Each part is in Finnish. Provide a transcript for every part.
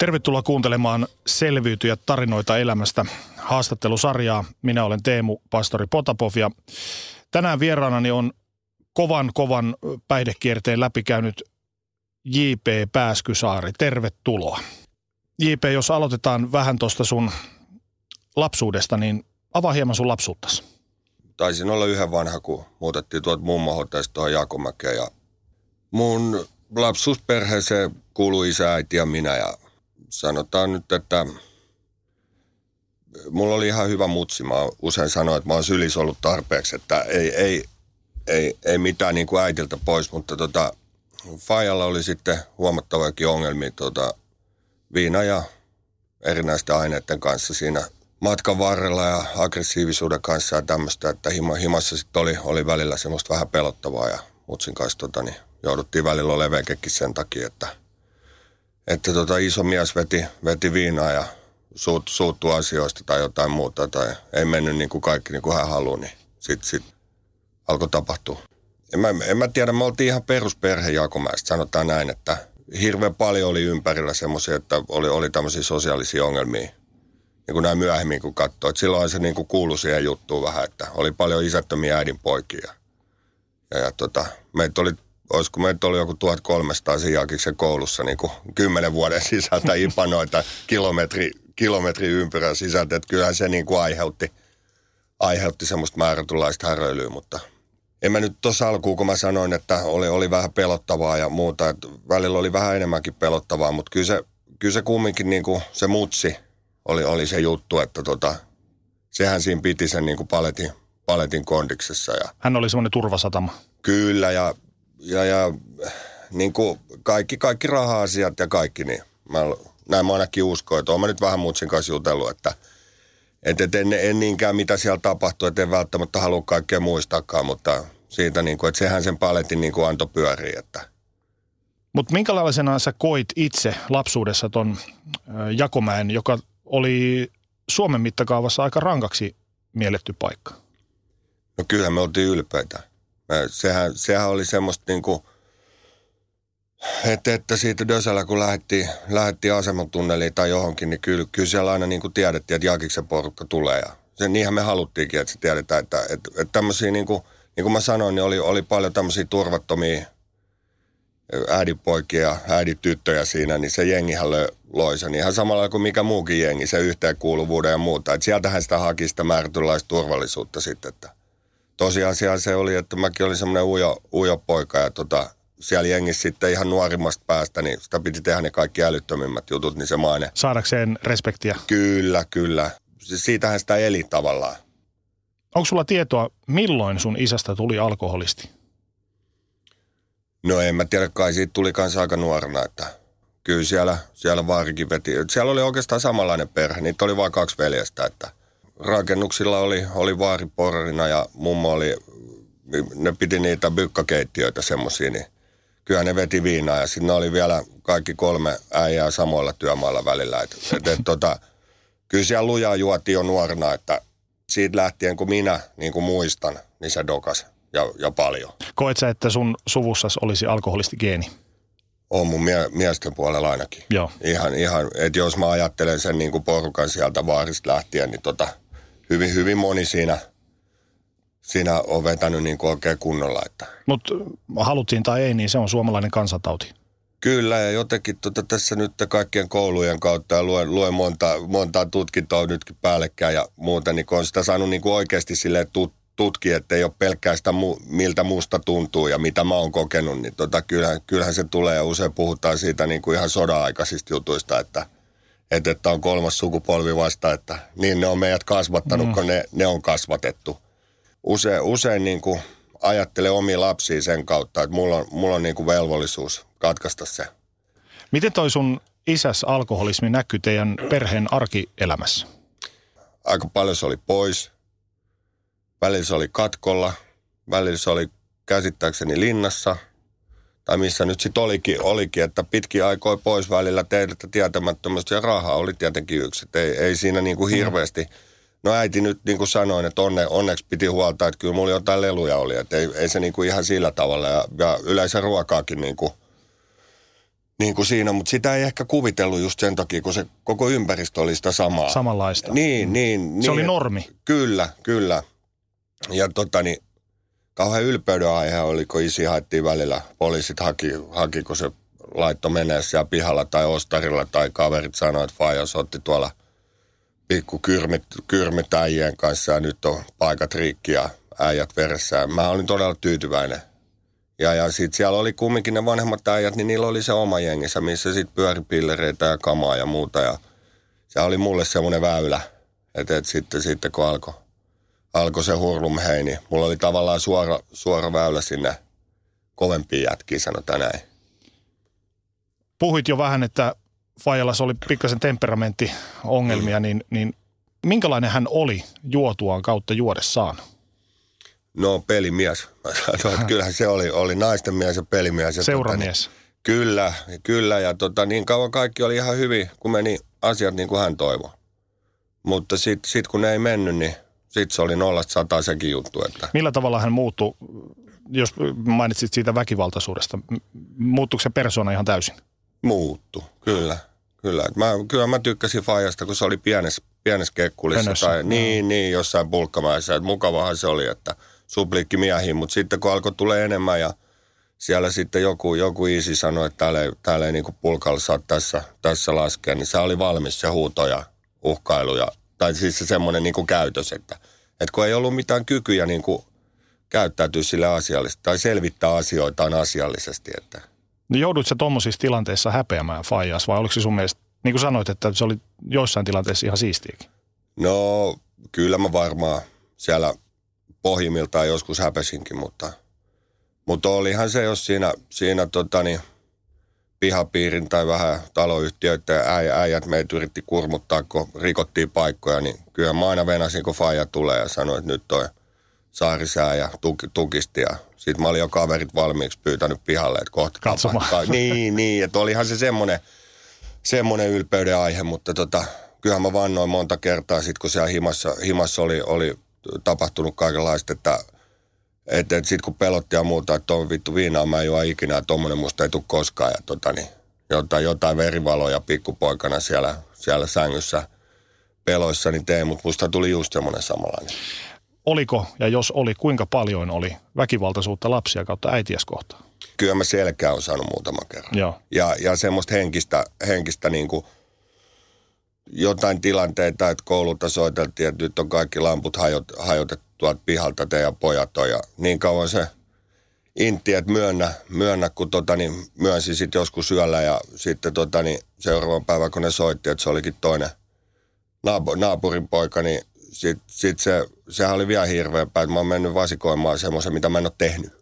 Tervetuloa kuuntelemaan Selviytyjä tarinoita elämästä haastattelusarjaa. Minä olen Teemu Pastori Potapov ja tänään vieraanani on kovan kovan päihdekierteen läpikäynyt J.P. Pääskysaari. Tervetuloa. J.P., jos aloitetaan vähän tuosta sun lapsuudesta, niin avaa hieman sun lapsuuttasi. Taisin olla yhden vanha, kun muutettiin tuolta mummohoteesta tuohon Jaakomäkeen ja mun lapsuusperheeseen kuului isä, äiti ja minä ja sanotaan nyt, että mulla oli ihan hyvä mutsi. Mä usein sanoin, että mä oon sylis ollut tarpeeksi, että ei, ei, ei, ei mitään niin kuin äitiltä pois, mutta tota, Fajalla oli sitten huomattavakin ongelmia tota, viina ja erinäisten aineiden kanssa siinä matkan varrella ja aggressiivisuuden kanssa ja tämmöistä, että hima, himassa sitten oli, oli välillä semmoista vähän pelottavaa ja mutsin kanssa tota, niin jouduttiin välillä olemaan sen takia, että – että tota iso mies veti, veti viinaa ja suut, suuttu asioista tai jotain muuta tai ei mennyt niin kuin kaikki niin kuin hän halusi, niin sitten sit alkoi tapahtua. En mä, en mä tiedä, me oltiin ihan perusperhe Jaakomäestä, sanotaan näin, että hirveän paljon oli ympärillä semmoisia, että oli, oli tämmöisiä sosiaalisia ongelmia. Niin kuin näin myöhemmin kun katsoi, silloin se niin kuin kuului siihen juttuun vähän, että oli paljon isättömiä äidinpoikia. Ja, ja tota, meitä oli olisiko meitä oli joku 1300 Sijakiksen koulussa niin kuin kymmenen vuoden sisältä ipanoita kilometri, kilometri ympyrän sisältä. Että kyllähän se niin kuin aiheutti, aiheutti semmoista määrätynlaista häröilyä, mutta en mä nyt tuossa alkuun, kun mä sanoin, että oli, oli vähän pelottavaa ja muuta, että välillä oli vähän enemmänkin pelottavaa, mutta kyllä se, kyllä se kumminkin niin kuin se mutsi oli, oli se juttu, että tota, sehän siinä piti sen niin kuin paletin, paletin kondiksessa. Ja Hän oli semmoinen turvasatama. Kyllä, ja ja, ja niin kuin kaikki, kaikki raha-asiat ja kaikki, niin mä, näin mä ainakin uskon, että oon mä nyt vähän mutsin kanssa jutellut, että et, et en, en niinkään mitä siellä tapahtuu, että en välttämättä halua kaikkea muistakaan, mutta siitä niin kuin, että sehän sen paletin niin kuin antoi pyöriä, että mutta minkälaisena sä koit itse lapsuudessa ton Jakomäen, joka oli Suomen mittakaavassa aika rankaksi mielletty paikka? No kyllähän me oltiin ylpeitä sehän, sehän oli semmoista niin kuin, että, että siitä Dösällä kun lähdettiin, lähdettiin asematunneliin tai johonkin, niin kyllä, kyllä siellä aina niin kuin tiedettiin, että Jakiksen porukka tulee. Ja se, niinhän me haluttiinkin, että se tiedetään, että, että, että tämmöisiä niin kuin, niin kuin mä sanoin, niin oli, oli paljon tämmöisiä turvattomia äidinpoikia ja äidityttöjä siinä, niin se jengihän loi sen ihan samalla kuin mikä muukin jengi, se yhteenkuuluvuuden ja muuta. Että sieltähän sitä haki sitä määrätynlaista turvallisuutta sitten, että tosiasia se oli, että mäkin olin semmoinen ujo, ujo poika ja tota, siellä jengissä sitten ihan nuorimmasta päästä, niin sitä piti tehdä ne kaikki älyttömimmät jutut, niin se maine. Saadakseen respektiä. Kyllä, kyllä. Siitähän sitä eli tavallaan. Onko sulla tietoa, milloin sun isästä tuli alkoholisti? No en mä tiedä, kai siitä tuli kanssa aika nuorena, että kyllä siellä, siellä vaarikin veti. Siellä oli oikeastaan samanlainen perhe, niitä oli vain kaksi veljestä, että – rakennuksilla oli, oli vaariporrina ja mummo oli, ne piti niitä bykkakeittiöitä semmoisia, niin kyllä ne veti viinaa ja siinä oli vielä kaikki kolme äijää samoilla työmailla välillä. Et, et, et, tota, kyllä siellä lujaa juotiin jo nuorena, että siitä lähtien kun minä niin kuin muistan, niin se dokas ja, ja paljon. Koet sä, että sun suvussas olisi alkoholistigeeni? On mun mie- miesten puolella ainakin. Joo. Ihan, ihan että jos mä ajattelen sen niin kuin porukan sieltä vaarista lähtien, niin tota, hyvin, hyvin moni siinä, siinä on vetänyt niin kuin oikein kunnolla. Että. Mutta haluttiin tai ei, niin se on suomalainen kansantauti. Kyllä, ja jotenkin tota, tässä nyt kaikkien koulujen kautta ja luen, luen monta, monta tutkintoa nytkin päällekkäin ja muuta, niin kun on sitä saanut niin kuin oikeasti silleen tut, tutkia, että ei ole pelkkää sitä, mu, miltä muusta tuntuu ja mitä mä oon kokenut, niin tota, kyllähän, kyllähän se tulee ja usein puhutaan siitä niin kuin ihan sodan-aikaisista jutuista, että – että, että on kolmas sukupolvi vasta, että niin ne on meidät kasvattanut, mm. kun ne, ne on kasvatettu. Usein, usein niin kuin ajattele omia lapsia sen kautta, että mulla on, mulla on niin kuin velvollisuus katkaista se. Miten toi sun isäs alkoholismi näkyy teidän perheen arkielämässä? Aika paljon se oli pois. Välillä se oli katkolla. Välillä se oli käsittääkseni linnassa. Tai missä nyt sitten olikin, olikin, että pitki aikoi pois välillä teiltä tietämättömästi. Ja rahaa oli tietenkin yksi. Että ei, ei siinä niin kuin hirveästi. No äiti nyt niin kuin sanoin, että onne, onneksi piti huolta, että kyllä mulla jotain leluja oli. Että ei, ei se niin kuin ihan sillä tavalla. Ja, ja yleensä ruokaakin niin kuin – niin kuin siinä, mutta sitä ei ehkä kuvitellut just sen takia, kun se koko ympäristö oli sitä samaa. Samanlaista. Niin, niin. niin Se oli normi. Kyllä, kyllä. Ja tota niin, kauhean ylpeyden aihe oli, kun isi haettiin välillä. Poliisit haki, haki kun se laitto menee siellä pihalla tai ostarilla tai kaverit sanoivat, että Fajas otti tuolla pikku kyrmit, kyrmit äijien kanssa ja nyt on paikat rikki ja äijät veressä. Mä olin todella tyytyväinen ja, ja sitten siellä oli kumminkin ne vanhemmat äijät, niin niillä oli se oma jengissä, missä sitten pyöri pillereitä ja kamaa ja muuta. Ja se oli mulle semmoinen väylä, että et sitten, sitten kun alkoi alko se hurlum hei, niin mulla oli tavallaan suora, suora väylä sinne kovempiin jätkiin, sanotaan näin. Puhuit jo vähän, että Fajalas oli pikkasen temperamenttiongelmia, mm. niin, niin minkälainen hän oli juotuaan kautta juodessaan? No pelimies. Mä sanoin, että kyllähän se oli, oli naisten mies ja pelimies. Ja Seuramies. Tota, niin, kyllä, kyllä. Ja tota, niin kauan kaikki oli ihan hyvin, kun meni asiat niin kuin hän toivoi. Mutta sitten sit kun ne ei mennyt, niin sitten se oli nollasta sataa sekin juttu. Että... Millä tavalla hän muuttui, jos mainitsit siitä väkivaltaisuudesta, muuttuiko se persona ihan täysin? Muuttu, kyllä. Kyllä, mä, kyllä mä tykkäsin Fajasta, kun se oli pienessä, pienessä kekkulissa Hönössä. tai niin, niin, jossain pulkkamaissa. Että mukavahan se oli, että – miehiin, mutta sitten kun alkoi tulee enemmän ja siellä sitten joku, joku isi sanoi, että täällä ei, täällä ei niin pulkalla saa tässä, tässä laskea, niin se oli valmis se huuto ja uhkailu ja, tai siis se semmoinen niin käytös, että, että kun ei ollut mitään kykyjä niin kuin käyttäytyä sille asiallisesti tai selvittää asioitaan asiallisesti. Että. No joudut sä tuommoisissa tilanteissa häpeämään Faijas vai oliko se sun mielestä, niin kuin sanoit, että se oli joissain tilanteissa ihan siistiäkin? No kyllä mä varmaan siellä pohjimmiltaan joskus häpesinkin, mutta, mutta olihan se, jos siinä, siinä tota niin, pihapiirin tai vähän taloyhtiöiden äijät meitä yritti kurmuttaa, kun rikottiin paikkoja, niin kyllä mä aina venasin, kun faija tulee ja sanoi, että nyt toi saarisää ja tuki, tukisti ja sitten mä olin jo kaverit valmiiksi pyytänyt pihalle, että kohta Katsomaan. Niin, niin, että olihan se semmoinen, semmoinen ylpeyden aihe, mutta tota, kyllähän mä vannoin monta kertaa sitten, kun siellä himassa, himassa oli, oli tapahtunut kaikenlaista, että että et sitten kun pelotti ja muuta, että on vittu viinaa mä en juo ikinä, että tommonen musta ei tule koskaan. Ja tota, niin, jotain, jotain verivaloja pikkupoikana siellä, siellä sängyssä peloissa niin tein, mutta musta tuli just semmoinen samanlainen. Oliko ja jos oli, kuinka paljon oli väkivaltaisuutta lapsia kautta äitiäs kohtaan? Kyllä mä selkeä on saanut muutaman kerran. Joo. Ja, ja semmoista henkistä, henkistä niin kuin – jotain tilanteita, että koululta soiteltiin, että nyt on kaikki lamput hajot, hajotettu tuolta pihalta teidän pojat on. Ja niin kauan se intti, että myönnä, myönnä kun tota, niin, myönsi sitten joskus yöllä ja sitten tota, niin, seuraavan päivän, kun ne soitti, että se olikin toinen naap- naapurin poika, niin sitten sit se, sehän oli vielä hirveämpää, että mä oon mennyt vasikoimaan semmoisen, mitä mä en ole tehnyt.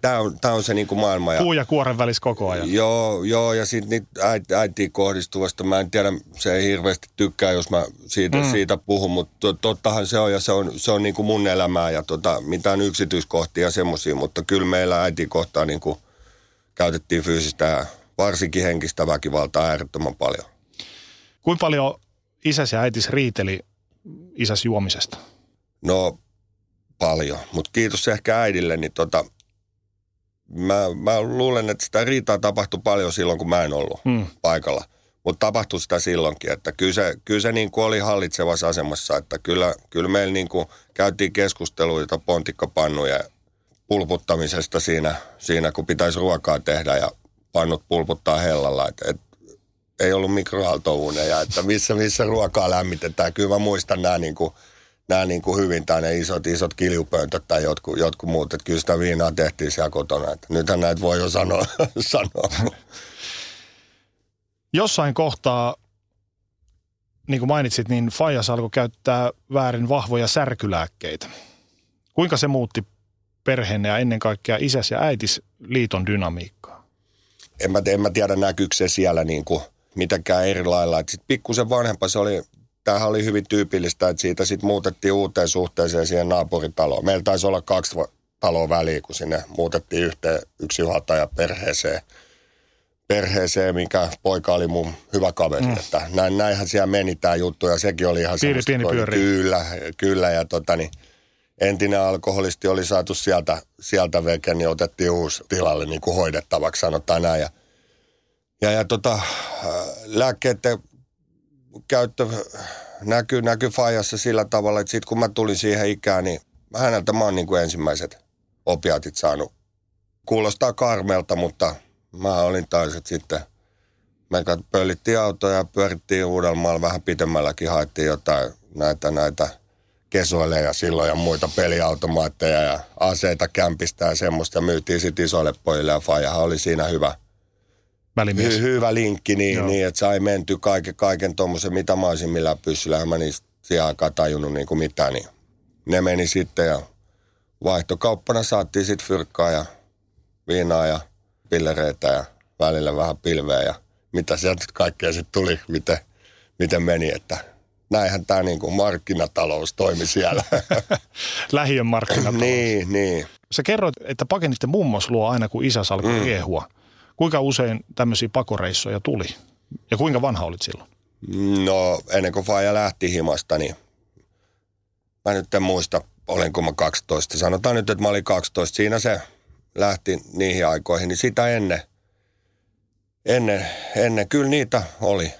Tämä on, tää on se niinku maailma. Ja, Puu ja kuoren välissä koko ajan. Joo, joo ja sitten niitä äiti, äitiin kohdistuvasta, mä en tiedä, se ei hirveästi tykkää, jos mä siitä, mm. siitä puhun, mutta tottahan se on ja se on, se on niinku mun elämää ja tota, mitään yksityiskohtia ja semmoisia, mutta kyllä meillä äiti kohtaa niinku käytettiin fyysistä ja varsinkin henkistä väkivaltaa äärettömän paljon. Kuinka paljon isäsi ja äitis riiteli isäs juomisesta? No paljon, mutta kiitos ehkä äidille, niin tota, mä, mä luulen, että sitä riitaa tapahtui paljon silloin, kun mä en ollut hmm. paikalla. Mutta tapahtui sitä silloinkin, että kyllä se, kyllä se niin kuin oli hallitsevassa asemassa, että kyllä, kyllä meillä niin kuin käytiin keskusteluita pontikkapannuja pulputtamisesta siinä, siinä, kun pitäisi ruokaa tehdä ja pannut pulputtaa hellalla. Et, et, ei ollut mikroaaltouuneja, että missä, missä ruokaa lämmitetään. Kyllä mä muistan nämä niin kuin nämä niin kuin hyvin, tai ne isot, isot kiljupöntöt tai jotkut, jotkut muut, että kyllä sitä viinaa tehtiin siellä kotona. Että nythän näitä voi jo sanoa. sanoa. Jossain kohtaa, niin kuin mainitsit, niin Fajas alkoi käyttää väärin vahvoja särkylääkkeitä. Kuinka se muutti perheen ja ennen kaikkea isäs ja äitis liiton dynamiikkaa? En mä, en mä tiedä näkyykö se siellä niin kuin mitenkään eri lailla. Sitten pikkusen vanhempa se oli, tämähän oli hyvin tyypillistä, että siitä sitten muutettiin uuteen suhteeseen siihen naapuritaloon. Meillä taisi olla kaksi taloa väliä, kun sinne muutettiin yhteen yksi juhataja perheeseen – perheeseen, mikä poika oli mun hyvä kaveri. Mm. Että näin, näinhän siellä meni tämä juttu ja sekin oli ihan pieni, pieni pyöri. Kyllä, kyllä ja tota, niin, entinen alkoholisti oli saatu sieltä, sieltä veke, niin otettiin uusi tilalle niin kuin hoidettavaksi, sanotaan näin. Ja, ja, ja tota, äh, lääkkeiden käyttö näkyy, näkyy Fajassa sillä tavalla, että sitten kun mä tulin siihen ikään, niin häneltä mä oon niin kuin ensimmäiset opiatit saanut. Kuulostaa karmelta, mutta – mä olin taas, että sitten me pöllittiin autoja ja pyörittiin Uudelmaalla vähän pitemmälläkin, haettiin jotain näitä, näitä kesoileja silloin ja muita peliautomaatteja ja aseita kämpistä ja semmoista myytiin sitten isoille pojille ja Fajahan oli siinä hyvä, Välimies. Hy, hyvä linkki niin, niin, että sai menty kaiken, kaiken tuommoisen, mitä mä olisin millään pyssyllä, mä niistä siihen aikaan tajunnut niin kuin mitään, niin ne meni sitten ja vaihtokauppana saatiin sitten fyrkkaa ja viinaa ja pillereitä ja välillä vähän pilveä ja mitä sieltä kaikkea sitten tuli, miten, miten meni, että näinhän tämä niinku markkinatalous toimi siellä. Lähiön markkinatalous. niin, niin. Sä kerroit, että pakenitte mummos luo aina kun isä alkoi mm. riehua. Kuinka usein tämmöisiä pakoreissoja tuli? Ja kuinka vanha olit silloin? No ennen kuin Faija lähti himasta, niin mä nyt en muista, olenko mä 12. Sanotaan nyt, että mä olin 12. Siinä se lähti niihin aikoihin, niin sitä ennen, ennen, ennen kyllä niitä oli.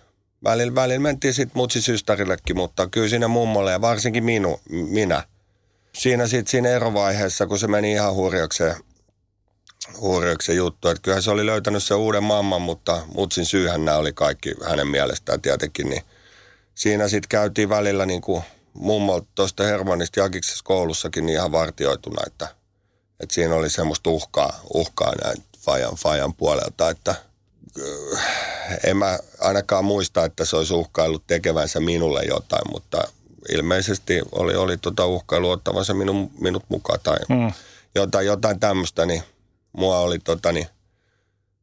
Välillä, välillä mentiin sitten mutsisystarillekin, mutta kyllä siinä mummolle ja varsinkin minu, minä. Siinä sitten siinä erovaiheessa, kun se meni ihan hurjakseen, hurjakseen juttu, että kyllähän se oli löytänyt se uuden mamman, mutta mutsin syyhän nämä oli kaikki hänen mielestään tietenkin, niin siinä sitten käytiin välillä niin kuin mummo tuosta Hermanista Jakiksessa koulussakin niin ihan vartioituna, että – että siinä oli semmoista uhkaa, uhkaa näin Fajan, Fajan puolelta, että äh, en mä ainakaan muista, että se olisi uhkaillut tekevänsä minulle jotain, mutta ilmeisesti oli, oli tota uhkailu ottavansa minun, minut mukaan tai mm. jotain, jotain tämmöistä, niin mua oli tota, niin,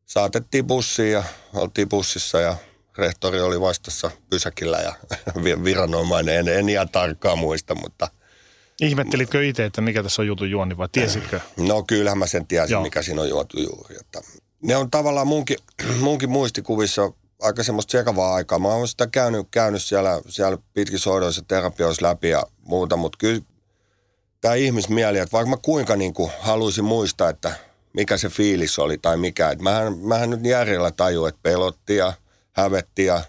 saatettiin bussiin ja oltiin bussissa ja rehtori oli vastassa pysäkillä ja viranomainen, en, en ihan tarkkaan muista, mutta Ihmettelitkö itse, että mikä tässä on jutun juoni vai tiesitkö? No kyllähän mä sen tiesin, Joo. mikä siinä on juotu juuri. Että ne on tavallaan munkin, munkin muistikuvissa aika semmoista sekavaa aikaa. Mä oon sitä käynyt, käynyt siellä, siellä pitkissä hoidoissa terapioissa läpi ja muuta, mutta kyllä tämä ihmismieli, että vaikka mä kuinka niin kuin haluaisin muistaa, että mikä se fiilis oli tai mikä. Että mähän, mähän nyt järjellä taju, että pelotti ja hävetti ja,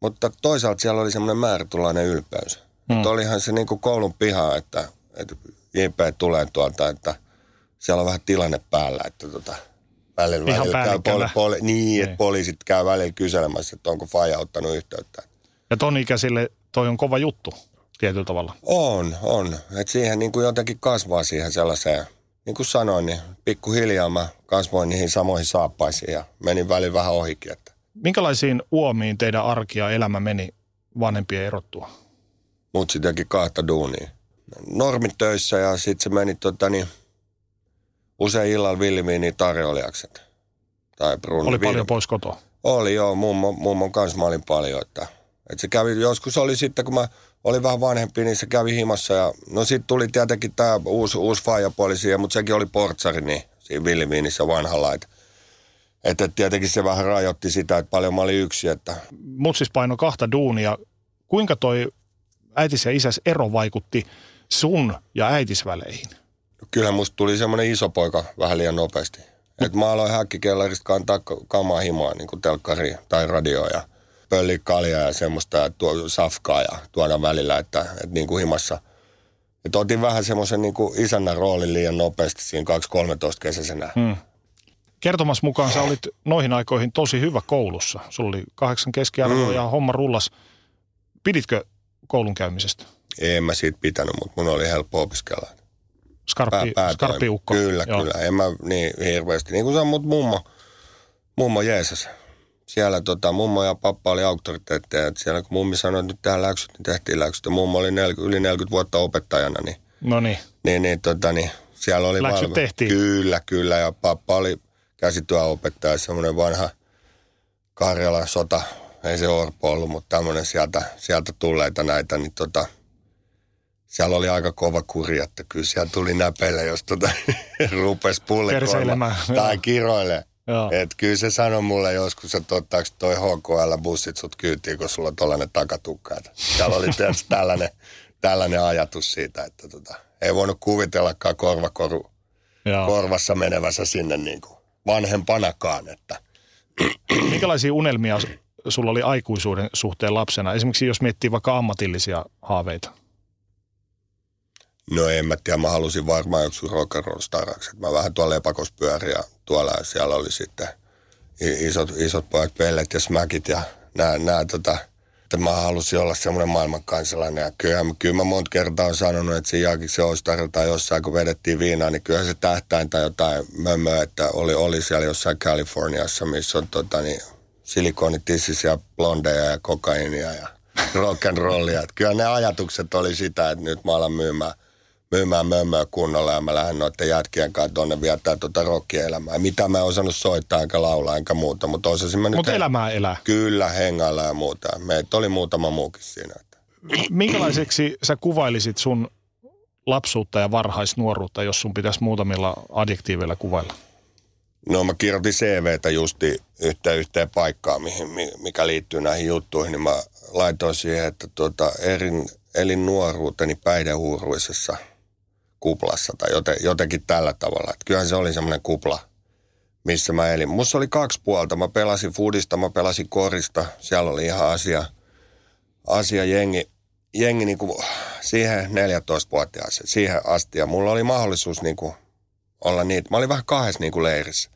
mutta toisaalta siellä oli semmoinen määrätulainen ylpeys. Mm. Olihan se niin kuin koulun piha, että, että JP tulee tuolta, että siellä on vähän tilanne päällä, että tota, välillä, välillä käy poli, poli, niin, niin, että poliisit käy välillä kyselemässä, että onko Faja ottanut yhteyttä. Ja ton ikäisille toi on kova juttu tietyllä tavalla. On, on. että siihen niin kuin jotenkin kasvaa siihen sellaiseen, niin kuin sanoin, niin pikkuhiljaa mä kasvoin niihin samoihin saappaisiin ja menin välillä vähän ohikin. Että. Minkälaisiin uomiin teidän arki ja elämä meni vanhempien erottua? Mutsi teki kahta duunia. Normit töissä ja sitten se meni tota niin, usein illalla vilmiin tarjoilijakset. Tai Brunni. Oli paljon pois kotoa? Oli joo, mummo, mummon kanssa mä olin paljon. Että, että se kävi, joskus oli sitten, kun mä olin vähän vanhempi, niin se kävi himassa. Ja, no sitten tuli tietenkin tämä uusi, uusi faijapuoli siihen, mutta sekin oli portsari niin, siinä Vilmiinissä vanhalla. Että, että tietenkin se vähän rajoitti sitä, että paljon mä olin yksi. Että... Mut siis paino kahta duunia. Kuinka toi äitis ja isäs ero vaikutti sun ja äitis väleihin? Kyllä musta tuli semmoinen iso poika vähän liian nopeasti. Et mä aloin häkkikellarista kantaa kamaa himaa, niin kuin telkkari tai radio ja pölli kalja ja semmoista ja tuo, safkaa ja tuoda välillä, että, että niin kuin himassa. Et otin vähän semmoisen niin kuin isännän roolin liian nopeasti siinä 2-13 kesäisenä. Hmm. Kertomas mukaan sä olit noihin aikoihin tosi hyvä koulussa. Sulla oli kahdeksan keskiarvoa hmm. ja homma rullas. Piditkö koulun käymisestä? En mä siitä pitänyt, mutta mun oli helppo opiskella. Skarppi, Pää, skarppi ukko. Kyllä, Joo. kyllä. En mä niin hirveästi. Niin kuin sä, mut mummo, mummo Jeesus. Siellä tota, mummo ja pappa oli auktoriteetteja. Et siellä kun mummi sanoi, että nyt tehdään läksyt, niin tehtiin läksyt. Ja mummo oli 40, yli 40 vuotta opettajana, niin, no niin. niin, niin, tota, niin siellä oli Läksyt valmi- tehtiin? Kyllä, kyllä. Ja pappa oli käsityöopettaja, semmoinen vanha Karjalan sota, ei se Orpo ollut, mutta tämmöinen sieltä, sieltä tulleita näitä, niin tota, siellä oli aika kova kuri, että kyllä siellä tuli näpeille, jos tota, rupesi pullikoimaan tai kiroille. Joo. Et kyllä se sanoi mulle joskus, että ottaako toi HKL-bussit sut kyytiin, kun sulla on tollainen takatukka. Et Siellä oli tietysti tällainen, tällainen ajatus siitä, että tota, ei voinut kuvitellakaan korvakoru Joo. korvassa menevässä sinne niin kuin vanhempanakaan. Että. Minkälaisia unelmia sulla oli aikuisuuden suhteen lapsena? Esimerkiksi jos miettii vaikka ammatillisia haaveita. No en mä tiedä, mä halusin varmaan joku rock and roll staraksi. Mä vähän tuolla lepakos pyörin ja tuolla ja siellä oli sitten isot, isot pojat, pellet ja smäkit ja nää, nää tota, että mä halusin olla semmoinen maailmankansalainen. Ja kyllähän, kyllä mä monta kertaa on sanonut, että siinä Jaakiksen tai jossain, kun vedettiin viinaa, niin kyllä se tähtäin tai jotain mömmöä, että oli, oli siellä jossain Kaliforniassa, missä on tota, niin, silikonitissisiä blondeja ja kokainia ja rock and rollia. Että kyllä ne ajatukset oli sitä, että nyt mä alan myymään, myymään mömmöä kunnolla ja mä lähden noiden jätkien kanssa tuonne viettää tuota rockielämää. Mitä mä en osannut soittaa enkä laulaa enkä muuta, mutta osasin mä nyt... Mutta elämää elää. Kyllä, hengailla ja muuta. Meitä oli muutama muukin siinä. Minkälaiseksi sä kuvailisit sun lapsuutta ja varhaisnuoruutta, jos sun pitäisi muutamilla adjektiiveilla kuvailla? No mä kirjoitin CVtä justi yhteen, yhteen paikkaan, mihin, mi- mikä liittyy näihin juttuihin, niin mä laitoin siihen, että tuota, erin, elin nuoruuteni päihdehuuruisessa kuplassa tai joten, jotenkin tällä tavalla. Että kyllähän se oli semmoinen kupla, missä mä elin. Musta oli kaksi puolta. Mä pelasin foodista, mä pelasin korista. Siellä oli ihan asia, asia jengi, jengi niin kuin siihen 14-vuotiaaseen, siihen asti. Ja mulla oli mahdollisuus niin kuin olla niitä. Mä olin vähän kahdessa niin kuin leirissä.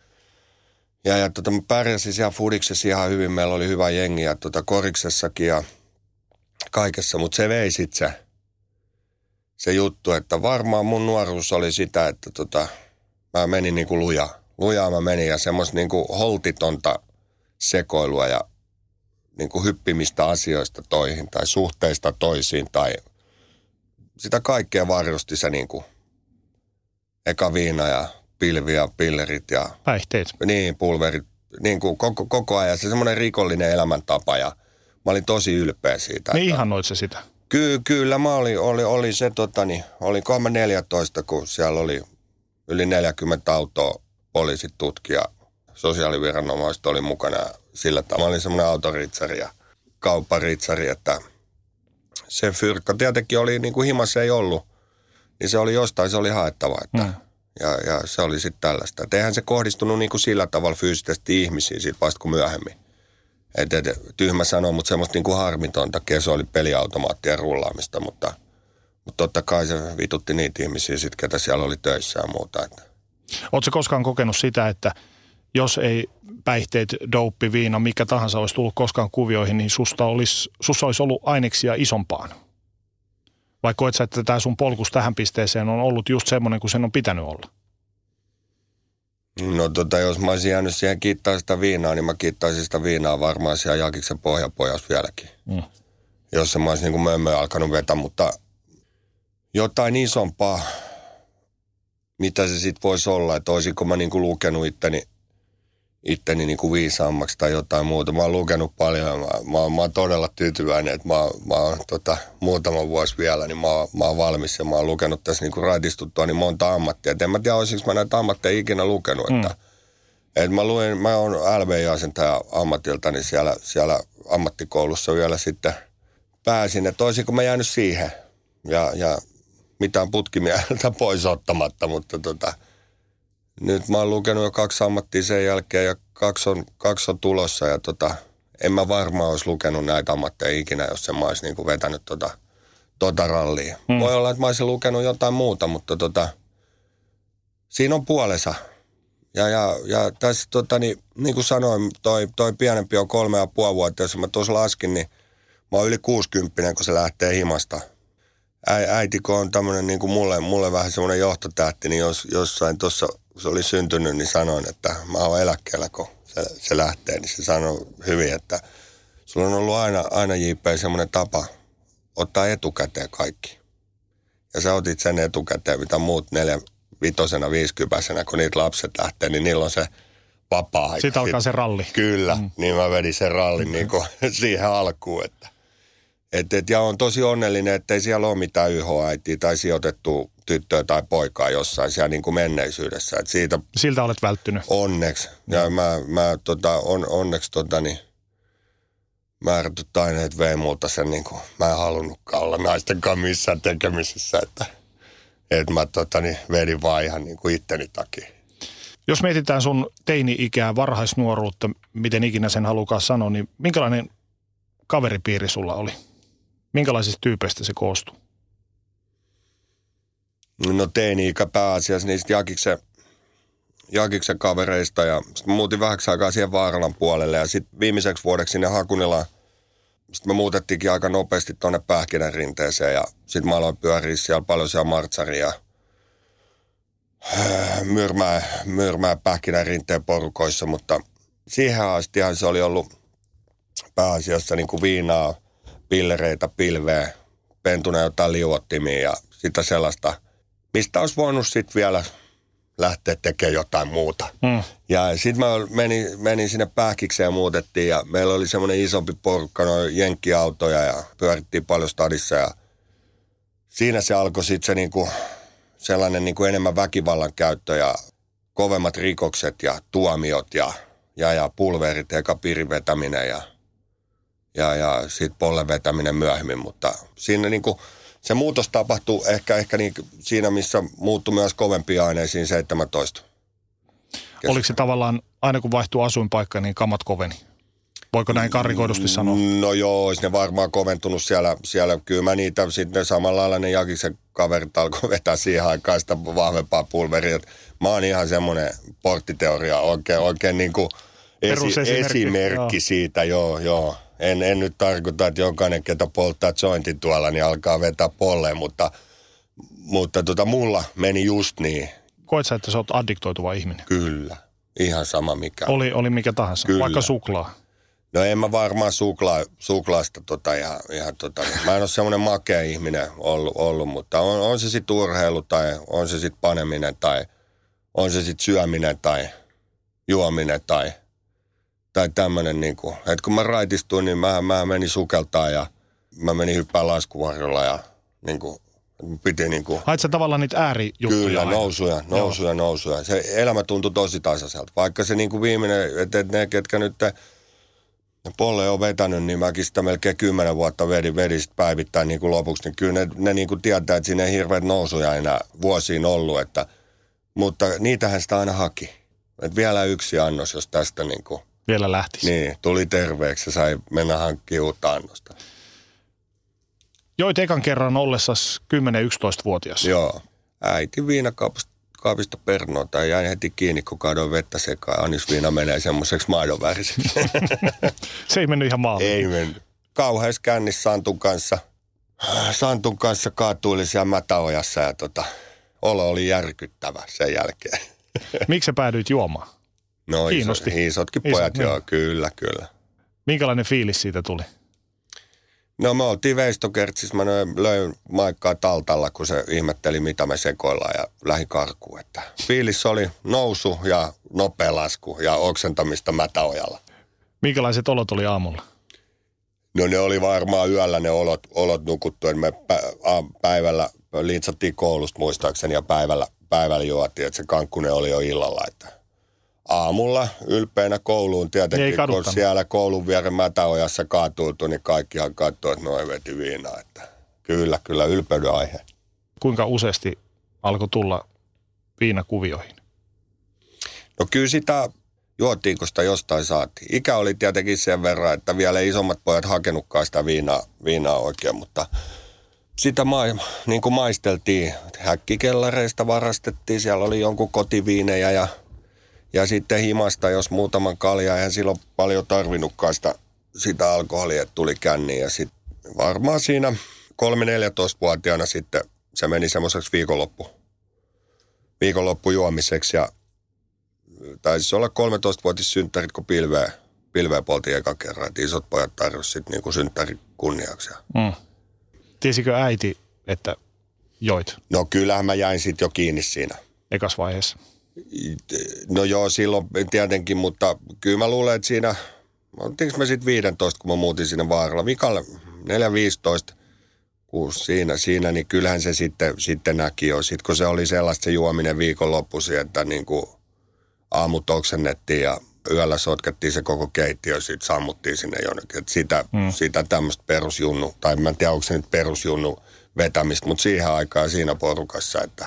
Ja, ja tota, mä pärjäsin siellä fudiksessa ihan hyvin. Meillä oli hyvä jengi ja tota, koriksessakin ja kaikessa. Mutta se vei sit se, se juttu, että varmaan mun nuoruus oli sitä, että tota, mä menin niin kuin luja. Lujaa mä menin ja semmoista niin kuin holtitonta sekoilua ja niin kuin hyppimistä asioista toihin tai suhteista toisiin tai sitä kaikkea varjosti se niin kuin eka viina ja pilvi ja pillerit ja Päihteet. niin, pulverit, niin kuin koko, koko ajan. Se semmoinen rikollinen elämäntapa ja mä olin tosi ylpeä siitä. Niin että- ihannoit sä sitä. Ky- kyllä mä olin, oli, oli se totani, oli mä 14, kun siellä oli yli 40 autoa, poliisit, tutkija, sosiaaliviranomaiset oli mukana sillä tavalla. Mä olin semmoinen autoritsari ja kaupparitsari, että se fyrkka tietenkin oli, niin kuin himassa ei ollut, niin se oli jostain, se oli haettava, että Mm. ja, ja se oli sitten tällaista. Et eihän se kohdistunut niin kuin sillä tavalla fyysisesti ihmisiin siitä vasta kuin myöhemmin. Et, et, tyhmä sanoa, mutta semmoista niin kuin harmitonta keso oli peliautomaattien rullaamista, mutta, mutta totta kai se vitutti niitä ihmisiä sit, ketä siellä oli töissä ja muuta. Oletko koskaan kokenut sitä, että jos ei päihteet, douppi, viina, mikä tahansa olisi tullut koskaan kuvioihin, niin susta olisi, sussa olisi ollut aineksia isompaan? Vai koet sä, että tämä sun polkus tähän pisteeseen on ollut just semmoinen kuin sen on pitänyt olla? No tota, jos mä olisin jäänyt siihen kiittää sitä viinaa, niin mä kiittäisin sitä viinaa varmaan siellä Jakiksen pohjapojas vieläkin. Mm. Jos mä olisin niin kuin mömmöä alkanut vetää, mutta jotain isompaa, mitä se sitten voisi olla, että olisinko mä niin kuin lukenut itteni, itteni niin kuin viisaammaksi tai jotain muuta. Mä oon lukenut paljon ja mä, mä, mä oon todella tyytyväinen, että mä, mä oon tota, muutama vuosi vielä, niin mä, mä oon valmis ja mä oon lukenut tässä niin kuin raitistuttua niin monta ammattia. Et en mä tiedä, olisinko mä näitä ammatteja ikinä lukenut, että Mm. et mä luin, mä oon LV-jäsentaja ammatiltani siellä, siellä ammattikoulussa vielä sitten pääsin, että olisinko mä jäänyt siihen ja, ja mitään putkimieltä pois ottamatta, mutta tota, nyt mä oon lukenut jo kaksi ammattia sen jälkeen ja kaksi on, kaksi on tulossa ja tota, en mä varmaan olisi lukenut näitä ammatteja ikinä, jos en mä olisi niinku vetänyt tota, tota rallia. Hmm. Voi olla, että mä olisin lukenut jotain muuta, mutta tota, siinä on puolensa. Ja, ja, ja tässä, tota, niin, niin kuin sanoin, toi, toi pienempi on kolme ja puoli vuotta. Jos mä tuossa laskin, niin mä oon yli 60, kun se lähtee himasta. Äiti, kun on tämmöinen niin kuin mulle, mulle vähän semmoinen johtotähti, niin jos, jossain tuossa, kun se oli syntynyt, niin sanoin, että mä oon eläkkeellä, kun se, se lähtee. Niin se sanoi hyvin, että sulla on ollut aina, aina JP semmoinen tapa ottaa etukäteen kaikki. Ja sä otit sen etukäteen, mitä muut neljä, vitosena, viisikypäisenä, kun niitä lapset lähtee, niin niillä on se vapaa-aika. Sitten alkaa se ralli. Kyllä, mm. niin mä vedin sen rallin niin kuin siihen alkuun. Että. Et, et, ja on tosi onnellinen, että ei siellä ole mitään yhoäitiä tai sijoitettu tyttöä tai poikaa jossain siellä niin kuin menneisyydessä. Et siitä Siltä olet välttynyt. onneksi, ja mä, mä tota, on, onneksi tota, niin, määrätyt aineet vei multa sen, niin kuin, mä en halunnutkaan olla naisten kanssa missään tekemisissä, että, että mä tota, niin, vedin vaan ihan niin kuin itteni takia. Jos mietitään sun teini-ikää, varhaisnuoruutta, miten ikinä sen halukaan sanoa, niin minkälainen kaveripiiri sulla oli? Minkälaisista tyypeistä se koostuu? No teini-ikä pääasiassa niistä Jakiksen, Jakiksen kavereista ja sitten muutin vähäksi aikaa siihen Vaaralan puolelle ja sitten viimeiseksi vuodeksi sinne Hakunilaan. Sitten me muutettiinkin aika nopeasti tuonne Pähkinänrinteeseen ja sitten mä aloin pyöriä siellä paljon siellä Martsaria Myrmää, Myrmää Pähkinänrinteen porukoissa, mutta siihen astihan se oli ollut pääasiassa niin kuin viinaa, pillereitä, pilveä, pentuna jotain liuottimia ja sitä sellaista, mistä olisi voinut sitten vielä lähteä tekemään jotain muuta. Mm. Ja sitten mä menin, menin sinne pähkikseen ja muutettiin ja meillä oli semmoinen isompi porukka, noin jenkkiautoja ja pyörittiin paljon stadissa ja siinä se alkoi sitten se niinku, sellainen niinku enemmän väkivallan käyttö ja kovemmat rikokset ja tuomiot ja, ja, ja pulverit, eka piirin vetäminen ja, ja, ja sitten pollen vetäminen myöhemmin, mutta siinä niinku, se muutos tapahtuu ehkä, ehkä niin, siinä, missä muuttui myös kovempiin aineisiin 17. Kes- Oliko se tavallaan, aina kun vaihtuu asuinpaikka, niin kamat koveni? Voiko näin karrikoidusti sanoa? No joo, olisi ne varmaan koventunut siellä. siellä. Kyllä mä niitä sitten samalla lailla ne Jakiksen kaverit alkoi vetää siihen aikaan sitä vahvempaa pulveria. Mä oon ihan semmoinen porttiteoria, oikein, oikein niin kuin esi- esimerkki joo. siitä, joo, joo. En, en nyt tarkoita, että jokainen, ketä polttaa jointin tuolla, niin alkaa vetää polleen, mutta, mutta tota, mulla meni just niin, Koet sä, että sä oot addiktoituva ihminen? kyllä. Ihan sama mikä. Oli, oli mikä tahansa, Kyllä. vaikka suklaa. No en mä varmaan suklaa, suklaasta tota ihan, ihan tota, mä en ole semmoinen makea ihminen ollut, ollut mutta on, on se sitten urheilu tai on se sitten paneminen tai on se sitten syöminen tai juominen tai, tai tämmöinen niinku, että kun mä raitistuin, niin mä, mä menin sukeltaa ja mä menin hyppää laskuvarjolla ja niinku, piti niinku, Hait sä tavallaan niitä äärijuttuja Kyllä, aina? nousuja, nousuja, nousuja. Se elämä tuntui tosi tasaiselta. Vaikka se niin kuin viimeinen, että et ne, ketkä nyt te, ne polle on vetänyt, niin mäkin sitä melkein kymmenen vuotta vedin, vedin sit päivittäin niin kuin lopuksi. Niin kyllä ne, ne niin kuin tietää, että siinä ei hirveät nousuja enää vuosiin ollut. Että, mutta niitähän sitä aina haki. Et vielä yksi annos, jos tästä niin kuin, Vielä lähtisi. niin, tuli terveeksi ja sai mennä hankkimaan uutta annosta. Joit ekan kerran ollessas 10-11-vuotias. Joo. Äiti viinakaupasta kaapista pernoota ja jäin heti kiinni, kun kaadoin vettä sekaan. Anisviina menee semmoiseksi maidonväriseksi. Se ei mennyt ihan maaliin. Ei mennyt. Kauheassa kännissä Santun kanssa. Santun kanssa kaatuili siellä Mätäojassa ja tota, olo oli järkyttävä sen jälkeen. Miksi sä päädyit juomaan? No Kiinnosti. Iso, isotkin Isot, pojat, niin. joo, kyllä, kyllä. Minkälainen fiilis siitä tuli? No me oltiin Veistokertsissä, mä löin- Maikkaa taltalla, kun se ihmetteli, mitä me sekoillaan ja lähi karkuun. Että fiilis oli nousu ja nopea lasku ja oksentamista Mätäojalla. Minkälaiset olot oli aamulla? No ne oli varmaan yöllä ne olot, olot nukuttu, me päivällä liitsattiin koulusta muistaakseni ja päivällä, päivällä juotiin, että se kankkunen oli jo illalla. Että aamulla ylpeänä kouluun Ei tietenkin, kun kaduttanut. siellä koulun vieren mätäojassa kaatuutu, niin kaikkihan katsoi, että noin veti viinaa. Että kyllä, kyllä ylpeyden aihe. Kuinka useasti alkoi tulla viinakuvioihin? No kyllä sitä juotiin, kun sitä jostain saatiin. Ikä oli tietenkin sen verran, että vielä ei isommat pojat hakenutkaan sitä viinaa, viinaa oikein, mutta sitä ma, niin kuin maisteltiin. Häkkikellareista varastettiin, siellä oli jonkun kotiviinejä ja, ja sitten himasta, jos muutaman kalja, eihän silloin paljon tarvinnutkaan sitä, sitä alkoholia, että tuli känniin. Ja sitten varmaan siinä 3-14-vuotiaana sitten se meni semmoiseksi viikonloppu, viikonloppujuomiseksi ja taisi olla 13-vuotis synttärit, kun pilveä, pilveä poltiin eka kerran. Että isot pojat tarjosi sitten niinku synttärin kunniaksi. Mm. Tiesikö äiti, että joit? No kyllähän mä jäin sitten jo kiinni siinä. ekas vaiheessa? No joo, silloin tietenkin, mutta kyllä mä luulen, että siinä, oltiinko mä sitten 15, kun mä muutin sinne Vaaralla, vikalle 4-15, kun siinä, siinä, niin kyllähän se sitten, sitten näki jo. Sitten kun se oli sellaista se juominen viikonloppuisin, että niin kuin aamut oksennettiin ja yöllä sotkettiin se koko keittiö, sitten sammuttiin sinne jonnekin. Et sitä, mm. sitä tämmöistä perusjunnu, tai mä en tiedä, onko se nyt perusjunnu vetämistä, mutta siihen aikaan siinä porukassa, että...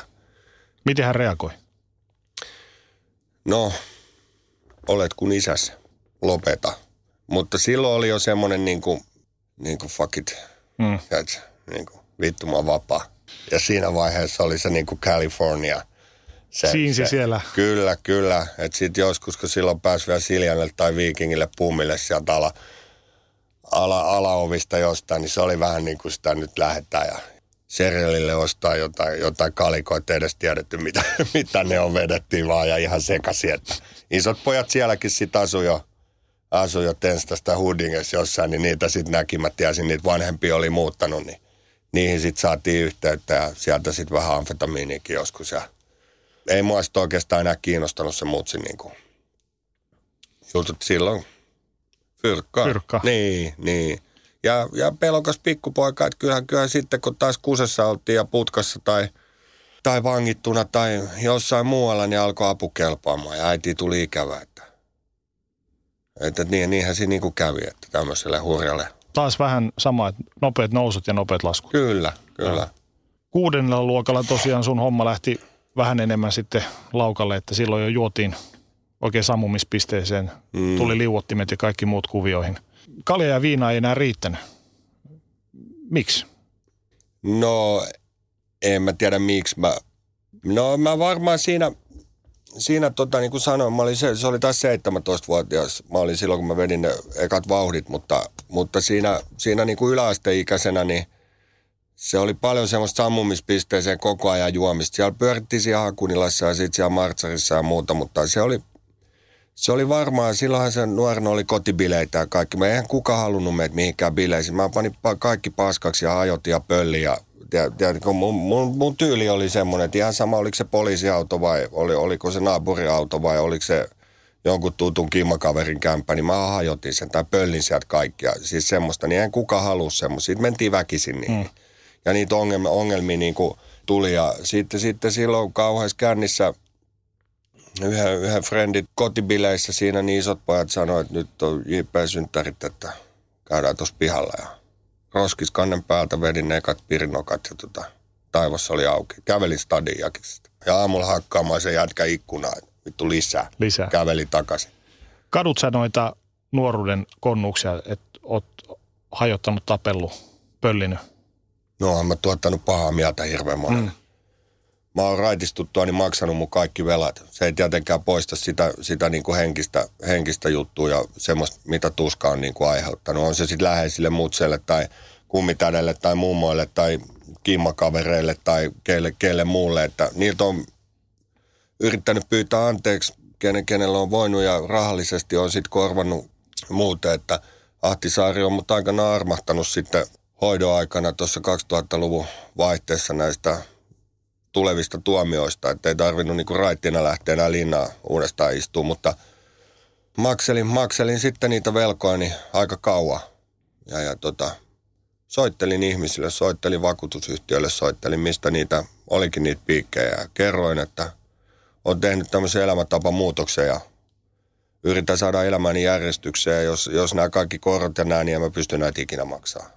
Miten hän reagoi? No, olet kuin isäs, lopeta. Mutta silloin oli jo semmoinen niin kuin, niin kuin fuck it, mm. Tiedätkö, niin kuin, vittu mä vapaa. Ja siinä vaiheessa oli se niin kuin California. Se, Siinsi se, siellä. Kyllä, kyllä. Että sitten joskus, kun silloin pääsi vielä Siljanelle tai Viikingille pummille sieltä ala, ala, alaovista jostain, niin se oli vähän niin kuin sitä nyt lähettää ja serialille ostaa jotain, jotain kalikoita, edes tiedetty mitä, mitä ne on vedettiin vaan ja ihan sekaisin. Että isot pojat sielläkin sitten asu jo, asu jo Tenstasta Hudingessa jossain, niin niitä sitten näki. Mä tiesin, niitä vanhempia oli muuttanut, niin niihin sitten saatiin yhteyttä ja sieltä sitten vähän amfetamiinikin joskus. Ja ei mua sitten oikeastaan enää kiinnostanut se muutsi niin kuin jutut silloin. Fyrkka. Fyrkka. Niin, niin. Ja, ja pelokas pikkupoika, että kyllähän, kyllähän sitten kun taas kusessa oltiin ja putkassa tai, tai vangittuna tai jossain muualla, niin alkoi apu kelpaamaan ja äiti tuli ikävä. Että, että niin, niinhän siinä niin kuin kävi, että tämmöiselle hurjalle. Taas vähän sama, että nopeat nousut ja nopeat laskut. Kyllä, kyllä. Ja. Kuudennella luokalla tosiaan sun homma lähti vähän enemmän sitten laukalle, että silloin jo juotiin oikein sammumispisteeseen. Mm. Tuli liuottimet ja kaikki muut kuvioihin – kalja ja viina ei enää riittänyt. Miksi? No, en mä tiedä miksi. Mä, no mä varmaan siinä, siinä tota, niin kuin sanoin, mä olin se, se oli taas 17-vuotias. Mä olin silloin, kun mä vedin ne ekat vauhdit, mutta, mutta siinä, siinä niin kuin yläasteikäisenä, niin se oli paljon semmoista sammumispisteeseen koko ajan juomista. Siellä pyörittiin siellä Hakunilassa ja sitten siellä Martsarissa ja muuta, mutta se oli se oli varmaan, silloinhan se nuorena oli kotibileitä ja kaikki. Mä eihän kuka halunnut meitä mihinkään bileisiin. Mä panin kaikki paskaksi ja ajotin ja pölli ja tiedätkö, mun, mun, mun, tyyli oli semmoinen, että ihan sama oliko se poliisiauto vai oli, oliko se naapuriauto vai oliko se jonkun tutun kimmakaverin kämppä, niin mä hajotin sen tai pöllin sieltä kaikkia. Siis semmoista, niin en kuka halua semmoista. Sitten mentiin väkisin niin. Mm. Ja niitä ongelmia, ongelmia niin kuin tuli ja sitten, sitten silloin kauheassa kännissä – yhden, yhden friendit kotibileissä siinä niin isot pojat sanoivat, että nyt on JP-synttärit, että käydään tuossa pihalla. Ja roskis kannen päältä vedin ne ekat pirinokat ja tota, taivas oli auki. Kävelin stadin jakisesta. Ja aamulla hakkaamaan se jätkä ikkunaa, vittu lisää. lisää. Käveli takaisin. Kadut sä noita nuoruuden konnuksia, että oot hajottanut, tapellut, pöllinyt? No, mä tuottanut pahaa mieltä hirveän monen. Mm mä oon raitistuttua niin maksanut mun kaikki velat. Se ei tietenkään poista sitä, sitä niin kuin henkistä, henkistä juttua ja semmoista, mitä tuska on niin kuin aiheuttanut. On se sitten läheisille mutselle tai kummitädelle tai mummoille tai kimmakavereille tai kelle, kelle muulle. Että niiltä on yrittänyt pyytää anteeksi, kenen, kenellä on voinut ja rahallisesti on sitten korvannut muuten, että Ahtisaari on mut aikana armahtanut sitten hoidon aikana tuossa 2000-luvun vaihteessa näistä tulevista tuomioista, että ei tarvinnut niinku raittina lähteä enää linnaa uudestaan istua, mutta makselin, makselin sitten niitä velkoani aika kauan. Ja, ja tota, soittelin ihmisille, soittelin vakuutusyhtiöille, soittelin mistä niitä olikin niitä piikkejä ja kerroin, että olen tehnyt tämmöisen elämäntapamuutoksen ja yritän saada elämäni järjestykseen. Jos, jos nämä kaikki korot ja nämä, niin en mä pysty näitä ikinä maksaa.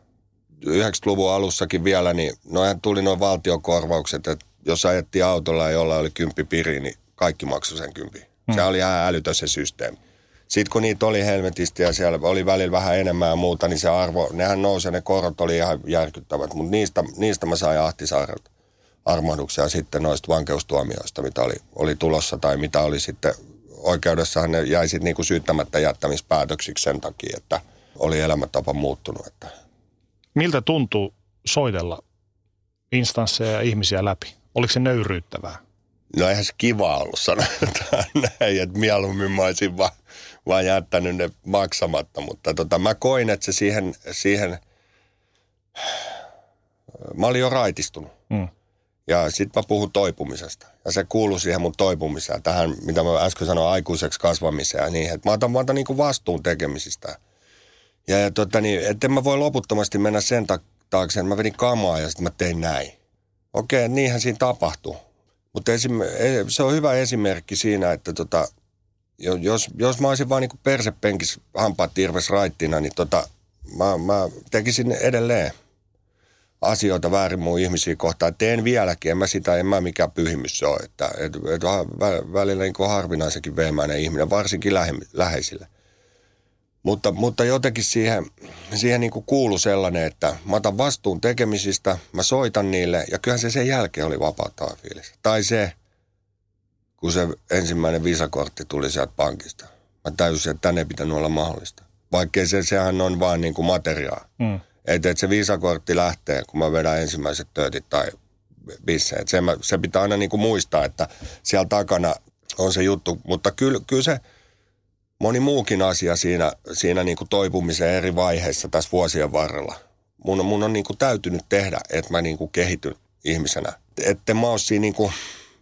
90-luvun alussakin vielä, niin noihän tuli noin valtiokorvaukset, että jos ajettiin autolla, jolla oli kymppi piri, niin kaikki maksoi sen kympi. Hmm. Se oli ihan älytön se systeemi. Sitten kun niitä oli helvetisti ja siellä oli välillä vähän enemmän ja muuta, niin se arvo, nehän nousi ne korot oli ihan järkyttävät. Mutta niistä, niistä mä sain Ahtisaarelta armahduksia sitten noista vankeustuomioista, mitä oli, oli tulossa tai mitä oli sitten oikeudessahan ne jäi sitten niinku syyttämättä jättämispäätöksiksi sen takia, että oli elämäntapa muuttunut. Että. Miltä tuntuu soitella instansseja ja ihmisiä läpi? Oliko se nöyryyttävää? No eihän se kiva ollut sanotaan näin, että mieluummin mä olisin vaan, vaan jättänyt ne maksamatta, mutta tota, mä koin, että se siihen, siihen, mä olin jo raitistunut. Mm. Ja sitten mä puhun toipumisesta. Ja se kuuluu siihen mun toipumiseen, tähän, mitä mä äsken sanoin, aikuiseksi kasvamiseen ja niin. Että mä otan, mä otan niin vastuun tekemisistä. Ja, ja tota, niin, että mä voi loputtomasti mennä sen taakse, että mä vedin kamaa ja sitten mä tein näin. Okei, niinhän siinä tapahtuu. Mutta esim, e, se on hyvä esimerkki siinä, että tota, jos, jos mä olisin vaan niin persepenkis hampaat tirves raittina, niin tota, mä, mä tekisin edelleen asioita väärin mun ihmisiä kohtaan. Teen vieläkin, en mä sitä, en mä mikään pyhimys ole. Että, et, et, välillä niin harvinaisenkin veemäinen ihminen, varsinkin lähe, läheisille. Mutta, mutta jotenkin siihen, siihen niin kuin kuului sellainen, että mä otan vastuun tekemisistä, mä soitan niille ja kyllähän se sen jälkeen oli vapauttava fiilis. Tai se, kun se ensimmäinen visakortti tuli sieltä pankista. Mä täysin, että tänne ei pitänyt olla mahdollista. Vaikkei se, sehän on vaan niin kuin materiaa. Mm. Että et se viisakortti lähtee, kun mä vedän ensimmäiset töötit tai bisse. Se, se pitää aina niin kuin muistaa, että siellä takana on se juttu. Mutta kyllä, kyllä se moni muukin asia siinä, siinä niin kuin toipumisen eri vaiheissa tässä vuosien varrella. Mun, mun on niin kuin täytynyt tehdä, että mä niin kuin kehityn ihmisenä. Että mä oon siinä niin kuin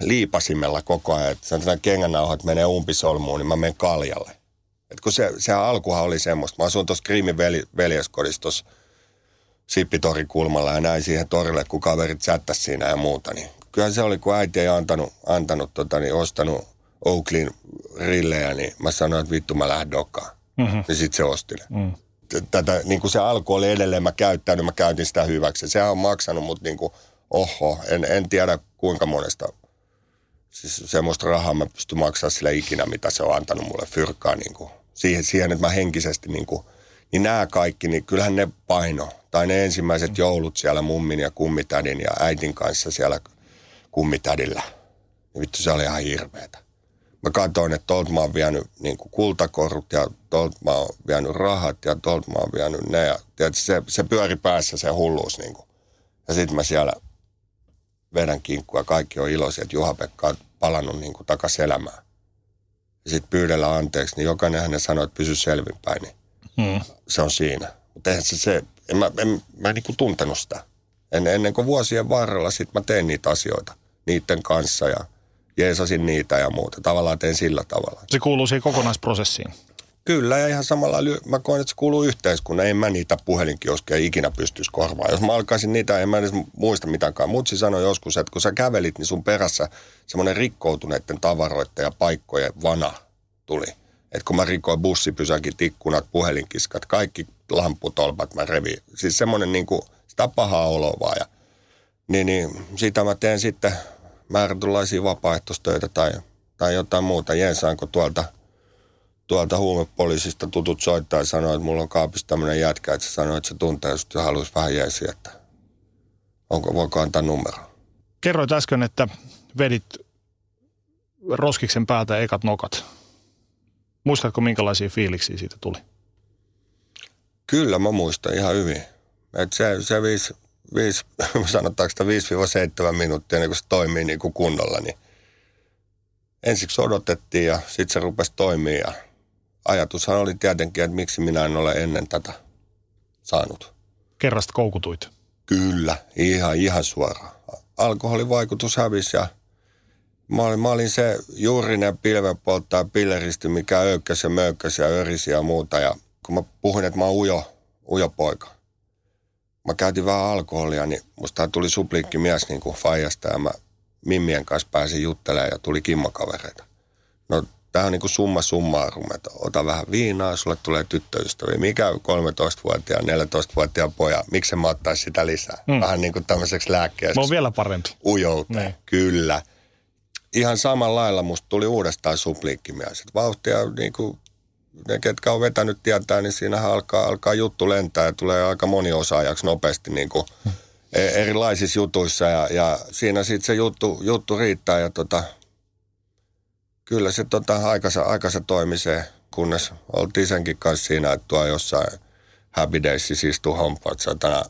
liipasimella koko ajan, että sanotaan kengännauhat menee umpisolmuun, niin mä menen kaljalle. Et kun se, se alkuhan oli semmoista. Mä asun tuossa Kriimin veljeskodissa tuossa Sippitorin kulmalla ja näin siihen torille, kun kaverit sättäisi siinä ja muuta. Niin kyllähän se oli, kun äiti ei antanut, antanut tota, niin ostanut Oaklin rillejä, niin mä sanoin, että vittu mä lähden dokaan. Mm-hmm. Ja sitten se osti ne. Mm. Tätä, niin kuin se alku oli edelleen, mä käyttänyt, mä käytin sitä hyväksi. Sehän on maksanut, mutta niin kuin, oho, en, en tiedä kuinka monesta siis semmoista rahaa mä pystyn maksamaan sille ikinä, mitä se on antanut mulle fyrkkaa niin kuin, siihen, siihen, että mä henkisesti niin kuin, niin nämä kaikki, niin kyllähän ne paino. Tai ne ensimmäiset joulut siellä mummin ja kummitädin ja äitin kanssa siellä kummitädillä. Niin vittu se oli ihan hirveetä. Mä katsoin, että tuolta mä oon vienyt niin kuin kultakorut ja tuolta mä oon vienyt rahat ja tuolta mä oon vienyt ne. Ja, tiedätkö, se, se pyöri päässä se hulluus. Niin kuin. Ja sitten mä siellä vedän kinkkua. Kaikki on iloisia, että Juha-Pekka on palannut niin kuin takaisin elämään. Ja sitten pyydellä anteeksi, niin jokainen hänen sanoi, että pysy selvinpäin. Niin hmm. Se on siinä. Mutta eihän se, se en mä, en, mä en niin kuin tuntenut sitä. En, ennen kuin vuosien varrella sitten mä tein niitä asioita niiden kanssa ja jeesasin niitä ja muuta. Tavallaan teen sillä tavalla. Se kuuluu siihen kokonaisprosessiin. Kyllä, ja ihan samalla mä koen, että se kuuluu yhteiskunnan. En mä niitä puhelinkioskeja ikinä pystyisi korvaamaan. Jos mä alkaisin niitä, en mä edes muista mitäänkaan. Mutsi sanoi joskus, että kun sä kävelit, niin sun perässä semmoinen rikkoutuneiden tavaroiden ja paikkojen vana tuli. Että kun mä rikoin bussipysäkit, ikkunat, puhelinkiskat, kaikki lamputolpat mä revin. Siis semmoinen niin kuin, sitä pahaa oloa vaan. Ja, niin, niin siitä mä teen sitten määrätynlaisia vapaaehtoistöitä tai, tai jotain muuta. Jeesaanko tuolta – tuolta huumepoliisista tutut soittaa ja sanoo, että mulla on kaapissa tämmöinen jätkä, että se sanoo, että se tuntee just ja haluaisi vähän jeesiä, että onko, voiko antaa numero. Kerroit äsken, että vedit roskiksen päältä ekat nokat. Muistatko, minkälaisia fiiliksiä siitä tuli? Kyllä, mä muistan ihan hyvin. Et se, se viisi, viisi, sanotaanko sitä 5-7 minuuttia, niin kun se toimii niin kuin kunnolla, niin ensiksi odotettiin ja sitten se rupesi toimia ja ajatushan oli tietenkin, että miksi minä en ole ennen tätä saanut. Kerrasta koukutuit? Kyllä, ihan, ihan suoraan. Alkoholin vaikutus hävisi ja mä olin, mä olin se juurinen pilvenpolttaja pilleristi, mikä öykkäsi ja möykkäsi ja örisi ja muuta. Ja kun mä puhuin, että mä oon ujo, ujo poika. Mä käytin vähän alkoholia, niin musta tuli supliikki mies niin kuin Fajasta ja mä Mimmien kanssa pääsin juttelemaan ja tuli kimmakavereita. No Tämä on niin kuin summa summarum, että ota vähän viinaa, sulle tulee tyttöystäviä. Mikä 13-vuotiaan, 14-vuotiaan poja, miksi mä ottaisi sitä lisää? Hmm. Vähän niin kuin tämmöiseksi lääkkeeksi. Mä oon vielä parempi. Ujouteen, niin. kyllä. Ihan samalla lailla musta tuli uudestaan supliikkimies. Vauhtia niin kuin ne, ketkä on vetänyt tietää, niin siinähän alkaa, alkaa juttu lentää ja tulee aika moni osaajaksi nopeasti niin kuin hmm. erilaisissa jutuissa. Ja, ja siinä sitten se juttu, juttu riittää ja tota, kyllä se tota, aikansa, aikansa toimi se, kunnes oltiin senkin kanssa siinä, että tuo jossain Happy Daysissa istui hompat satana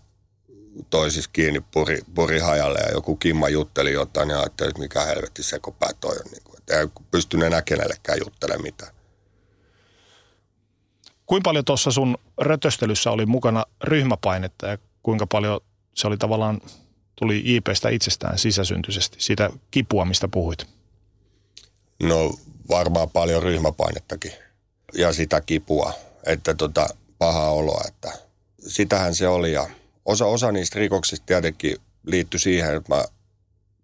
toisissa kiinni puri, puri hajalle ja joku kimma jutteli jotain ja ajattelin, että mikä helvetti sekopää toi on. Niin kuin, että ei pystynyt enää kenellekään juttelemaan mitään. Kuinka paljon tuossa sun rötöstelyssä oli mukana ryhmäpainetta ja kuinka paljon se oli tavallaan tuli JPstä itsestään sisäsyntyisesti, siitä kipua, mistä puhuit? No varmaan paljon ryhmäpainettakin ja sitä kipua, että tota, paha oloa, että sitähän se oli ja osa, osa niistä rikoksista tietenkin liittyi siihen, että mä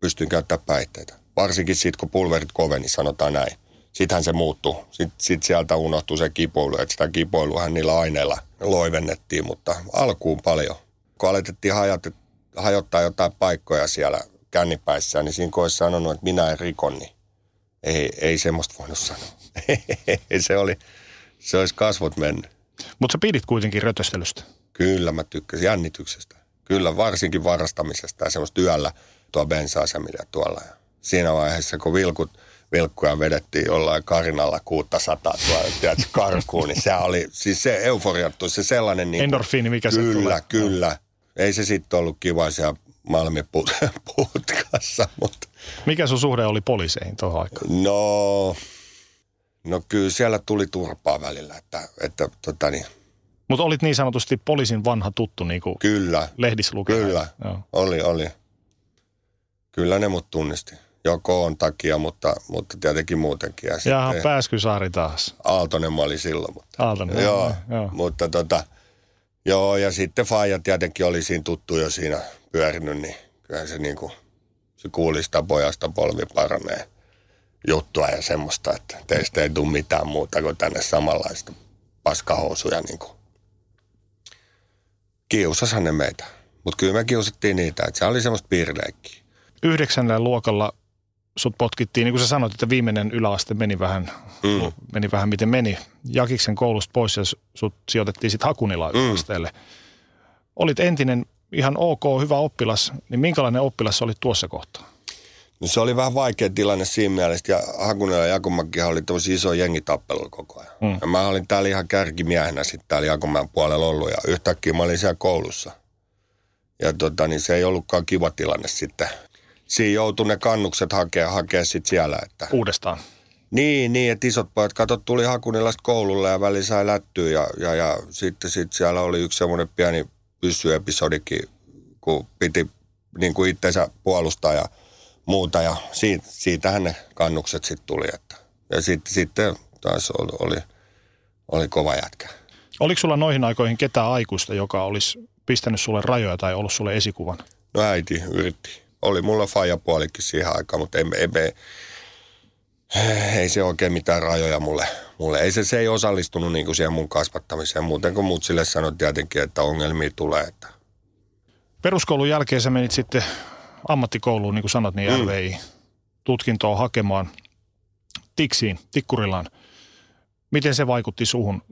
pystyn käyttämään päihteitä. Varsinkin sitten, kun pulverit koveni, sanotaan näin. Sittenhän se muuttui. Sitten sit sieltä unohtui se kipoilu, että sitä kipoiluhan niillä aineilla loivennettiin, mutta alkuun paljon. Kun alettiin hajot, hajottaa jotain paikkoja siellä kännipäissä, niin siinä kun olisi sanonut, että minä en rikon, niin ei, ei semmoista voinut sanoa. se, oli, se olisi kasvot mennyt. Mutta sä pidit kuitenkin rötöstelystä. Kyllä, mä tykkäsin jännityksestä. Kyllä, varsinkin varastamisesta ja semmoista työllä tuo bensa-asemilla tuolla. Ja siinä vaiheessa, kun vilkut, vilkkuja vedettiin jollain karinalla 600 tuolla, tiedätkö, karkuun, niin se oli, siis se euforia, se sellainen... Niin, Endorfiini, mikä kyllä, se. Kyllä, kyllä. Ei se sitten ollut kiva siellä Malmiputkassa, mutta... Mikä sun suhde oli poliiseihin tuohon aikaan? No, no kyllä siellä tuli turpaa välillä, että, että tota niin, Mutta olit niin sanotusti poliisin vanha tuttu, niin kuin kyllä, lehdissä lukee. kyllä, Joo. oli, oli. Kyllä ne mut tunnisti. Joko on takia, mutta, mutta tietenkin muutenkin. Ja Jaha, Pääskysaari taas. Aaltonen mä olin silloin. Mutta, Aaltonen, joo, joo, joo. mutta tota, joo, ja sitten Faija tietenkin oli siinä tuttu jo siinä pyörinyt, niin kyllä se niinku, se kuuli sitä pojasta polvi paranee juttua ja semmoista, että teistä ei tule mitään muuta kuin tänne samanlaista paskahousuja niin kuin. Kiusashan ne meitä. Mutta kyllä me kiusattiin niitä, että se oli semmoista piirleikkiä. Yhdeksännellä luokalla sut potkittiin, niin kuin sä sanoit, että viimeinen yläaste meni vähän, Mm. meni vähän miten meni. Jakiksen koulusta pois ja sut sijoitettiin sitten Hakunilaan Mm. yläasteelle. Olit entinen ihan ok, hyvä oppilas, niin minkälainen oppilas sä olit tuossa kohtaa? No se oli vähän vaikea tilanne siinä mielessä, ja Hakunen ja Jakomäkihan oli tosi iso jengitappelu koko ajan. Mm. Ja mä olin täällä ihan kärkimiehenä sitten täällä Jakomäen puolella ollut, ja yhtäkkiä mä olin siellä koulussa. Ja tota, niin se ei ollutkaan kiva tilanne sitten. Siinä joutui ne kannukset hakea, hakea sitten siellä, että Uudestaan. Niin, niin, että isot pojat, katsot, tuli Hakunilasta koululle ja väli sai lättyä ja, ja, ja sitten sit siellä oli yksi semmoinen pieni pyssyepisodikin, kun piti niin kuin itsensä puolustaa ja muuta ja siitä, siitähän ne kannukset sitten tuli. Että. Ja sitten, sitten taas oli, oli, oli kova jätkä. Oliko sulla noihin aikoihin ketään aikuista, joka olisi pistänyt sulle rajoja tai ollut sulle esikuvan? No äiti yritti. Oli mulla faijapuolikin siihen aikaan, mutta ei, ei, ei, ei se oikein mitään rajoja mulle. mulle. Ei se, se ei osallistunut niin kuin siihen mun kasvattamiseen. Muuten kuin mut sille sanoi tietenkin, että ongelmia tulee. Että. Peruskoulun jälkeen sä menit sitten ammattikouluun, niin kuin sanot, niin Mm. LVI, tutkintoa hakemaan Tiksiin, Tikkurilaan. Miten se vaikutti suhun?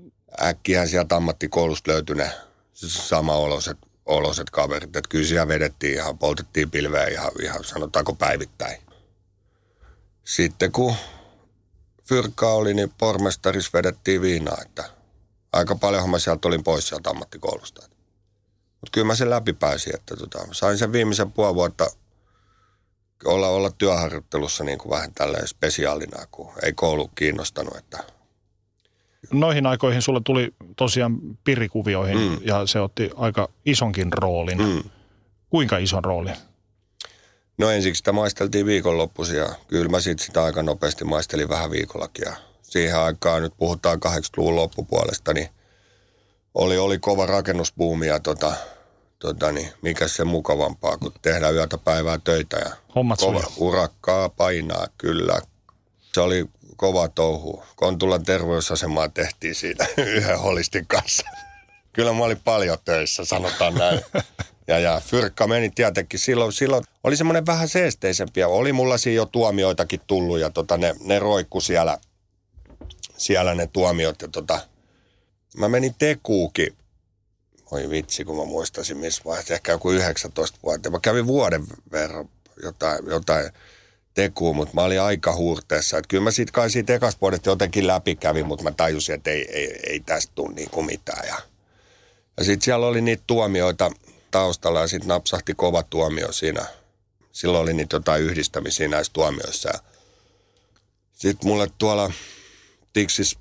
Äkkihän sieltä ammattikoulusta löytyi ne sama oloset, oloset kaverit. Että kyllä siellä vedettiin ihan, poltettiin pilveä ihan, ihan sanotaanko päivittäin. Sitten kun fyrkka oli, niin pormestaris vedettiin viinaa, että aika paljonhan mä sieltä olin pois sieltä ammattikoulusta. Mutta kyllä mä sen läpi pääsin, että tota, sain sen viimeisen puoli vuotta olla, olla työharjoittelussa niin kuin vähän tälleen spesiaalina, kun ei koulu kiinnostanut, että Noihin aikoihin sulla tuli tosiaan pirikuvioihin Mm. ja se otti aika isonkin roolin. mm, Kuinka ison roolin? No ensiksi sitä maisteltiin viikonloppuisin ja kyllä mä sit sitä aika nopeasti maistelin vähän viikollakin. Ja siihen aikaan, nyt puhutaan 80-luvun loppupuolesta, niin oli, oli kova rakennusbuumi ja tota, tota niin, mikä se mukavampaa, kun tehdään yötä päivää töitä ja Hommat kova urakkaa painaa, kyllä. Se oli kova touhu. Kontulan terveysasemaa tehtiin siitä yhden holistin kanssa. Kyllä mä olin paljon töissä, sanotaan näin. Ja, ja fyrkka meni tietenkin. Silloin, silloin oli semmoinen vähän seesteisempi. Oli mulla siinä jo tuomioitakin tullut ja tota, ne, ne roikku siellä, siellä ne tuomiot. Ja tota, mä menin tekuukin. Oi vitsi, kun mä muistaisin missä vaiheessa. Ehkä joku 19 vuotta. Mä kävin vuoden verran jotain, jotain tekuu, mutta mä olin aika huurteessa. Että kyllä mä siitä kai siitä ekasta vuodesta jotenkin läpi kävin, mutta mä tajusin, että ei, ei, ei tästä tule niinku mitään. Ja, ja sitten siellä oli niitä tuomioita taustalla ja sitten napsahti kova tuomio siinä. Silloin oli niitä jotain yhdistämisiä näissä tuomioissa. Sitten mulle tuolla Tiksis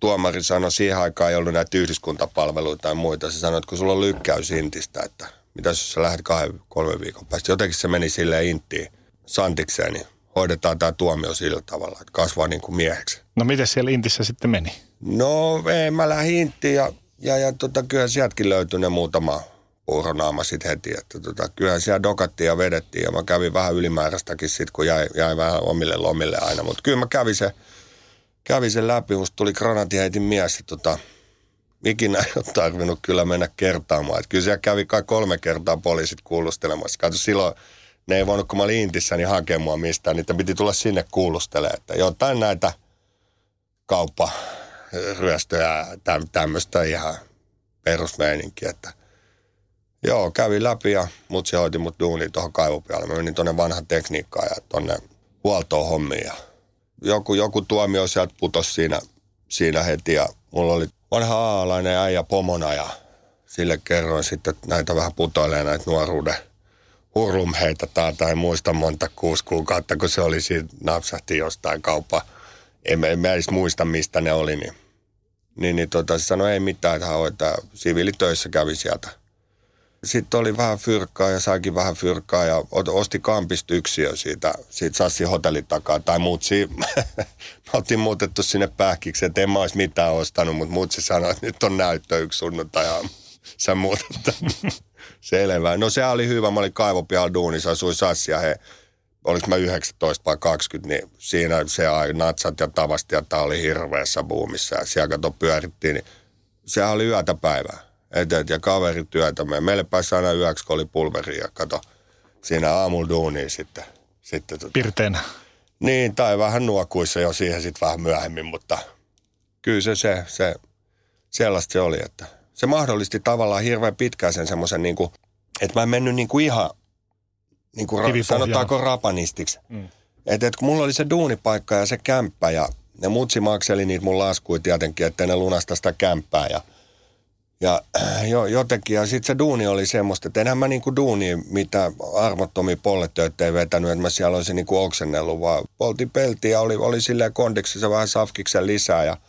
tuomari sanoi, siihen aikaan ei ollut näitä yhdyskuntapalveluita tai muita. Se sanoi, että kun sulla on lykkäys intistä, että mitä jos sä lähdet kahden, kolmen viikon päästä. Jotenkin se meni silleen inttiin santikseen, niin hoidetaan tämä tuomio sillä tavalla, että kasvaa niin kuin mieheksi. No miten siellä Intissä sitten meni? No ei, mä lähdin inttiin ja, ja, ja tota, kyllä sieltäkin löytyi ne muutama puuronaama sitten heti. Että tota, kyllähän siellä dokattiin ja vedettiin ja mä kävin vähän ylimääräistäkin sitten, kun jäi, jäi vähän omille lomille aina. Mutta kyllä mä kävin se, kävin sen läpi, musta tuli granatiheitin mies. Ja tota, ikinä ei ole tarvinnut kyllä mennä kertaamaan. Että kyllä siellä kävi kai kolme kertaa poliisit kuulustelemassa. Kato silloin ne ei voinut, kun mä olin Intissä, niin hakea mua mistään. Niitä piti tulla sinne kuulustelemaan. Että jotain näitä kaupparyöstöjä, tämmöistä ihan perusmeininkiä. Että joo, kävi läpi ja mut se hoiti mut duuniin tuohon kaivopialle. Mä menin tuonne vanhan tekniikkaan ja tuonne huoltoon hommiin. Ja joku, joku tuomio sieltä putosi siinä, siinä heti ja mulla oli vanha aalainen äijä pomona ja sille kerroin sitten näitä vähän putoilee näitä nuoruuden hurlumheita tai muista monta kuusi kuukautta, kun se oli siinä napsahti jostain kauppa. En, en mä edes muista, mistä ne oli, niin, niin, niin tota, se sanoi ei mitään, että hoitaa, siviilitöissä kävi sieltä. Sitten oli vähän fyrkkaa ja saikin vähän fyrkkaa ja osti kampista yksiö siitä, siitä Sassin hotellin takaa. Tai muutsi, me oltiin muutettu sinne pähkiksi, että en mä olisi mitään ostanut, mutta muutsi sanoi, että nyt on näyttö yksi sunnuntai Sä muutat Selvä. No se oli hyvä. Mä olin kaivopialla duunissa, asui Sassi ja he, oliko mä 19 vai 20, niin siinä se ai natsat ja tavasti ja tää oli hirveässä buumissa ja siellä kato pyörittiin, niin sehän oli yötä päivää. Etet ja kaverit työtä. Meille pääsi aina yöksi, kun oli pulveri ja kato siinä aamulla duuniin sitten. sitten tota. Pirteenä. Niin, tai vähän nuokuissa jo siihen sitten vähän myöhemmin, mutta kyllä se, se, se sellaista se oli, että se mahdollisti tavallaan hirveän pitkään sen semmoisen, niin kuin, että mä en mennyt niin kuin ihan, niin kuin sanotaanko rapanistiksi. Mm. Että et kun mulla oli se duunipaikka ja se kämppä ja ne mutsi makseli niitä mun laskuja tietenkin, että ne lunasta sitä kämppää ja ja jo, jotenkin, ja sitten se duuni oli semmoista, että enhän mä niinku duuni, mitä armottomia polletöitä ei vetänyt, että mä siellä olisin niinku oksennellut, vaan poltin peltiä ja oli, oli silleen kondiksissa vähän safkiksen lisää ja –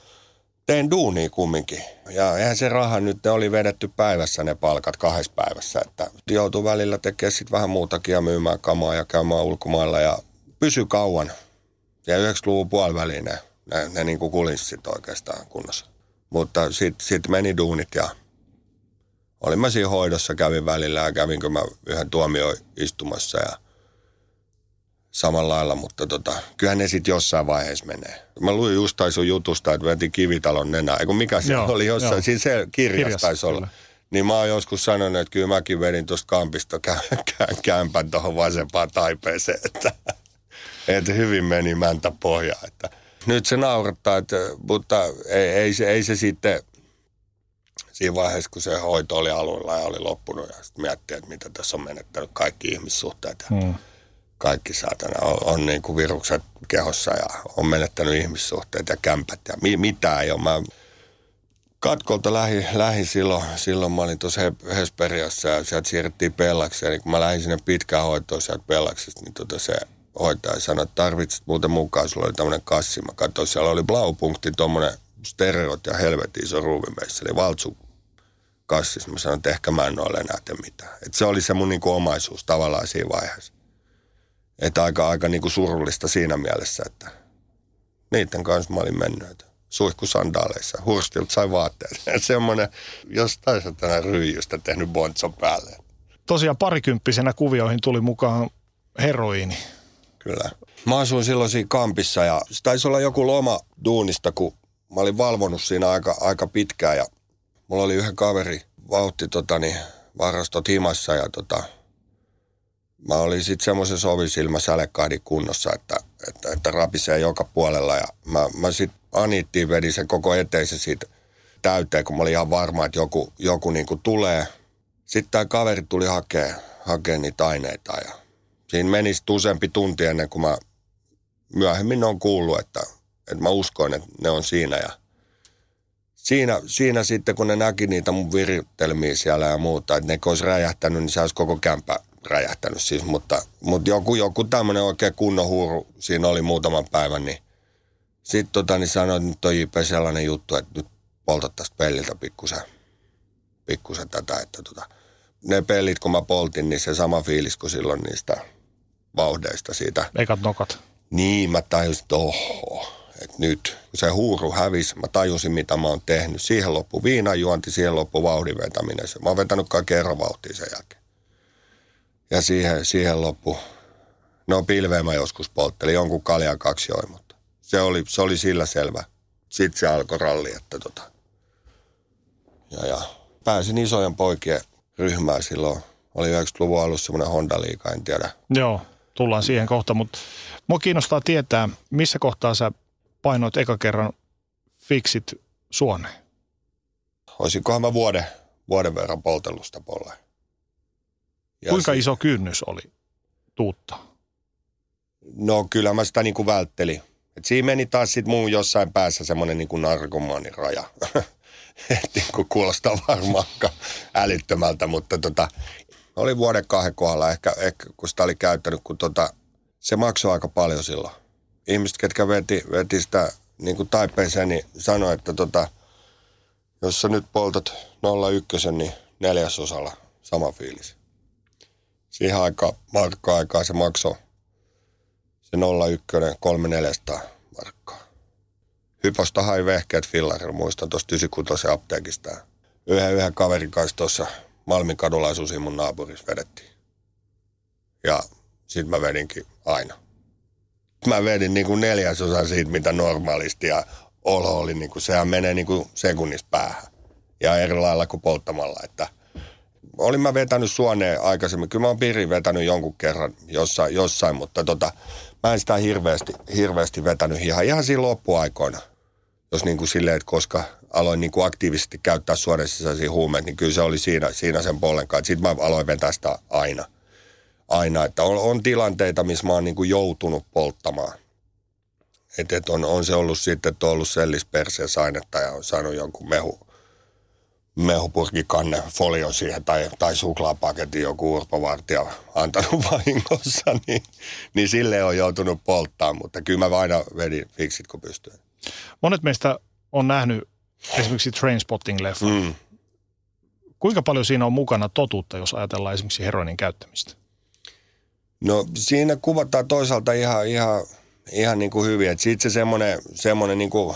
tein duunia kumminkin. Ja eihän se raha nyt, ne oli vedetty päivässä ne palkat kahdessa päivässä. Että joutui välillä tekemään sitten vähän muutakin ja myymään kamaa ja käymään ulkomailla ja pysy kauan. Ja 90-luvun puoliväliin ne, ne, ne niin kuin kulinssit oikeastaan kunnossa. Mutta sitten sit meni duunit ja olin mä siinä hoidossa, kävin välillä ja kävinkö mä yhden tuomioon istumassa ja samalla lailla, mutta tota, kyllähän ne sitten jossain vaiheessa menee. Mä luin just sun jutusta, että vetin kivitalon nenää, eikö mikä se joo, oli jossain, joo. siinä se kirjas taisi olla. Niin mä oon joskus sanonut, että kyllä mäkin vedin tuosta kampista kä- kä- kämpän tuohon vasempaan taipeeseen, että, että hyvin meni mäntä pohjaa. Että. Nyt se naurattaa, että, mutta ei, ei, se, ei se sitten siinä vaiheessa, kun se hoito oli alueella ja oli loppunut ja sitten miettii, että mitä tässä on menettänyt kaikki ihmissuhteet. Ja hmm kaikki saatana on, on niin kuin virukset kehossa ja on menettänyt ihmissuhteet ja kämpät ja mi, mitä ei ole. Mä katkolta lähi, lähi silloin, silloin mä olin tuossa Hesperiassa ja sieltä siirrettiin Pellakseen. Niin kun mä lähdin sinne pitkään hoitoon sieltä Pellaksesta, niin tota se hoitaja sanoi, että tarvitset muuten mukaan, sulla oli tämmöinen kassi. Mä katsoin, siellä oli blaupunkti, tuommoinen stereot ja helvetin iso ruuvimeissä, eli valtsu kassissa. Mä sanoin, että ehkä mä en ole enää mitään. Et se oli se mun niinku omaisuus tavallaan siinä vaiheessa. Että aika, aika niin kuin surullista siinä mielessä, että niiden kanssa mä olin mennyt. Suihkusandaaleissa. Hurstilta sai vaatteet. Semmoinen jostain satana ryijystä tehnyt bonzon päälle. Tosiaan parikymppisenä kuvioihin tuli mukaan heroiini. Kyllä. Mä asuin silloin siinä kampissa ja se taisi olla joku loma duunista, kun mä olin valvonut siinä aika, aika pitkään ja mulla oli yhden kaveri vauhti totani, varastot himassa ja tota, mä olin sitten semmoisen ovisilmä sälekahdi kunnossa, että, että, että rapisee joka puolella. Ja mä, mä sitten Anittiin vedin sen koko eteisen siitä täyteen, kun mä olin ihan varma, että joku, joku niinku tulee. Sitten tämä kaveri tuli hakea, hakea niitä aineita ja siinä meni useampi tunti ennen kuin mä myöhemmin on kuullut, että, että mä uskoin, että ne on siinä ja Siinä, siinä sitten, kun ne näki niitä mun viritelmiä siellä ja muuta, että ne olisi räjähtänyt, niin se olisi koko kämpä räjähtänyt siis, mutta, mutta joku, joku tämmöinen oikein kunnon huuru siinä oli muutaman päivän, niin sitten tota, niin sanoin, että nyt on JP sellainen juttu, että nyt poltat tästä pelliltä pikkusen, pikkusen tätä, että tota, ne pelit, kun mä poltin, niin se sama fiilis kuin silloin niistä vauhdeista siitä. Ekat nokat. Niin, mä tajusin, että oho, että nyt kun se huuru hävisi, mä tajusin mitä mä oon tehnyt. Siihen loppu viinajuonti, siihen loppu vauhdin vetäminen. Mä oon vetänyt kai kerran vauhtia sen jälkeen. Ja siihen, siihen loppu, no pilveä mä joskus polttelin, jonkun kaljan kaksi joi, mutta se oli, se oli sillä selvä. Sitten se alkoi ralli, että tota. Ja, ja pääsin isojen poikien ryhmään silloin. Oli 90-luvun alussa semmoinen Honda-liiga, en tiedä. Joo, tullaan siihen kohta, mutta mua kiinnostaa tietää, missä kohtaa sä painoit eka kerran fiksit suoneen? Olisinkohan mä vuoden, vuoden verran poltellusta polleen. Kuinka si- iso kynnys oli tuutta? No kyllä mä sitä niinku välttelin. Et siinä meni taas sit mun jossain päässä semmoinen niinku narkomaanin raja. Et niinku kuulostaa varmaan älyttömältä, mutta tota, oli vuoden kahden kohdalla ehkä, ehkä kun sitä oli käyttänyt, kun tota, se maksoi aika paljon silloin. Ihmiset, ketkä veti, veti sitä niin kuin taipeeseen, niin sanoi, että tota, jos sä nyt poltat 01, niin neljäsosalla sama fiilis. Siihen aikaan, markka-aikaa se maksoi se 01 3400 markkaa. Hyposta hai vehkeet fillarilla, muistan tuosta 96 apteekista. Yhden, yhden kaverin kanssa tuossa Malmin kadulla mun naapurissa vedettiin. Ja sit mä vedinkin aina. Mä vedin niin kuin neljäsosa siitä, mitä normaalisti ja olo oli, niin kuin, sehän menee niin kuin sekunnista päähän. Ja eri lailla kuin polttamalla, että olin mä vetänyt suoneen aikaisemmin. Kyllä mä oon piirin vetänyt jonkun kerran jossain, jossain mutta tota, mä en sitä hirveästi, hirveästi vetänyt ihan, ihan siinä loppuaikoina. Jos niin kuin silleen, että koska aloin niin kuin aktiivisesti käyttää suonen sisäisiä huumeita, niin kyllä se oli siinä, siinä sen pollen kanssa. Sitten mä aloin vetää sitä aina. Aina, että on, on tilanteita, missä mä oon niin kuin joutunut polttamaan. Että et on, on, se ollut sitten, että on ollut ainetta ja on saanut jonkun mehu, mehupurkikanne folio siihen tai, tai suklaapaketin joku urpovartija antanut vahingossa, niin, niin sille on joutunut polttaa, mutta kyllä mä aina vedin fiksit kun pystyin. Monet meistä on nähnyt esimerkiksi Trainspotting-leffa. Mm. Kuinka paljon siinä on mukana totuutta, jos ajatellaan esimerkiksi heroinin käyttämistä? No siinä kuvataan toisaalta ihan, ihan, ihan niin kuin hyvin, että sitten se semmoinen, semmoinen niin kuin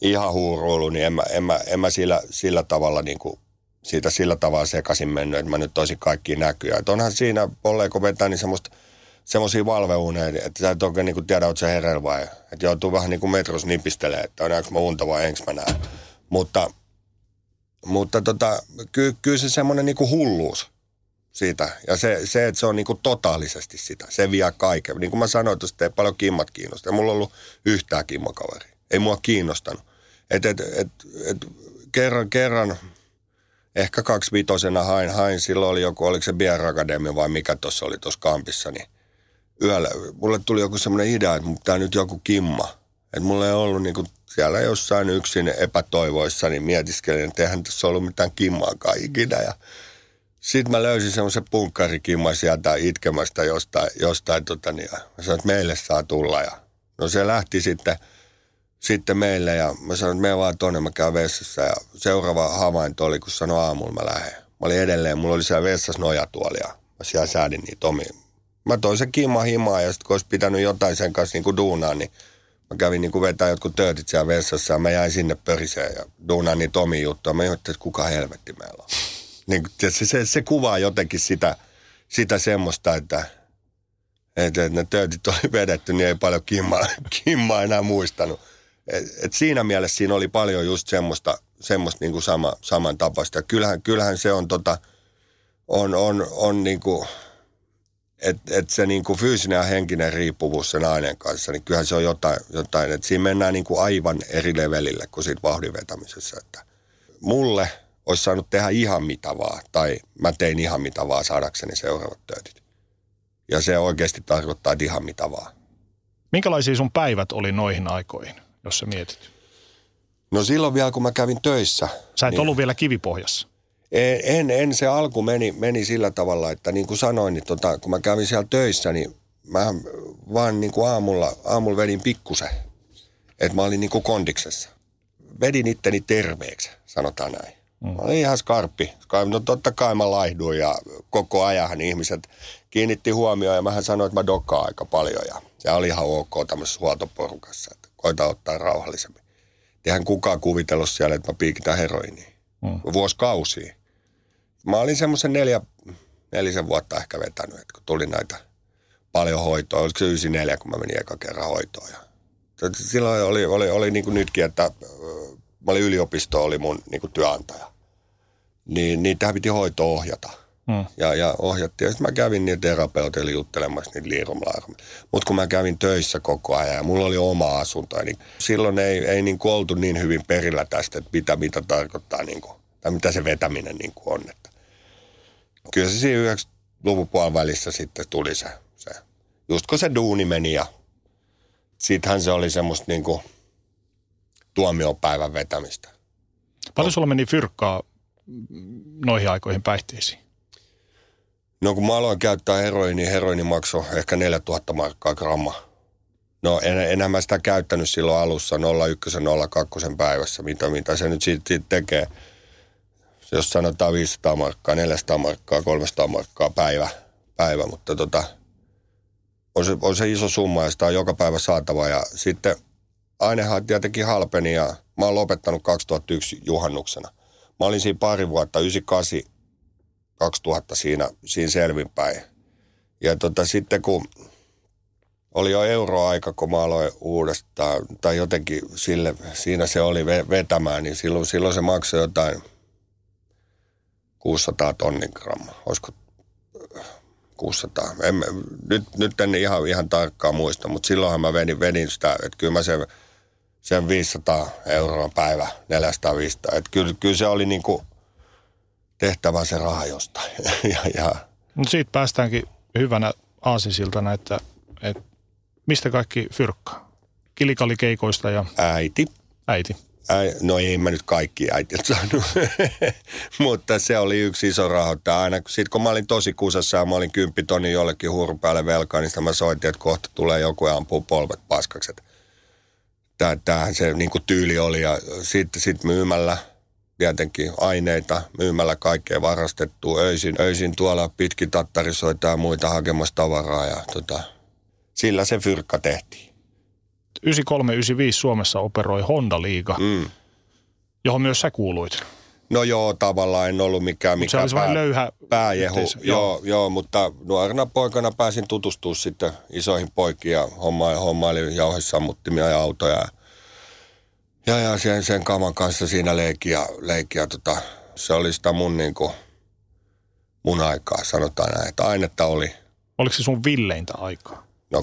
ihan huuruilu, niin en mä, en mä, en mä sillä, sillä tavalla niin kuin, siitä sillä tavalla sekaisin mennyt, että mä nyt toisin kaikki näkyä. Että onhan siinä polleeko vetää niin semmoista semmoisia valveuneja, että sä et oikein niin tiedä, oot sä hereillä vai. Että joutuu vähän niin kuin metros nipistelee, että on mä unta vai enks mä näen. Mutta, mutta tota, ky, kyllä se semmoinen niin kuin hulluus siitä. Ja se, se, että se on niin kuin totaalisesti sitä. Se vie kaiken. Niin kuin mä sanoin, että ei paljon kimmat kiinnosta. Ei mulla ollut yhtään kimmakaveri. Ei mua kiinnostanut. Et, et, et, et, kerran, kerran, ehkä kaksi vitosena hain, hain. Silloin oli joku, oliko se Bier Academy vai mikä tuossa oli tuossa kampissa, niin yöllä, mulle tuli joku semmoinen idea, että tämä nyt joku kimma. Että mulla ei ollut niin kuin siellä jossain yksin epätoivoissa, niin mietiskelin, että eihän tässä ollut mitään kimmaakaan ikinä. Ja sitten mä löysin semmoisen punkkarikimma sieltä itkemästä jostain, jostain tota, niin, ja sanoin, että meille saa tulla. Ja, no se lähti sitten, sitten meille ja mä sanoin, että me vaan tonne, mä käyn vessassa. Ja seuraava havainto oli, kun sanoi aamulla mä lähden. Mä olin edelleen, mulla oli siellä vessassa nojatuoli ja mä siellä säädin niitä omia. Mä toin sen kimma himaa ja sitten kun olisi pitänyt jotain sen kanssa niin kuin duunaa, niin mä kävin niin kuin vetää jotkut töötit siellä vessassa ja mä jäin sinne pöriseen ja duunaan niitä omia juttuja. Mä ajattelin, että kuka helvetti meillä on. Niin, se, se, se, kuvaa jotenkin sitä, sitä semmoista, että, että, että ne töötit oli vedetty, niin ei paljon kimmaa, kimmaa enää muistanut. Et, et siinä mielessä siinä oli paljon just semmoista, semmoista niin kuin sama, samantapaista. Kyllähän, kyllähän se on, tota, on, on, on niin kuin, että et se niinku fyysinen ja henkinen riippuvuus sen aineen kanssa, niin kyllähän se on jotain, jotain että siinä mennään niinku aivan eri levelille kuin siitä vauhdin vetämisessä. Että mulle olisi saanut tehdä ihan mitä vaan, tai mä tein ihan mitä vaan saadakseni seuraavat töötit. Ja se oikeasti tarkoittaa, että ihan mitä vaan. Minkälaisia sun päivät oli noihin aikoihin, jos sä mietit? No silloin vielä, kun mä kävin töissä. Sä et niin... ollut vielä kivipohjassa. En, en, se alku meni, meni sillä tavalla, että niin kuin sanoin, niin tota, kun mä kävin siellä töissä, niin mä vaan niin kuin aamulla, aamulla vedin pikkusen, että mä olin niin kuin kondiksessa. Vedin itteni terveeksi, sanotaan näin. Mm. Mä olin ihan skarppi. No totta kai mä laihduin ja koko ajan ihmiset kiinnitti huomioon ja mähän sanoin, että mä dokkaan aika paljon ja se oli ihan ok tämmöisessä huoltoporukassa, että koita ottaa rauhallisemmin. Eihän kukaan kuvitellut siellä, että mä piikitän heroiniin. Mm. Vuosikausia. Mä olin semmoisen neljä, nelisen vuotta ehkä vetänyt, että kun tuli näitä paljon hoitoa. Oliko se 94, kun mä menin eka kerran hoitoon. Ja silloin oli, oli, oli niin kuin nytkin, että mä olin yliopisto, oli mun niin kuin työnantaja. Niin niitä piti hoito ohjata. Hmm. Ja, ja ohjattiin. Ja sitten mä kävin niitä terapeutille juttelemassa niitä liirumlaarumia. Mutta kun mä kävin töissä koko ajan ja mulla oli oma asunto, niin silloin ei, ei niin oltu niin hyvin perillä tästä, että mitä, mitä tarkoittaa, niin kuin, tai mitä se vetäminen niin kuin on. Että kyllä se siinä 90-luvun puolella välissä sitten tuli se, se, just kun se duuni meni ja sittenhän se oli semmoista niin kuin tuomiopäivän vetämistä. Paljon sulla meni fyrkkaa noihin aikoihin päihteisiin? No kun mä aloin käyttää heroini, niin heroini maksoi ehkä 4000 markkaa gramma. No en, enhän mä sitä käyttänyt silloin alussa 01 02 päivässä, mitä, mitä se nyt siitä, siitä tekee. Jos sanotaan 500 markkaa, 400 markkaa, 300 markkaa päivä, päivä mutta tota, on, se, on se iso summa ja sitä on joka päivä saatava. Ja sitten ainehan tietenkin halpeni ja mä oon lopettanut 2001 juhannuksena. Mä olin siinä pari vuotta, 98 2000 siinä, siinä selvinpäin. Ja tota, sitten kun oli jo euroaika, kun mä aloin uudestaan, tai jotenkin sille, siinä se oli vetämään, niin silloin, silloin se maksoi jotain 600 tonnin gramma. Olisiko 600? En, nyt, nyt en ihan, ihan tarkkaan muista, mutta silloinhan mä venin, venin sitä, että kyllä mä sen, sen 500 euroa päivä, 400-500. Että kyllä, kyllä se oli niin kuin – tehtävä se raha jostain. ja, ja. No siitä päästäänkin hyvänä aasisiltana, että, että mistä kaikki fyrkkaa? Kilikalikeikoista ja... Äiti. Äiti. Äi, no ei mä nyt kaikki äitiltä saanut, mutta se oli yksi iso rahoittaja. Aina sit kun mä olin tosi kusassa ja mä olin kymppitonin jollekin hurpäälle velkaa, niin mä soitin, että kohta tulee joku ja ampuu polvet paskakset. Tämähän se niin tyyli oli ja sitten sit myymällä – tietenkin aineita myymällä kaikkea varastettua öisin. Öisin tuolla pitkin tattarisoita ja muita hakemassa tavaraa ja tota, sillä se fyrkka tehtiin. 93-95 Suomessa operoi Honda Liiga, mm. johon myös sä kuuluit. No joo, tavallaan en ollut mikään mikä se pää, löyhä pääjehu. Yhteisö, joo. joo, joo, mutta nuorena poikana pääsin tutustumaan sitten isoihin poikiin ja homma, hommailin jauhesammuttimia ja autoja. Ja, ja sen, sen kaman kanssa siinä leikki ja, leikki ja tota, se oli sitä mun, niin kuin, mun aikaa, sanotaan näin, että ainetta oli. Oliko se sun villeintä aikaa? No,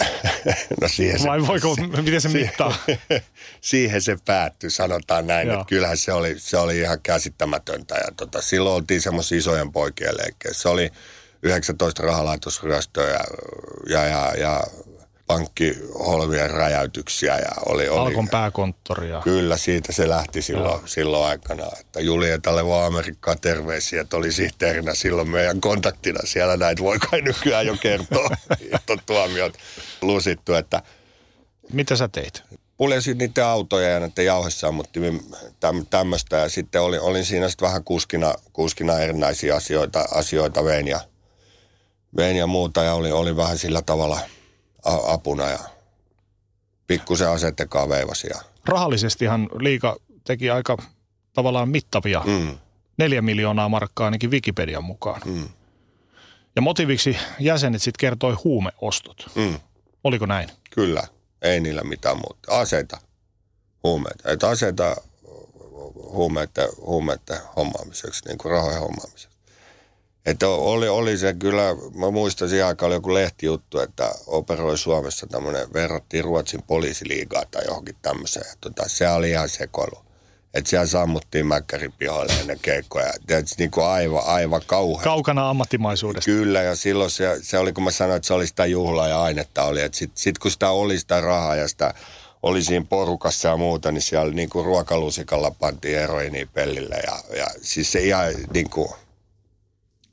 no siihen se, Vai voiko, miten se mittaa? siihen se päättyi, sanotaan näin, Joo. että kyllähän se oli, se oli ihan käsittämätöntä. Ja tota, silloin oltiin semmoisia isojen poikien leikkeissä. Se oli 19 rahalaitosryöstöä ja, ja, ja, ja pankkiholvien räjäytyksiä. Ja oli, oli, Alkon pääkonttoria. Kyllä, siitä se lähti silloin, silloin aikana. Että Julietalle vaan Amerikkaa terveisiä, että oli sihteerinä silloin meidän kontaktina siellä. Näitä voi kai nykyään jo kertoa, että tuomiot lusittu. Että Mitä sä teit? Puljesin niiden autoja ja näiden jauhessa mutta tämmöistä. Ja sitten olin, olin siinä sitten vähän kuskina, kuskina erinäisiä asioita, asioita vein ja, vein ja muuta. Ja oli, oli vähän sillä tavalla – apuna ja pikkusen asettekaan veivasi. Rahallisestihan liika teki aika tavallaan mittavia. Mm. Neljä miljoonaa markkaa ainakin Wikipedian mukaan. Mm. Ja motiviksi jäsenet sitten kertoi huumeostot. Mm. Oliko näin? Kyllä, ei niillä mitään muuta. Aseita, huumeita. Että aseita huumeiden, huumeiden hommaamiseksi, niin kuin rahojen hommaamiseksi. Että oli, oli se kyllä, mä muistan siihen aikaan oli joku lehtijuttu, että operoi Suomessa tämmöinen, verrattiin Ruotsin poliisiliigaa tai johonkin tämmöiseen. Tota, se oli ihan sekoilu. Että siellä sammuttiin mäkkärin pihoille ennen keikkoja. Tietysti niin kuin aivan, aivan kauhean. Kaukana ammattimaisuudesta. Kyllä, ja silloin se, se oli, kun mä sanoin, että se oli sitä juhlaa ja ainetta oli. Että sitten sit kun sitä oli sitä rahaa ja sitä oli siinä porukassa ja muuta, niin siellä niin kuin ruokalusikalla pantiin eroinia pellille. Ja, ja siis se ihan niin kuin,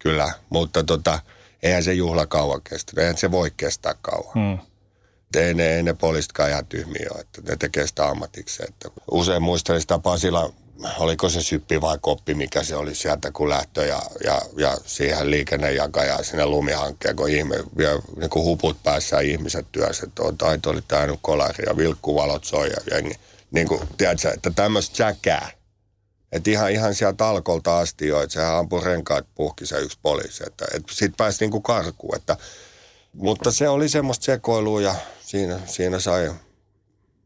Kyllä, mutta tota, eihän se juhla kauan kestä. Eihän se voi kestää kauan. Hmm. Ei ne, ei ne poliisitkaan ihan tyhmiä ole, että ne tekee sitä ammatiksi. Että usein muistelin sitä Pasila oliko se syppi vai koppi, mikä se oli sieltä kun lähtö ja, ja, ja siihen liikennejakaja sinne lumihankkeen, kun ihme, vielä niin kuin huput päässä ihmiset työssä, että taito oli täynnä kolari ja vilkkuvalot soi ja jengi. Niin kuin, tiedätkö, että tämmöistä säkää. Että ihan, ihan sieltä alkolta asti jo, että sehän ampui renkaat puhki se yksi poliisi. Että, että sit pääsi niin kuin karkuun. Että, mutta se oli semmoista sekoilua ja siinä, siinä sai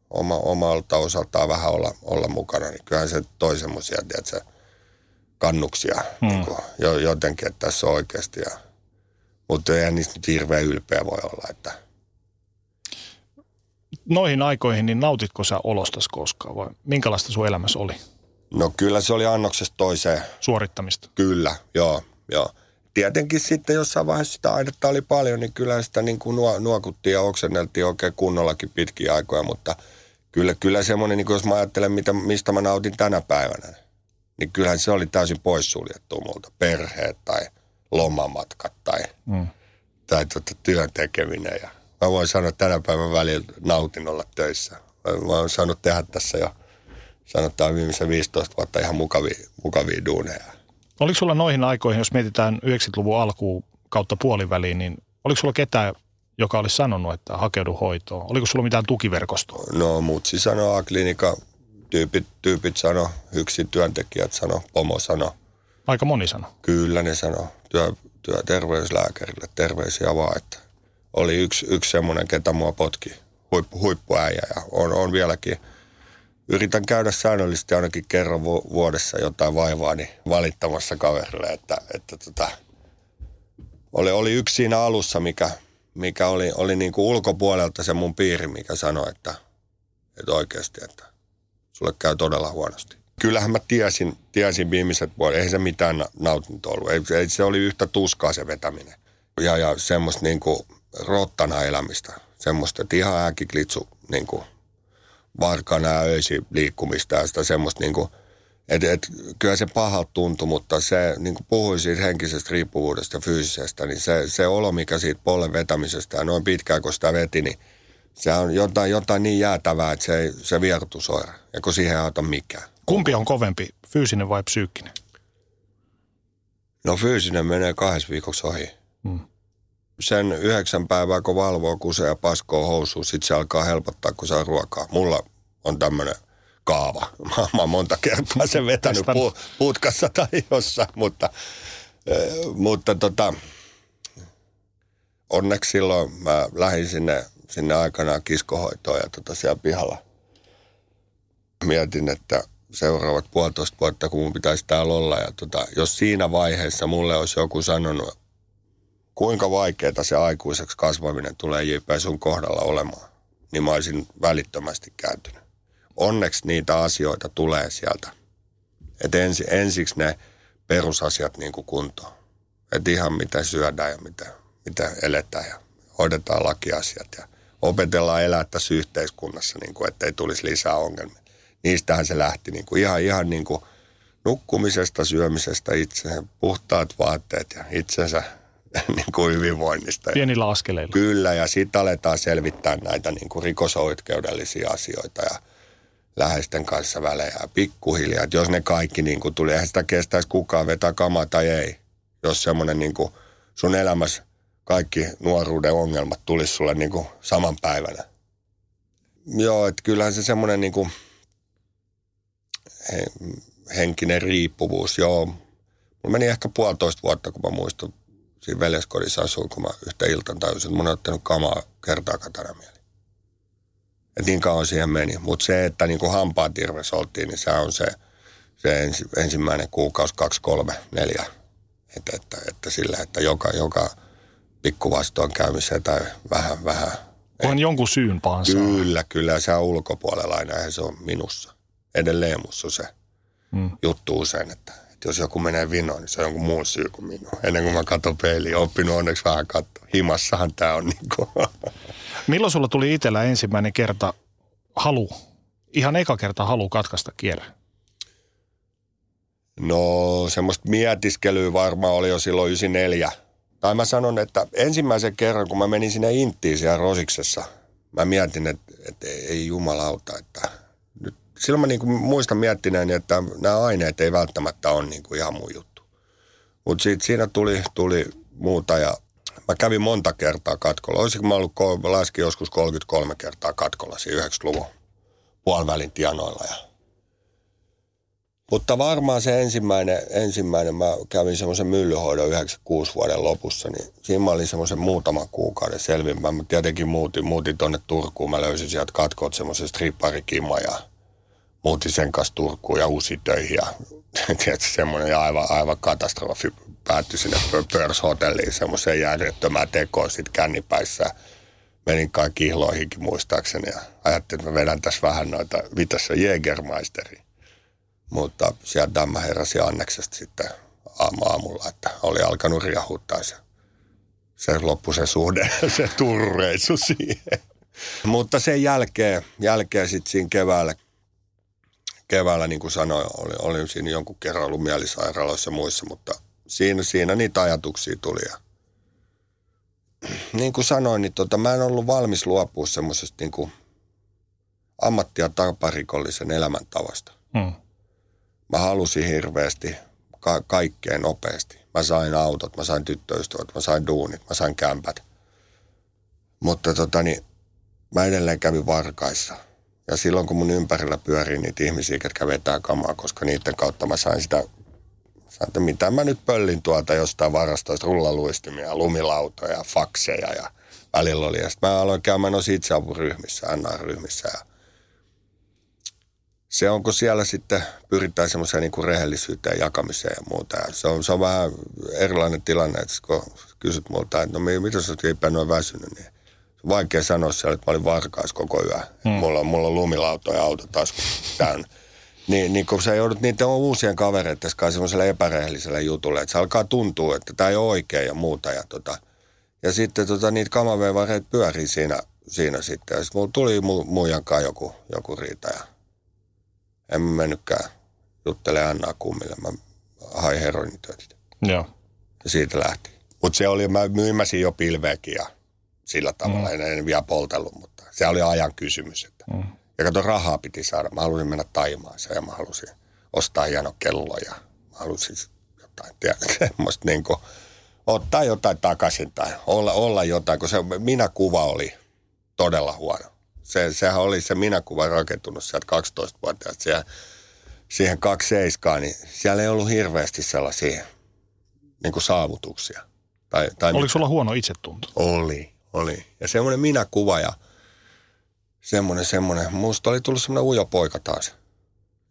oma, omalta osaltaan vähän olla, olla mukana, niin kyllähän se toi semmoisia, tiedätkö, kannuksia hmm. niin kuin, jo, jotenkin, että tässä on oikeasti. Ja, mutta eihän niistä nyt hirveän ylpeä voi olla, että Noihin aikoihin, niin nautitko sä olostas koskaan vai minkälaista sun elämässä oli? No kyllä se oli annoksesta toiseen. Suorittamista? Kyllä, joo, joo. Tietenkin sitten jossain vaiheessa sitä ainetta oli paljon, niin kyllä sitä niin kuin nuokuttiin ja oksenneltiin oikein kunnollakin pitkiä aikoja, mutta – kyllä, kyllä semmoinen, niin jos mä ajattelen, mitä, mistä mä nautin tänä päivänä, niin kyllähän se oli täysin poissuljettu multa. Perheet tai lomamatkat tai, mm. tai tuota, työn tekeminen. Ja mä voin sanoa, että tänä päivän välillä nautin olla töissä. Mä oon saanut tehdä tässä jo sanotaan viimeisen 15 vuotta ihan mukavia, mukavia duuneja. Oliko sulla noihin aikoihin, jos mietitään 90-luvun alkuun kautta puoliväliin, niin oliko sulla ketään, joka olisi sanonut, että hakeudu hoitoon? Oliko sulla mitään tukiverkostoa? No mutsi sanoi, A-klinika, tyypit, tyypit sano, yksin työntekijät sano, pomo sano. Aika moni sano. Kyllä ne sano. Työ, työterveyslääkärille terveisiä vaan, että oli yksi, yksi semmoinen, ketä mua potki, huippu, huippuäijä ja on, on vieläkin. Yritän käydä säännöllisesti ainakin kerran vuodessa jotain vaivaa niin valittamassa kaverille, että, että tota, oli, oli yksi siinä alussa, mikä, mikä oli, oli niin kuin ulkopuolelta se mun piiri, mikä sanoi, että, että oikeasti, että sulle käy todella huonosti. Kyllähän mä tiesin, tiesin viimeiset vuodet, ei se mitään nautintoa ollut. Ei, ei, se oli yhtä tuskaa se vetäminen. Ja, ja semmoista niin kuin rottana elämistä. Semmoista, että ihan ääkiklitsu niin kuin varkana ja öisi liikkumista ja sitä semmoista niin kuin – et, et, kyllä se pahalta tuntui, mutta se, niin kuin puhuin siitä henkisestä riippuvuudesta ja fyysisestä, niin se, se olo, mikä siitä pollen vetämisestä ja noin pitkään, kun sitä veti, niin se on jotain, jotain niin jäätävää, että se, se vierotusoira, ja kun siihen ei auta mikään. Kumpi on kovempi, fyysinen vai psyykkinen? No fyysinen menee kahdessa viikossa ohi. Hmm. Sen yhdeksän päivää, kun valvoo kusea ja paskoo housuun, sitten se alkaa helpottaa, kun saa ruokaa. Mulla on tämmöinen kaava. Mä oon monta kertaa sen vetänyt pu, putkassa tai jossain, mutta, mutta tota, onneksi silloin mä lähdin sinne, sinne aikanaan kiskohoitoon ja tota siellä pihalla mietin, että seuraavat puolitoista vuotta, kun mun pitäisi täällä olla. Ja tota, jos siinä vaiheessa mulle olisi joku sanonut, kuinka vaikeaa se aikuiseksi kasvaminen tulee JP sun kohdalla olemaan, niin mä olisin välittömästi kääntynyt onneksi niitä asioita tulee sieltä. Että ensi, ensiksi ne perusasiat niin kuin kuntoon. Että ihan mitä syödään ja mitä, mitä eletään ja hoidetaan lakiasiat ja opetellaan elää tässä yhteiskunnassa, niin kuin, ettei tulisi lisää ongelmia. Niistähän se lähti niin kuin ihan, ihan niin kuin nukkumisesta, syömisestä, itse, puhtaat vaatteet ja itsensä niin kuin hyvinvoinnista. Pienillä askeleilla. Kyllä, ja sitten aletaan selvittää näitä niin kuin rikosoikeudellisia asioita ja läheisten kanssa välejä pikkuhiljaa. Että jos ne kaikki niin kuin tuli, eihän sitä kestäisi kukaan vetää kamaa tai ei. Jos semmoinen niin kuin sun elämässä kaikki nuoruuden ongelmat tulisi sulle niin kuin saman päivänä. Joo, että kyllähän se semmoinen niin kuin henkinen riippuvuus, joo. Mulla meni ehkä puolitoista vuotta, kun mä muistan, siinä veljeskodissa asuin, kun mä yhtä iltan tajusin, että mun on ottanut kamaa kertaakaan tänä mieleen. Että niin kauan siihen meni. Mutta se, että niin kuin hampaat irves oltiin, niin se on se, se ensi, ensimmäinen kuukausi, kaksi, kolme, neljä. Että, että, että sillä, että joka, joka pikku käymiseen tai vähän, vähän. On jonkun syyn paansa. Kyllä, kyllä. Se on ulkopuolella aina se on minussa. Edelleen mussa se hmm. juttu usein, että, että jos joku menee vinoon, niin se on jonkun muun syy kuin minun. Ennen kuin mä katson peiliin, oppinut onneksi vähän katsoa. Himassahan tämä on niin kuin. Milloin sulla tuli itsellä ensimmäinen kerta halu, ihan eka kerta halu katkaista kierre? No semmoista mietiskelyä varmaan oli jo silloin 94. Tai mä sanon, että ensimmäisen kerran, kun mä menin sinne Inttiin siellä Rosiksessa, mä mietin, että, että ei jumalauta, että silloin mä niin kuin muistan miettineeni, että nämä aineet ei välttämättä ole niin kuin ihan mun juttu. Mutta siinä tuli, tuli muuta ja mä kävin monta kertaa katkolla. Olisiko mä ollut, laskin joskus 33 kertaa katkolla siinä 90-luvun puolivälin tienoilla. Ja mutta varmaan se ensimmäinen, ensimmäinen mä kävin semmoisen myllyhoidon 96 vuoden lopussa, niin siinä mä olin semmoisen muutaman kuukauden selvimpään. Mä tietenkin muutin, muutin tonne Turkuun, mä löysin sieltä katkot semmoisen stripparikimma ja muutin sen kanssa Turkuun ja uusi töihin ja tietysti semmoinen aivan, aivan katastrofi päättyi sinne Pörs-hotelliin semmoiseen järjettömään tekoon sitten kännipäissä. Menin kai kihloihinkin muistaakseni ja ajattelin, että mä vedän tässä vähän noita, mitä se Jägermeisteri. Mutta sieltä mä heräsin Anneksesta sitten aamulla, että oli alkanut riahuttaa se. Se loppui se suhde, se turreissu siihen. Mutta sen jälkeen, jälkeen sitten siinä keväällä, keväällä niin kuin sanoin, olin, olin siinä jonkun kerran ollut mielisairaaloissa ja muissa, mutta siinä, siinä niitä ajatuksia tuli. Ja niin kuin sanoin, niin tota, mä en ollut valmis luopua semmoisesta niin kuin ammatti- ja taparikollisen elämäntavasta. Hmm. Mä halusin hirveästi ka- kaikkeen nopeasti. Mä sain autot, mä sain tyttöystävät, mä sain duunit, mä sain kämpät. Mutta tota niin, mä edelleen kävin varkaissa. Ja silloin kun mun ympärillä pyörii niitä ihmisiä, jotka vetää kamaa, koska niiden kautta mä sain sitä Sanoin, että mitä mä nyt pöllin tuolta jostain varastoista, rullaluistimia, lumilautoja, fakseja ja välillä oli. Ja mä aloin käymään noissa itseapuryhmissä, NA-ryhmissä. Ja se onko siellä sitten, pyritään semmoiseen niin rehellisyyteen, jakamiseen ja muuta. Ja se, on, se on vähän erilainen tilanne, että kun kysyt multa, että no mitä sä oot väsynyt, niin vaikea sanoa siellä, että mä olin varkaas koko yö. Hmm. Mulla, mulla on lumilauto ja auto tasku täynnä. Niin, niin kun sä joudut niiden uusien kavereiden kanssa semmoiselle epärehelliselle jutulle, että se alkaa tuntua, että tämä ei ole oikein ja muuta. Ja, tota, ja sitten tota, niitä kamavevareita pyörii siinä, siinä sitten. Ja sitten mulla tuli mu, muijan joku, joku riita ja en mä mennytkään juttele Annaa kummille. Mä hain heroinitöitä. Joo. Ja siitä lähti. Mutta se oli, mä myymäsin jo pilveäkin ja sillä tavalla. Mm. En, en vielä poltellut, mutta se oli ajan kysymys. Että. Mm. Ja kato, rahaa piti saada. Mä halusin mennä Taimaaseen ja mä halusin ostaa hieno kello ja mä halusin jotain, tiedä, semmoista niin kuin, ottaa jotain takaisin tai olla, olla jotain, kun se minä-kuva oli todella huono. Se, sehän oli se minä-kuva rakentunut sieltä 12-vuotiaasta siihen, siihen kaksi seiskaa, niin siellä ei ollut hirveästi sellaisia niin kuin saavutuksia. Tai, tai Oliko sulla huono itsetunto? Oli, oli. Ja semmoinen minä-kuva ja semmoinen, semmoinen. Musta oli tullut semmoinen ujo poika taas.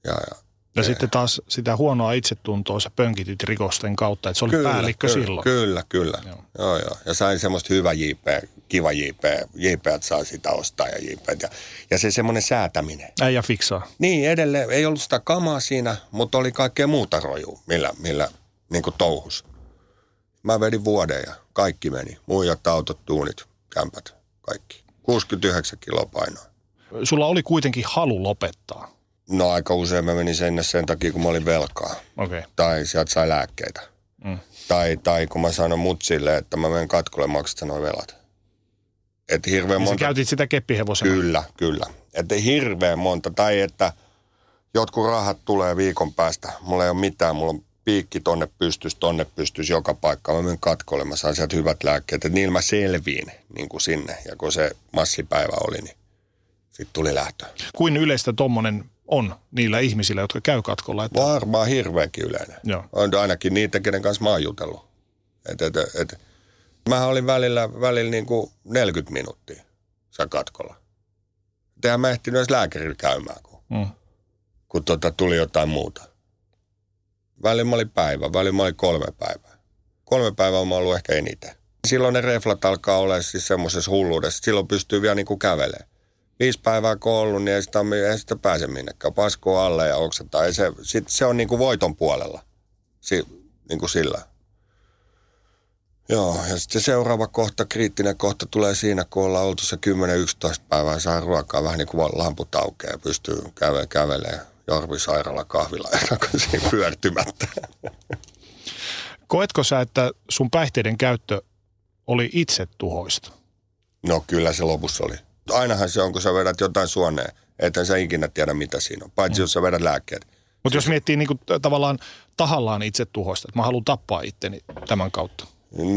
Ja, ja, ja sitten taas sitä huonoa itsetuntoa sä pönkityt rikosten kautta, että se oli kyllä, päällikkö kyllä, silloin. Kyllä, kyllä. Joo. Joo, joo. Ja sain semmoista hyvä JP, kiva JP. JP saa sitä ostaa ja JP. Ja, ja se semmoinen säätäminen. Äijä fiksaa. Niin, edelleen. Ei ollut sitä kamaa siinä, mutta oli kaikkea muuta rojua, millä, millä niin kuin touhus. Mä vedin vuoden ja kaikki meni. Muijat, autot, tuunit, kämpät, kaikki. 69 kiloa painoa. Sulla oli kuitenkin halu lopettaa. No aika usein mä menin sen sen takia, kun mä olin velkaa. Okay. Tai sieltä sai lääkkeitä. Mm. Tai, tai kun mä sanoin mutsille, että mä menen katkolle maksata noin velat. Et hirveän niin monta... käytit sitä keppihevosena? Kyllä, kyllä. Että hirveän monta. Tai että jotkut rahat tulee viikon päästä. Mulla ei ole mitään. Mulla on piikki tonne pystys, tonne pystys joka paikka. Mä menen katkolle, mä saan sieltä hyvät lääkkeet. Että niillä mä selviin niin kuin sinne. Ja kun se massipäivä oli, niin sitten tuli lähtö. Kuin yleistä tuommoinen on niillä ihmisillä, jotka käy katkolla? Että... Varmaan hirveänkin yleinen. Joo. On ainakin niitä, kenen kanssa mä oon jutellut. Et, et, et, mä olin välillä, välillä niin kuin 40 minuuttia sä katkolla. Tehän mä ehtinyt edes lääkärillä käymään, kun, mm. kun tota, tuli jotain muuta. Välillä mä olin päivä, välillä mä olin kolme päivää. Kolme päivää mä ollut ehkä eniten. Silloin ne reflat alkaa olla siis semmoisessa hulluudessa. Silloin pystyy vielä niin kuin kävelemään viisi päivää kun ollut, niin ei sitä, ei sitä pääse minnekään. Pasko alle ja oksetaan. se, sit, se on niin kuin voiton puolella. Si, niin kuin sillä. Joo, ja sitten se seuraava kohta, kriittinen kohta tulee siinä, kun ollaan oltu se 10-11 päivää saa ruokaa vähän niin kuin lamput aukeaa ja pystyy käve, kävelemään Jorvi sairaala kahvilla ja takaisin pyörtymättä. Koetko sä, että sun päihteiden käyttö oli itse tuhoista? No kyllä se lopussa oli ainahan se on, kun sä vedät jotain suoneen Että sä ikinä tiedä, mitä siinä on, paitsi mm. jos sä vedät lääkkeet. Mutta jos miettii niin kuin, tavallaan tahallaan itse tuhoista, että mä haluan tappaa itteni tämän kautta.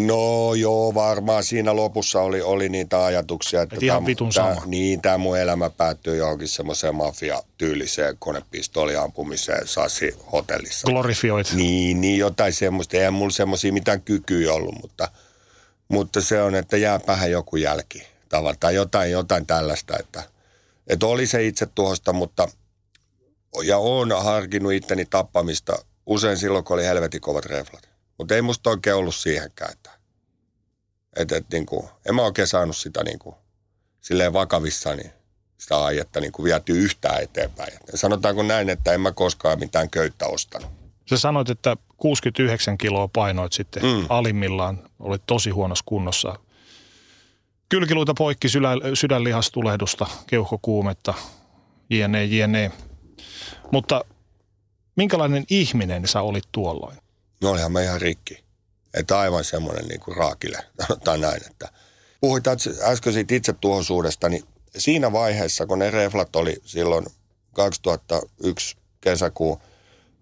No joo, varmaan siinä lopussa oli, oli niitä ajatuksia. Että Et ihan vitun tää, sama. Niin, tämä mun elämä päättyi johonkin semmoiseen mafia-tyyliseen konepistooliampumiseen Sassi hotellissa. Glorifioit. Niin, niin jotain semmoista. Eihän mulla semmoisia mitään kykyä ollut, mutta, mutta se on, että jää päähän joku jälki. Tavallaan, tai jotain, jotain tällaista, että, että oli se itse tuosta, mutta ja on harkinnut itteni tappamista usein silloin, kun oli helvetin kovat reflat. Mutta ei musta oikein ollut siihenkään, että et, et, niin kuin, en mä oikein saanut sitä niin kuin, silleen vakavissani sitä aihetta niin kuin vietyä yhtään eteenpäin. Ja sanotaanko näin, että en mä koskaan mitään köyttä ostanut. Sä sanoit, että 69 kiloa painoit sitten mm. alimmillaan, olit tosi huonossa kunnossa. Kylkiluita poikki, sydän, sydänlihastulehdusta, keuhkokuumetta, jne, jne. Mutta minkälainen ihminen sä olit tuolloin? No olihan mä ihan rikki. Että aivan semmoinen niin kuin raakile, sanotaan näin. Että puhuit äsken siitä itsetuhoisuudesta, niin siinä vaiheessa, kun ne reflat oli silloin 2001 kesäkuun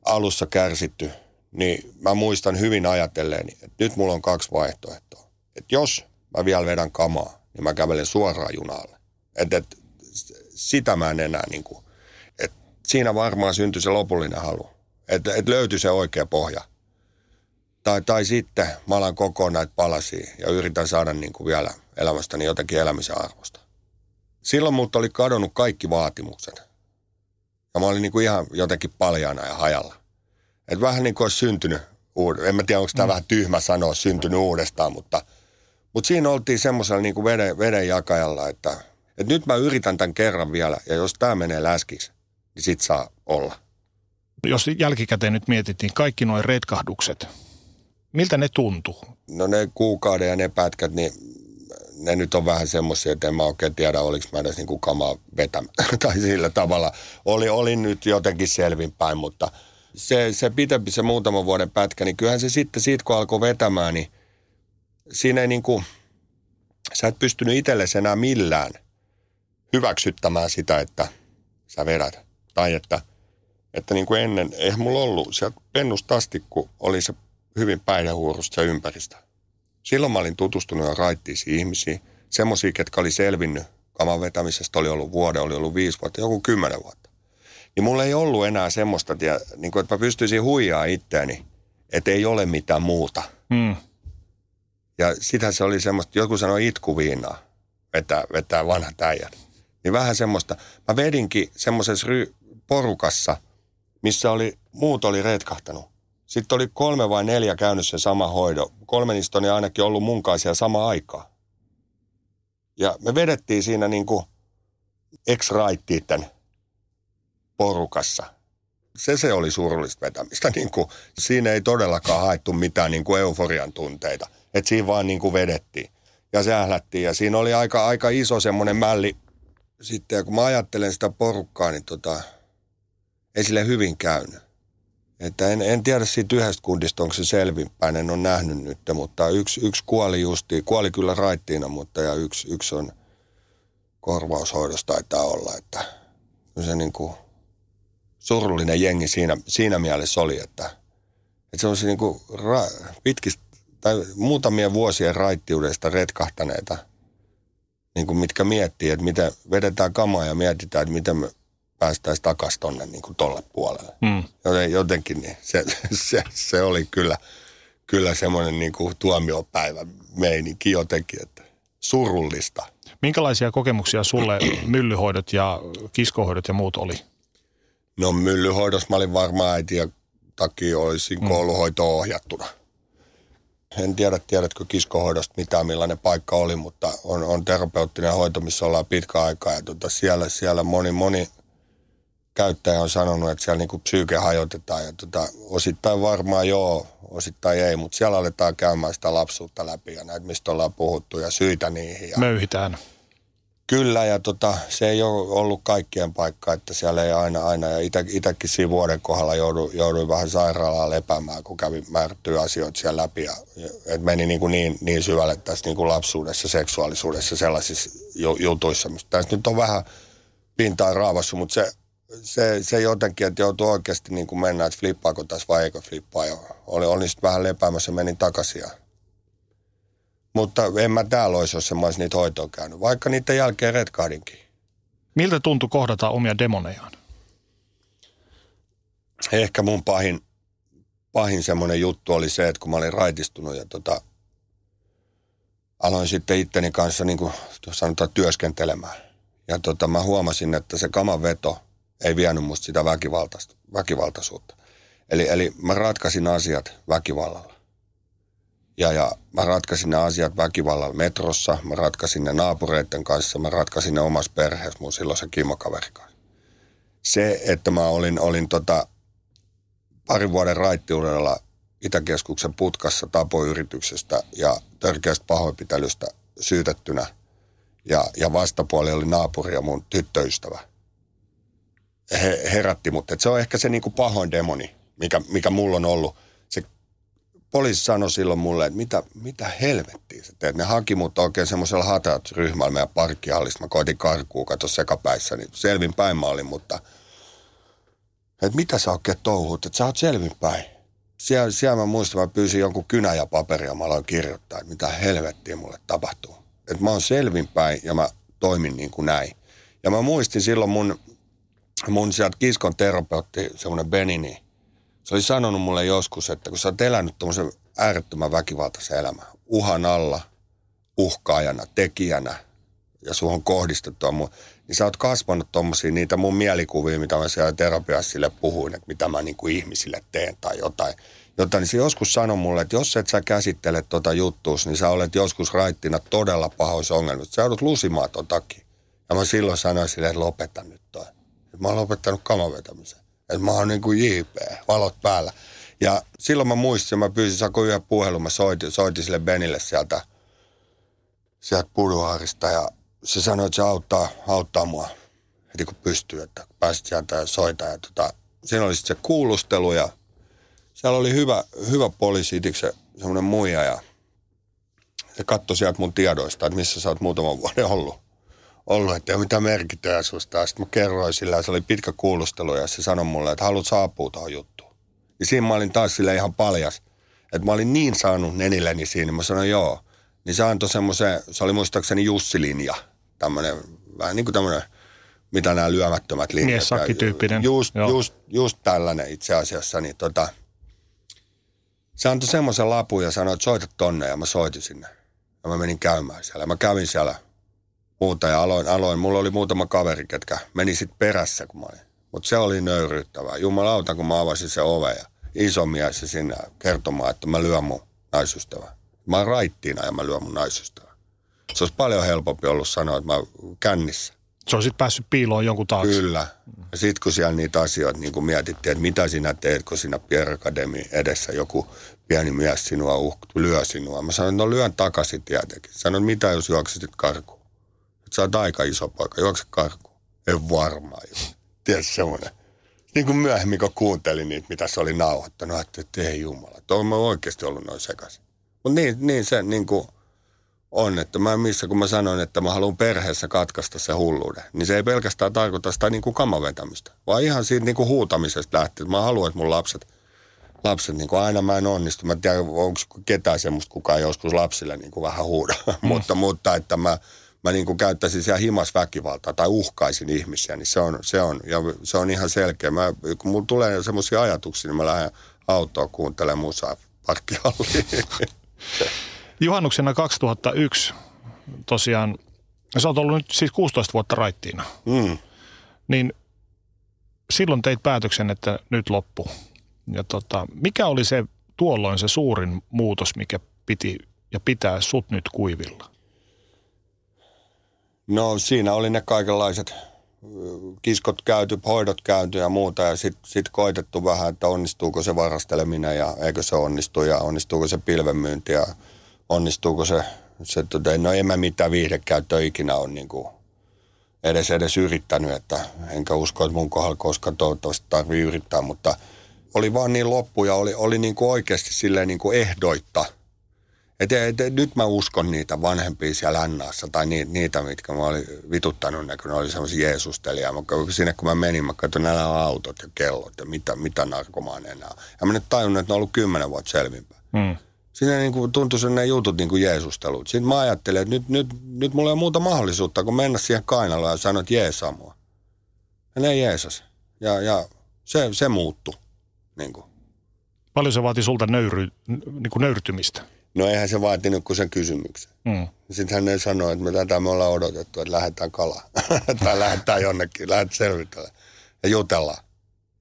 alussa kärsitty, niin mä muistan hyvin ajatelleeni, että nyt mulla on kaksi vaihtoehtoa. Että jos mä vielä vedän kamaa, niin mä kävelen suoraan junalle. Että et, sitä mä en enää niin kuin, että siinä varmaan syntyi se lopullinen halu. Että et löytyi se oikea pohja. Tai, tai sitten mä alan kokoon näitä palasia ja yritän saada niin kuin vielä elämästäni jotakin elämisen arvosta. Silloin multa oli kadonnut kaikki vaatimukset. Ja mä olin niin kuin ihan jotenkin paljaana ja hajalla. Et vähän niin kuin olisi syntynyt, uud- en mä tiedä onko tämä mm. vähän tyhmä sanoa syntynyt uudestaan, mutta, mutta siinä oltiin semmoisella niin kuin veden, veden jakajalla, että, että nyt mä yritän tämän kerran vielä ja jos tämä menee läskiksi, niin sit saa olla. Jos jälkikäteen nyt mietittiin kaikki nuo retkahdukset, miltä ne tuntuu? No ne kuukauden ja ne pätkät, niin ne nyt on vähän semmoisia, että en mä oikein tiedä, oliko mä edes niin kuin kamaa vetämään. tai sillä tavalla. Oli, oli nyt jotenkin selvinpäin, mutta se, se pitempi se muutaman vuoden pätkä, niin kyllähän se sitten siitä, kun alkoi vetämään, niin siinä ei niin kuin, sä et pystynyt itsellesi enää millään hyväksyttämään sitä, että sä vedät. Tai että, että niin kuin ennen, eihän mulla ollut sieltä pennusta asti, kun oli se hyvin päihdehuurusta se ympäristö. Silloin mä olin tutustunut jo raittiisiin ihmisiin, semmoisia, ketkä oli selvinnyt kaman vetämisestä, oli ollut vuoden, oli ollut viisi vuotta, joku kymmenen vuotta. Niin mulla ei ollut enää semmoista, tia, niin kuin, että mä pystyisin huijaa itseäni, että ei ole mitään muuta. Mm. Ja sitä se oli semmoista, joku sanoi itkuviinaa, vetää, vetää vanhat äijät. Niin vähän semmoista. Mä vedinkin semmoisessa ry- porukassa, missä oli, muut oli retkahtanut. Sitten oli kolme vai neljä käynyt sen sama hoidon. Kolme niistä on ainakin ollut munkaisia sama aikaa. Ja me vedettiin siinä niin kuin ex-raittiitten porukassa. Se se oli surullista vetämistä. Niin kuin, siinä ei todellakaan haettu mitään niin kuin euforian tunteita. Että siinä vaan niin kuin vedettiin ja sählättiin. Ja siinä oli aika, aika iso semmoinen mälli. Sitten kun mä ajattelen sitä porukkaa, niin tota, ei sille hyvin käynyt. Että en, en tiedä siitä yhdestä kundista, onko se selvinpäin, en ole nähnyt nyt, mutta yksi, yksi kuoli justiin, kuoli kyllä raittiina, mutta ja yksi, yksi on korvaushoidosta taitaa olla, että se niin kuin surullinen jengi siinä, siinä mielessä oli, että, että se on se niin kuin ra, pitkistä tai muutamien vuosien raittiudesta retkahtaneita, niin kuin mitkä miettii, että miten vedetään kamaa ja mietitään, että miten me päästäisiin takaisin tuonne niin tolle puolelle. Mm. Joten jotenkin niin se, se, se, oli kyllä, kyllä semmoinen niin kuin tuomiopäivä meininki jotenkin, että surullista. Minkälaisia kokemuksia sulle myllyhoidot ja kiskohoidot ja muut oli? No myllyhoidossa mä olin varmaan äitiä takia olisin mm. kouluhoito ohjattuna. En tiedä, tiedätkö kiskohoidosta mitään, millainen paikka oli, mutta on, on terapeuttinen hoito, missä ollaan pitkä aikaa. Ja tota siellä, siellä moni, moni käyttäjä on sanonut, että siellä niinku psyyke hajotetaan. Ja tota, osittain varmaan joo, osittain ei, mutta siellä aletaan käymään sitä lapsuutta läpi ja näitä, mistä ollaan puhuttu ja syitä niihin. Ja Möyhitään. Kyllä, ja tota, se ei ole ollut kaikkien paikka, että siellä ei aina, aina ja itä, itäkin siinä vuoden kohdalla jouduin, jouduin vähän sairaalaan lepäämään, kun kävin määrättyjä asioita siellä läpi. Ja, et meni niin, kuin niin, niin syvälle tässä niin kuin lapsuudessa, seksuaalisuudessa, sellaisissa jutuissa. Tässä nyt on vähän pintaa raavassu, mutta se, se, se jotenkin, että joutuu oikeasti niin kuin mennä, että flippaako tässä vai eikö flippaa. Ja oli, oli sitten vähän lepäämässä, menin takaisin. Ja... Mutta en mä täällä olisi, jos en mä olisi niitä hoitoa käynyt, vaikka niiden jälkeen redcardinkin. Miltä tuntui kohdata omia demonejaan? Ehkä mun pahin, pahin semmoinen juttu oli se, että kun mä olin raitistunut ja tota, aloin sitten itteni kanssa niin kuin sanotaan työskentelemään. Ja tota, mä huomasin, että se kaman veto ei vienyt musta sitä väkivaltaisuutta. Eli, eli mä ratkaisin asiat väkivallalla. Ja, ja mä ratkaisin ne asiat väkivallalla metrossa, mä ratkaisin ne naapureiden kanssa, mä ratkaisin ne omassa perheessä mun silloin se kimokaveri kanssa. Se, että mä olin, olin tota, parin vuoden raittiudella Itäkeskuksen putkassa tapoyrityksestä ja törkeästä pahoinpitelystä syytettynä. Ja, ja vastapuoli oli naapuri ja mun tyttöystävä. He herätti mut. Et se on ehkä se niinku pahoin demoni, mikä, mikä mulla on ollut. Se poliisi sanoi silloin mulle, että mitä, mitä helvettiä sä teet. Ne haki mut oikein semmoisella hatat-ryhmällä meidän parkkihallissa. Mä koitin karkuun, katso sekapäissä, niin selvin päin mä olin, mutta että mitä sä oikein touhut, että sä oot selvin päin siellä, siellä mä muistan, mä pyysin jonkun kynä ja paperia, mä aloin kirjoittaa, että mitä helvettiä mulle tapahtuu. Että mä oon selvinpäin ja mä toimin niin kuin näin. Ja mä muistin silloin mun, mun sieltä kiskon terapeutti, semmoinen Benini, se oli sanonut mulle joskus, että kun sä oot elänyt tuommoisen äärettömän väkivaltaisen elämän, uhan alla, uhkaajana, tekijänä, ja suhun kohdistettua mun, niin sä oot kasvanut tommosia niitä mun mielikuvia, mitä mä siellä terapiassa sille puhuin, että mitä mä niin kuin ihmisille teen tai jotain. Jotain, niin se joskus sanoi mulle, että jos et sä käsittele tota juttuus, niin sä olet joskus raittina todella pahoissa ongelmissa. Sä joudut lusimaan ton takia. Ja mä silloin sanoin sille, että lopeta nyt toi. Että mä oon lopettanut kaman vetämisen. Että mä oon niin kuin JP, valot päällä. Ja silloin mä muistin, mä pyysin, saako yhden puhelun, mä soitin, soitin sille Benille sieltä, sieltä Puduharista ja se sanoi, että se auttaa, auttaa mua heti kun pystyy, että pääsit sieltä ja soita. Ja tota, siinä oli sitten se kuulustelu ja siellä oli hyvä, hyvä poliisi, se semmoinen muija ja se katsoi sieltä mun tiedoista, että missä sä oot muutaman vuoden ollut. Ollut, että ei ole mitään merkityä susta. Sitten mä kerroin sillä se oli pitkä kuulustelu ja se sanoi mulle, että haluat saapua tuohon juttuun. Ja siinä mä olin taas sille ihan paljas, että mä olin niin saanut nenilleni siinä, mä sanoin joo. Niin se antoi semmoisen, se oli muistaakseni Jussi-linja, tämmöinen, vähän niin kuin tämmöinen, mitä nämä lyömättömät linjat. Miessakkityyppinen. Just, just, just tällainen itse asiassa, niin tota, se antoi semmoisen lapun ja sanoi, että soita tonne ja mä soitin sinne. Ja mä menin käymään siellä. Mä kävin siellä muuta ja aloin, aloin. Mulla oli muutama kaveri, ketkä meni sitten perässä, kun mä olin. Mutta se oli nöyryyttävää. Jumalauta, kun mä avasin se ove ja iso mies sinne kertomaan, että mä lyön mun naisystävää. Mä oon raittiina ja mä lyön mun naisystävää. Se olisi paljon helpompi ollut sanoa, että mä kännissä. Se olisit päässyt piiloon jonkun taakse. Kyllä. Ja sitten kun siellä niitä asioita niin kun mietittiin, että mitä sinä teet, kun sinä Pierre Academy edessä joku pieni mies sinua uh, lyö sinua. Mä sanoin, että no lyön takaisin tietenkin. Sanoin, mitä jos juoksisit karkuun? Että sä oot aika iso poika, juokse karkuun. En varmaan. Tiedätkö semmoinen? Niin kuin myöhemmin, kun kuuntelin niitä, mitä se oli nauhoittanut, että ei jumala, että mä oikeasti ollut noin sekaisin. Mutta niin, niin se niin kuin on, että mä missä kun mä sanoin, että mä haluan perheessä katkaista se hulluuden, niin se ei pelkästään tarkoita sitä niin kuin kamavetämistä, vaan ihan siitä niin kuin huutamisesta lähtien. Mä haluan, että mun lapset, lapset niin kuin aina mä en onnistu. Mä en tiedä, onko ketään semmoista kukaan joskus lapsille niin kuin vähän huuda, mm. mutta, mutta että mä, mä niin kuin käyttäisin siellä himas väkivaltaa tai uhkaisin ihmisiä, niin se on, se on, ja se on ihan selkeä. Mä, kun mulla tulee semmoisia ajatuksia, niin mä lähden autoa kuuntelemaan musaa parkkihalliin. Juhannuksena 2001 tosiaan, sä oot ollut nyt siis 16 vuotta raittiina, mm. niin silloin teit päätöksen, että nyt loppu. Ja tota, mikä oli se tuolloin se suurin muutos, mikä piti ja pitää sut nyt kuivilla? No siinä oli ne kaikenlaiset kiskot käyty, hoidot käyty ja muuta ja sitten sit koitettu vähän, että onnistuuko se varasteleminen ja eikö se onnistu ja onnistuuko se pilvenmyynti ja onnistuuko se, se tota, no en mä mitään viihdekäyttöä ikinä on niin kuin edes, edes yrittänyt, että enkä usko, että mun kohdalla koskaan toivottavasti tarvii yrittää, mutta oli vaan niin loppu ja oli, oli niin kuin oikeasti silleen niin kuin ehdoitta, Et, et, et, nyt mä uskon niitä vanhempia siellä Lännaassa tai ni, niitä, mitkä mä olin vituttanut ne, kun ne oli semmoisia Jeesustelijaa. Mä, sinne kun mä menin, mä katsoin nämä autot ja kellot ja mitä, mitä narkomaaneja. Ja mä nyt tajunnut, että ne on ollut kymmenen vuotta selvinpäin. Mm. Siinä niin kuin tuntui ne jutut niin kuin Jeesustelut. Sitten mä ajattelin, että nyt, nyt, nyt mulla ei ole muuta mahdollisuutta kuin mennä siihen kainaloon ja sanoa, että Jeesaa mua. Ja ne Jeesus. Ja, ja se, se muuttui. Niin kuin. Paljon se vaati sulta nöyry, niin kuin nöyrtymistä? No eihän se vaatinut kuin sen kysymyksen. Mm. Sitten hän sanoi, että me tätä me ollaan odotettu, että lähdetään kalaan. tai lähdetään jonnekin, lähdet selvitellä ja jutellaan.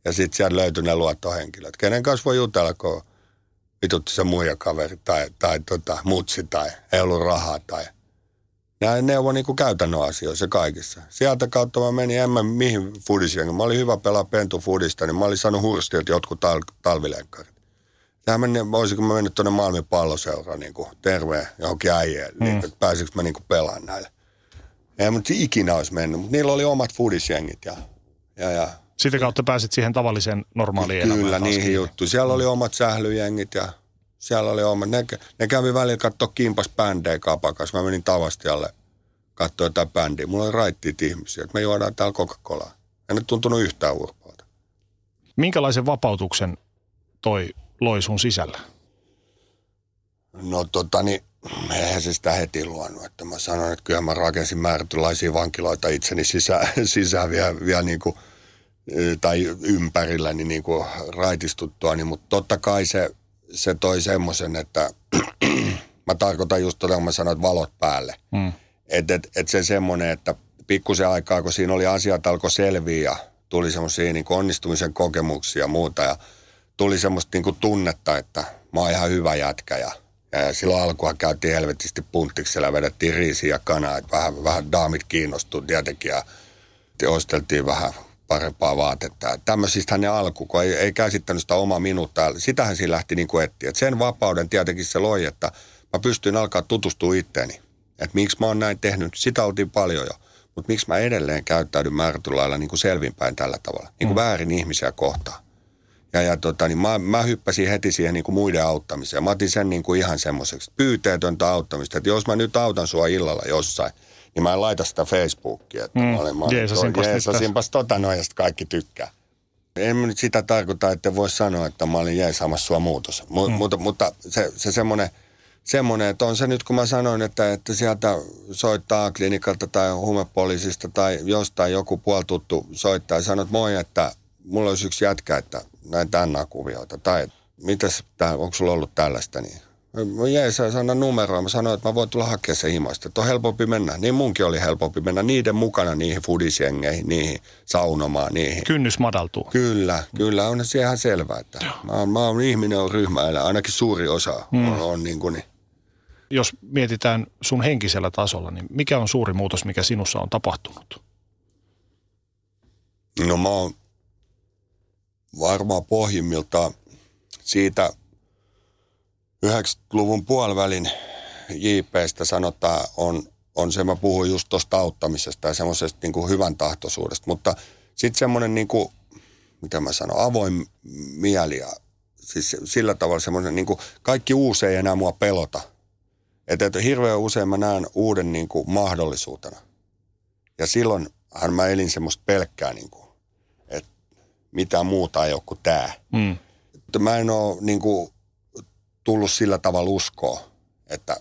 Ja sitten sieltä löytyi ne luottohenkilöt. Kenen kanssa voi jutella, kun vitutti se muija kaveri tai, tai tota, mutsi tai ei ollut rahaa tai Nämä neuvo niin kuin käytännön asioissa kaikissa. Sieltä kautta mä menin, en mä mihin fudisiin. Mä olin hyvä pelaa pentu fudista, niin mä olin saanut hurstilta jotkut tal- talvilenkkarit. Tähän meni, voisinko mä mennyt tuonne Malmin palloseuraan niin kuin terveen johonkin äijään, mm. niin, että pääsikö mä niin kuin pelaan näille. Ei mutta ikinä olisi mennyt, mutta niillä oli omat fudisjengit ja, ja, ja sitä kautta pääsit siihen tavalliseen normaaliin Kyllä, elämään. Kyllä, niihin juttuihin. Siellä oli omat sählyjengit ja siellä oli omat. Ne, ne kävi välillä katsoa kimpas bändejä kapakas. Mä menin Tavastialle katsoa jotain bändiä. Mulla oli raittiit ihmisiä, että me juodaan täällä Coca-Colaa. En nyt tuntunut yhtään urpaalta. Minkälaisen vapautuksen toi loi sun sisällä? No tota niin, eihän se sitä heti luonut. Että mä sanoin, että kyllä mä rakensin määrätynlaisia vankiloita itseni sisään, sisään vielä, vielä niin kuin, tai ympärilläni niin kuin raitistuttua. Niin, mutta totta kai se, se toi semmoisen, että mä tarkoitan just todella, mä sanoin, että valot päälle. Mm. Että et, et se semmoinen, että pikkusen aikaa, kun siinä oli asiat alkoi selviä ja tuli semmoisia niin onnistumisen kokemuksia ja muuta ja tuli semmoista niin kuin tunnetta, että mä oon ihan hyvä jätkä ja, ja silloin alkua käytiin helvetisti punttiksella vedettiin riisiä ja kanaa, että vähän, vähän daamit kiinnostuu tietenkin ja osteltiin vähän parempaa vaatetta. Tämmöisistä ne alku, kun ei, ei käsittänyt sitä omaa minuuttaa. Sitähän siinä lähti niin kuin etsiä. sen vapauden tietenkin se loi, että mä pystyin alkaa tutustua itteeni. Että miksi mä oon näin tehnyt, sitä oltiin paljon jo. Mutta miksi mä edelleen käyttäydyn määrätyllä lailla niin kuin selvinpäin tällä tavalla, niin kuin mm. väärin ihmisiä kohtaan. Ja, ja tota, niin mä, mä hyppäsin heti siihen niin kuin muiden auttamiseen. Mä otin sen niin kuin ihan semmoiseksi pyyteetöntä auttamista, että jos mä nyt autan sua illalla jossain, niin mä en laita sitä Facebookia. Että mm. mä olen, mä olen, Jeesasinpas, Jeesasinpas tota noin, ja kaikki tykkää. En nyt sitä tarkoita, että voi sanoa, että mä olin jeesaamassa sua muutos. M- mm. Mutta, mutta se, se semmoinen – semmoinen, että on se nyt kun mä sanoin, että, että sieltä soittaa klinikalta tai huumepoliisista tai jostain joku puoltuttu soittaa ja sanoo, että moi, että mulla olisi yksi jätkä, että näin tänä kuvioita. Tai mitäs, onko sulla ollut tällaista, niin Jees, sä anna numeroa. Mä sanoin, että mä voin tulla hakemaan se himoista. Että on helpompi mennä. Niin munkin oli helpompi mennä niiden mukana niihin fudisjengeihin, niihin saunomaan, niihin. Kynnys madaltuu. Kyllä, kyllä on se ihan selvää. Että mä, oon, mä oon ihminen on ryhmäillä, ainakin suuri osa mm. on, on niin kuin, niin jos mietitään sun henkisellä tasolla, niin mikä on suuri muutos, mikä sinussa on tapahtunut? No mä oon varmaan pohjimmiltaan siitä 90-luvun puolivälin JPstä sanotaan, on, on se, mä puhuin just tuosta auttamisesta ja semmoisesta niin hyvän tahtoisuudesta, mutta sitten semmoinen, niin kuin, mitä mä sanon, avoin mieli ja siis sillä tavalla semmoinen, niin kuin, kaikki uusi ei enää mua pelota – että, että hirveän usein mä näen uuden niin kuin, mahdollisuutena. Ja silloinhan mä elin semmoista pelkkää, niin kuin, mitään muuta ei ole kuin tämä. Mm. Että mä en ole niin kuin, tullut sillä tavalla uskoa, että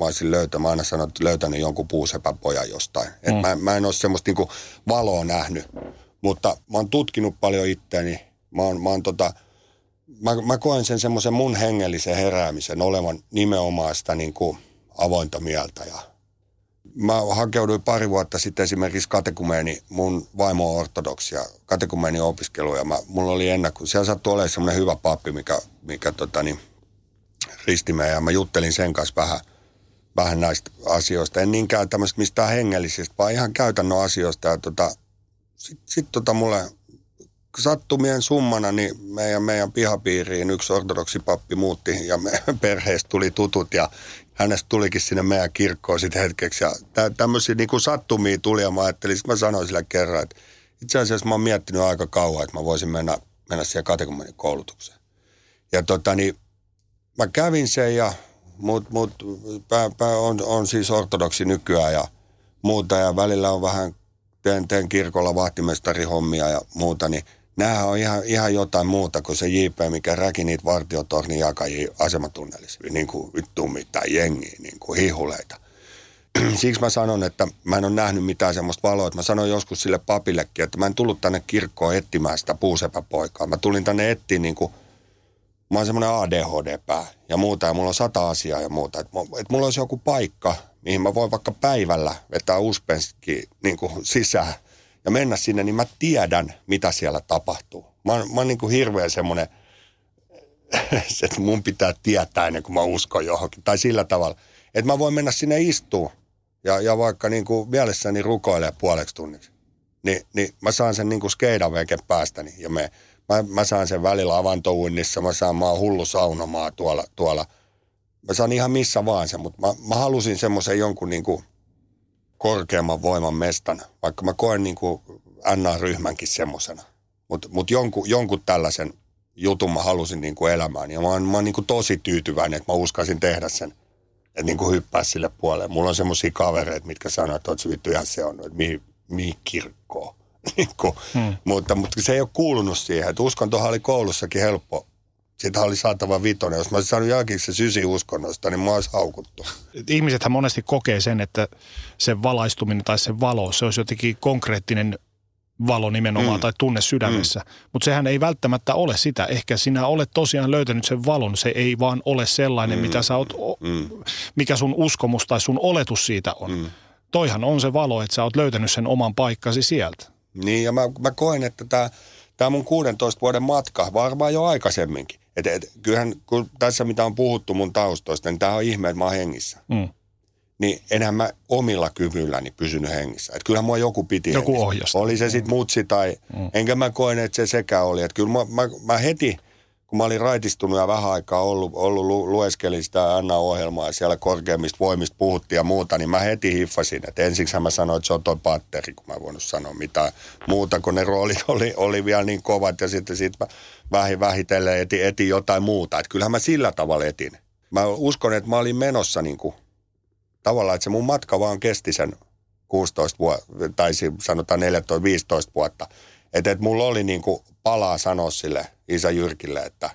mä olisin löytänyt, mä aina sanon, että löytänyt jonkun puusepäpojan jostain. Mm. Että mä, mä en ole semmoista niin kuin, valoa nähnyt. Mutta mä oon tutkinut paljon itteeni. Mä oon, mä oon tota, mä, mä koen sen semmoisen mun hengellisen heräämisen olevan nimenomaan sitä niin kuin avointa mieltä. Ja mä hakeuduin pari vuotta sitten esimerkiksi katekumeeni, mun vaimo on ortodoksia, katekumeeni opiskelu ja mä, mulla oli ennakko, siellä sattui olemaan semmoinen hyvä pappi, mikä, mikä tota niin, risti ja mä juttelin sen kanssa vähän, vähän näistä asioista. En niinkään tämmöistä mistään hengellisistä, vaan ihan käytännön asioista. Ja tota, sitten sit tota mulle sattumien summana niin meidän, meidän pihapiiriin yksi ortodoksipappi muutti ja me, perheestä tuli tutut ja hänestä tulikin sinne meidän kirkkoon sitten hetkeksi. Ja tä, tämmöisiä niin kuin sattumia tuli ja mä ajattelin, sitten mä sanoin sille kerran, että itse asiassa mä oon miettinyt aika kauan, että mä voisin mennä, mennä siihen katekomenin koulutukseen. Ja tota niin, mä kävin sen ja mutta mut, pää, pää on, on, siis ortodoksi nykyään ja muuta. Ja välillä on vähän, teen, teen kirkolla vahtimestarihommia ja muuta, niin Nämä on ihan, ihan jotain muuta kuin se JP, mikä räki niitä vartiotornin jakajia asematunnelissa. Niin kuin vittu jengiä, niin kuin hihuleita. Siksi mä sanon, että mä en ole nähnyt mitään semmoista valoa. Että mä sanoin joskus sille papillekin, että mä en tullut tänne kirkkoon etsimään sitä puusepäpoikaa. Mä tulin tänne etsiä niin kuin, mä oon semmoinen ADHD-pää ja muuta ja mulla on sata asiaa ja muuta. Että et mulla olisi joku paikka, mihin mä voin vaikka päivällä vetää uspenski niin sisään – ja mennä sinne, niin mä tiedän, mitä siellä tapahtuu. Mä mä oon niin kuin hirveän semmoinen, että mun pitää tietää ennen kuin mä uskon johonkin. Tai sillä tavalla, että mä voin mennä sinne istuun ja, ja vaikka niin kuin mielessäni rukoilee puoleksi tunniksi. Ni, niin mä saan sen niin kuin skeidan veken päästäni ja me, mä, mä, saan sen välillä avantouinnissa, mä saan, oon hullu saunomaa tuolla, tuolla. Mä saan ihan missä vaan sen, mutta mä, mä halusin semmoisen jonkun niin kuin korkeamman voiman mestana, vaikka mä koen niin kuin NA-ryhmänkin semmoisena. Mutta mut jonkun, jonkun tällaisen jutun mä halusin niin kuin elämään. Ja mä oon, mä oon niin kuin tosi tyytyväinen, että mä uskasin tehdä sen. Että niin kuin hyppää sille puolelle. Mulla on semmoisia kavereita, mitkä sanoo, että oot vittu ihan se on, että mihin, mihin kirkkoon. niin kuin, hmm. mutta, mutta se ei ole kuulunut siihen. Että uskontohan oli koulussakin helppo siitä oli saatava vitonen. Jos mä olisin saanut jälkiksi se sysi uskonnosta, niin mä olisi haukuttu. Ihmisethän monesti kokee sen, että se valaistuminen tai se valo, se olisi jotenkin konkreettinen valo nimenomaan mm. tai tunne sydämessä. Mm. Mutta sehän ei välttämättä ole sitä. Ehkä sinä olet tosiaan löytänyt sen valon. Se ei vaan ole sellainen, mm. mitä sä oot, mm. mikä sun uskomus tai sun oletus siitä on. Mm. Toihan on se valo, että sä oot löytänyt sen oman paikkasi sieltä. Niin ja mä, mä koen, että tämä tämä mun 16 vuoden matka, varmaan jo aikaisemminkin. Et, et, kyllähän kun tässä mitä on puhuttu mun taustoista, niin tämä on ihme, että mä oon hengissä. Mm. Niin enhän mä omilla kyvylläni pysynyt hengissä. Et kyllähän mua joku piti Joku ohjasta. Oli se sitten mutsi tai, mm. enkä mä koen, että se sekä oli. Että kyllä mä, mä, mä heti – kun mä olin raitistunut ja vähän aikaa ollut, ollut lu, lueskelin sitä Anna-ohjelmaa ja siellä korkeimmista voimista puhuttiin ja muuta, niin mä heti hiffasin, että ensiksi mä sanoin, että se on toi patteri, kun mä en voinut sanoa mitään muuta, kun ne roolit oli, oli vielä niin kovat ja sitten sit mä vähi, vähitellen etin, etin jotain muuta. Että kyllähän mä sillä tavalla etin. Mä uskon, että mä olin menossa niin kuin, tavallaan, että se mun matka vaan kesti sen 16 vuotta, tai sanotaan 14-15 vuotta. Että et mulla oli niin kuin palaa sanoa sille isä Jyrkille, että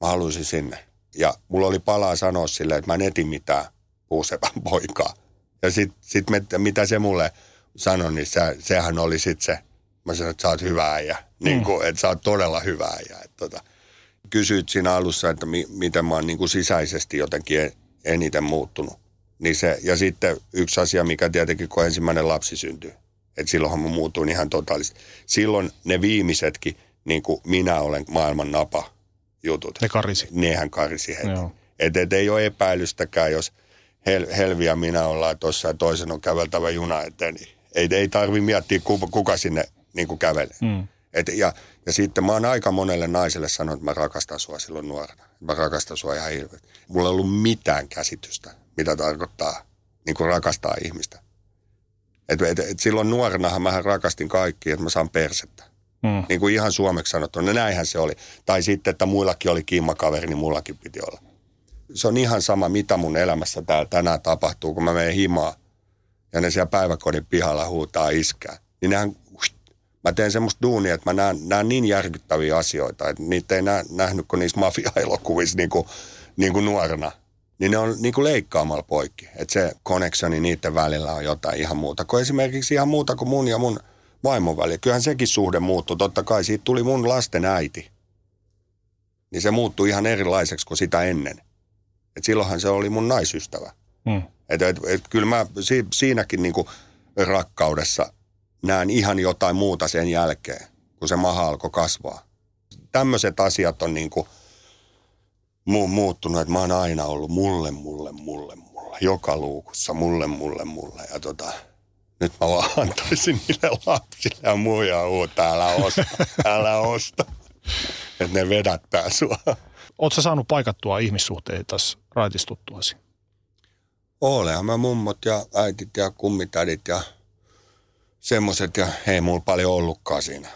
mä haluaisin sinne. Ja mulla oli palaa sanoa sille, että mä en etin mitään puusepän poikaa. Ja sitten sit mitä se mulle sanoi, niin se, sehän oli sitten se, mä sanoin, että sä oot hyvä äijä. Mm. Niin kuin, että sä oot todella hyvä äijä. Että tota, kysyit siinä alussa, että mi, miten mä oon niin kuin sisäisesti jotenkin eniten muuttunut. Niin se, ja sitten yksi asia, mikä tietenkin, kun ensimmäinen lapsi syntyy, että silloinhan mä muutuin ihan totaalisesti. Silloin ne viimeisetkin, niin kuin minä olen maailman napa jutut. Ne karisi. Nehän karisi heti. Että et ei ole epäilystäkään, jos Hel, Helvi ja minä ollaan tuossa ja toisen on käveltävä juna eteen, niin ei, ei tarvi miettiä, kuka, kuka sinne niin kuin kävelee. Mm. Et, ja, ja sitten mä oon aika monelle naiselle sanonut, että mä rakastan sua silloin nuorena. Mä rakastan sua ihan hirveästi. Mulla ei ollut mitään käsitystä, mitä tarkoittaa niin kuin rakastaa ihmistä. Et, et, et silloin nuorenahan mä rakastin kaikki, että mä saan persettä. Mm. Niin kuin ihan suomeksi sanottuna, no näinhän se oli. Tai sitten, että muillakin oli kiimakaveri, niin mullakin piti olla. Se on ihan sama, mitä mun elämässä täällä tänään tapahtuu, kun mä menen himaa ja ne siellä päiväkodin pihalla huutaa iskää. Niin nehän, mä teen semmoista duunia, että mä näen, näen niin järkyttäviä asioita, että niitä ei nä, nähnyt kuin niissä mafia-elokuvissa niin kuin, niin kuin nuorena niin ne on niin kuin leikkaamalla poikki. Että se connectioni niiden välillä on jotain ihan muuta kuin esimerkiksi ihan muuta kuin mun ja mun vaimon välillä. Kyllähän sekin suhde muuttui. Totta kai siitä tuli mun lasten äiti. Niin se muuttui ihan erilaiseksi kuin sitä ennen. Et silloinhan se oli mun naisystävä. Hmm. Et, et, et, kyllä mä si, siinäkin niin kuin rakkaudessa näen ihan jotain muuta sen jälkeen, kun se maha alkoi kasvaa. Tämmöiset asiat on niin kuin – mu- muuttunut, että mä oon aina ollut mulle, mulle, mulle, mulle. Joka luukussa mulle, mulle, mulle. Ja tota, nyt mä vaan antaisin niille lapsille ja muja uutta, älä osta, älä osta. Että ne vedättää sua. Oletko saanut paikattua ihmissuhteita tässä raitistuttuasi? Olehan mä mummot ja äitit ja kummitädit ja semmoset ja ei mulla paljon ollutkaan siinä.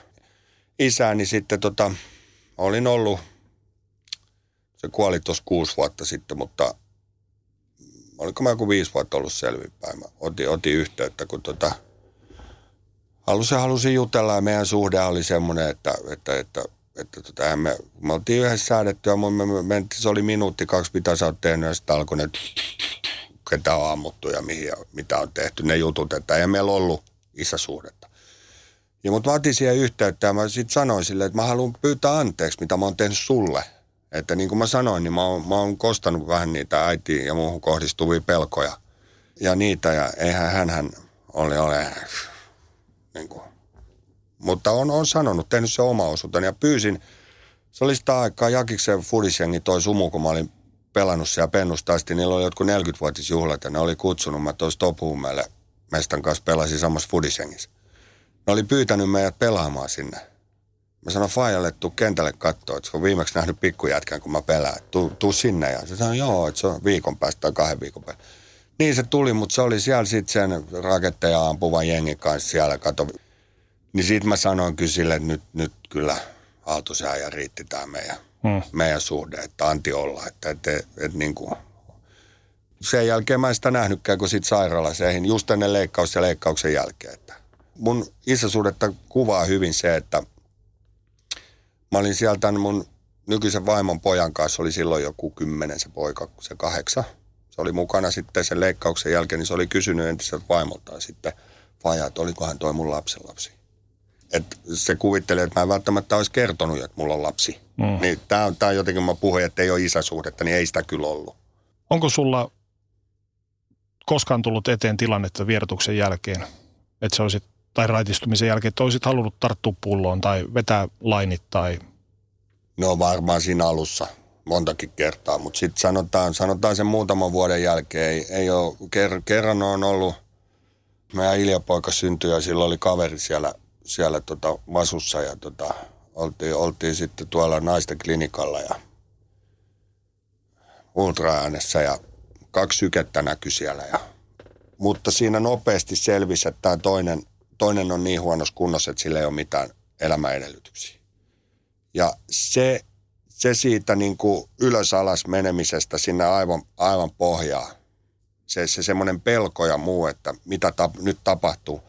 Isäni sitten tota, olin ollut se kuoli tuossa kuusi vuotta sitten, mutta oliko mä joku viisi vuotta ollut selvinpäin. Mä otin, otin yhteyttä, kun tota, halusin, halusin jutella ja meidän suhde oli semmoinen, että, että, että, että tota, me, me oltiin yhdessä säädetty ja me, me, me, se oli minuutti, kaksi, mitä sä oot tehnyt ja sitten alkoi ne, ketä on ammuttu ja mihin mitä on tehty, ne jutut, että ei meillä ollut isäsuhdetta. Ja mutta mä otin siihen yhteyttä ja mä sitten sanoin sille, että mä haluan pyytää anteeksi, mitä mä oon tehnyt sulle. Että niin kuin mä sanoin, niin mä oon, mä oon kostanut vähän niitä äitiin ja muuhun kohdistuvia pelkoja ja niitä. Ja eihän hän ole, ole niin kuin. Mutta on, on sanonut, tehnyt se oma osuuden ja pyysin, se oli sitä aikaa Jakiksen fudisjengi toi sumu, kun mä olin pelannut siellä pennusta asti. Niillä oli jotkut 40-vuotisjuhlat ja ne oli kutsunut mä toi Stopuumelle mestan kanssa pelasin samassa fudisjengissä. Ne oli pyytänyt meidät pelaamaan sinne. Mä sanoin Fajalle, että tuu kentälle katsoa, että se on viimeksi nähnyt pikkujätkän, kun mä pelään. Tuu, tuu sinne. Ja se sanoi, joo, että se on viikon päästä tai kahden viikon päästä. Niin se tuli, mutta se oli siellä sitten sen raketteja ampuvan jengin kanssa siellä, kato. Niin siitä mä sanoin kyllä sille, että nyt, nyt kyllä Aaltosen ja riitti tämä meidän, hmm. meidän suhde, että anti olla. Että, että, että, että niin kuin, sen jälkeen mä en sitä nähnytkään, kun sitten sairaalaseihin, just ennen leikkaus ja leikkauksen jälkeen. Että mun isäsuudetta kuvaa hyvin se, että mä olin sieltä mun nykyisen vaimon pojan kanssa, oli silloin joku kymmenen se poika, se kahdeksan. Se oli mukana sitten sen leikkauksen jälkeen, niin se oli kysynyt entiseltä vaimoltaan sitten vaja, että olikohan toi mun lapsenlapsi. Et se kuvittelee, että mä en välttämättä olisi kertonut, että mulla on lapsi. Mm. Niin tää on, tää on jotenkin, mä puhuin, että ei ole isäsuhdetta, niin ei sitä kyllä ollut. Onko sulla koskaan tullut eteen tilannetta vierotuksen jälkeen, että se olisit, tai raitistumisen jälkeen, että olisit halunnut tarttua pulloon tai vetää lainit tai... No varmaan siinä alussa montakin kertaa, mutta sitten sanotaan, sanotaan sen muutaman vuoden jälkeen, ei, ei ole, ker, kerran on ollut, meidän Ilja-poika syntyi ja silloin oli kaveri siellä, siellä tota Vasussa ja tota, oltiin, oltiin sitten tuolla naisten klinikalla ja ultraäänessä ja kaksi sykettä näkyi siellä. Ja, mutta siinä nopeasti selvisi, että tämä toinen, toinen on niin huonossa kunnossa, että sillä ei ole mitään elämäedellytyksiä. Ja se, se siitä niin kuin ylös alas menemisestä sinne aivan, aivan pohjaa, se, se semmoinen pelko ja muu, että mitä tap, nyt tapahtuu,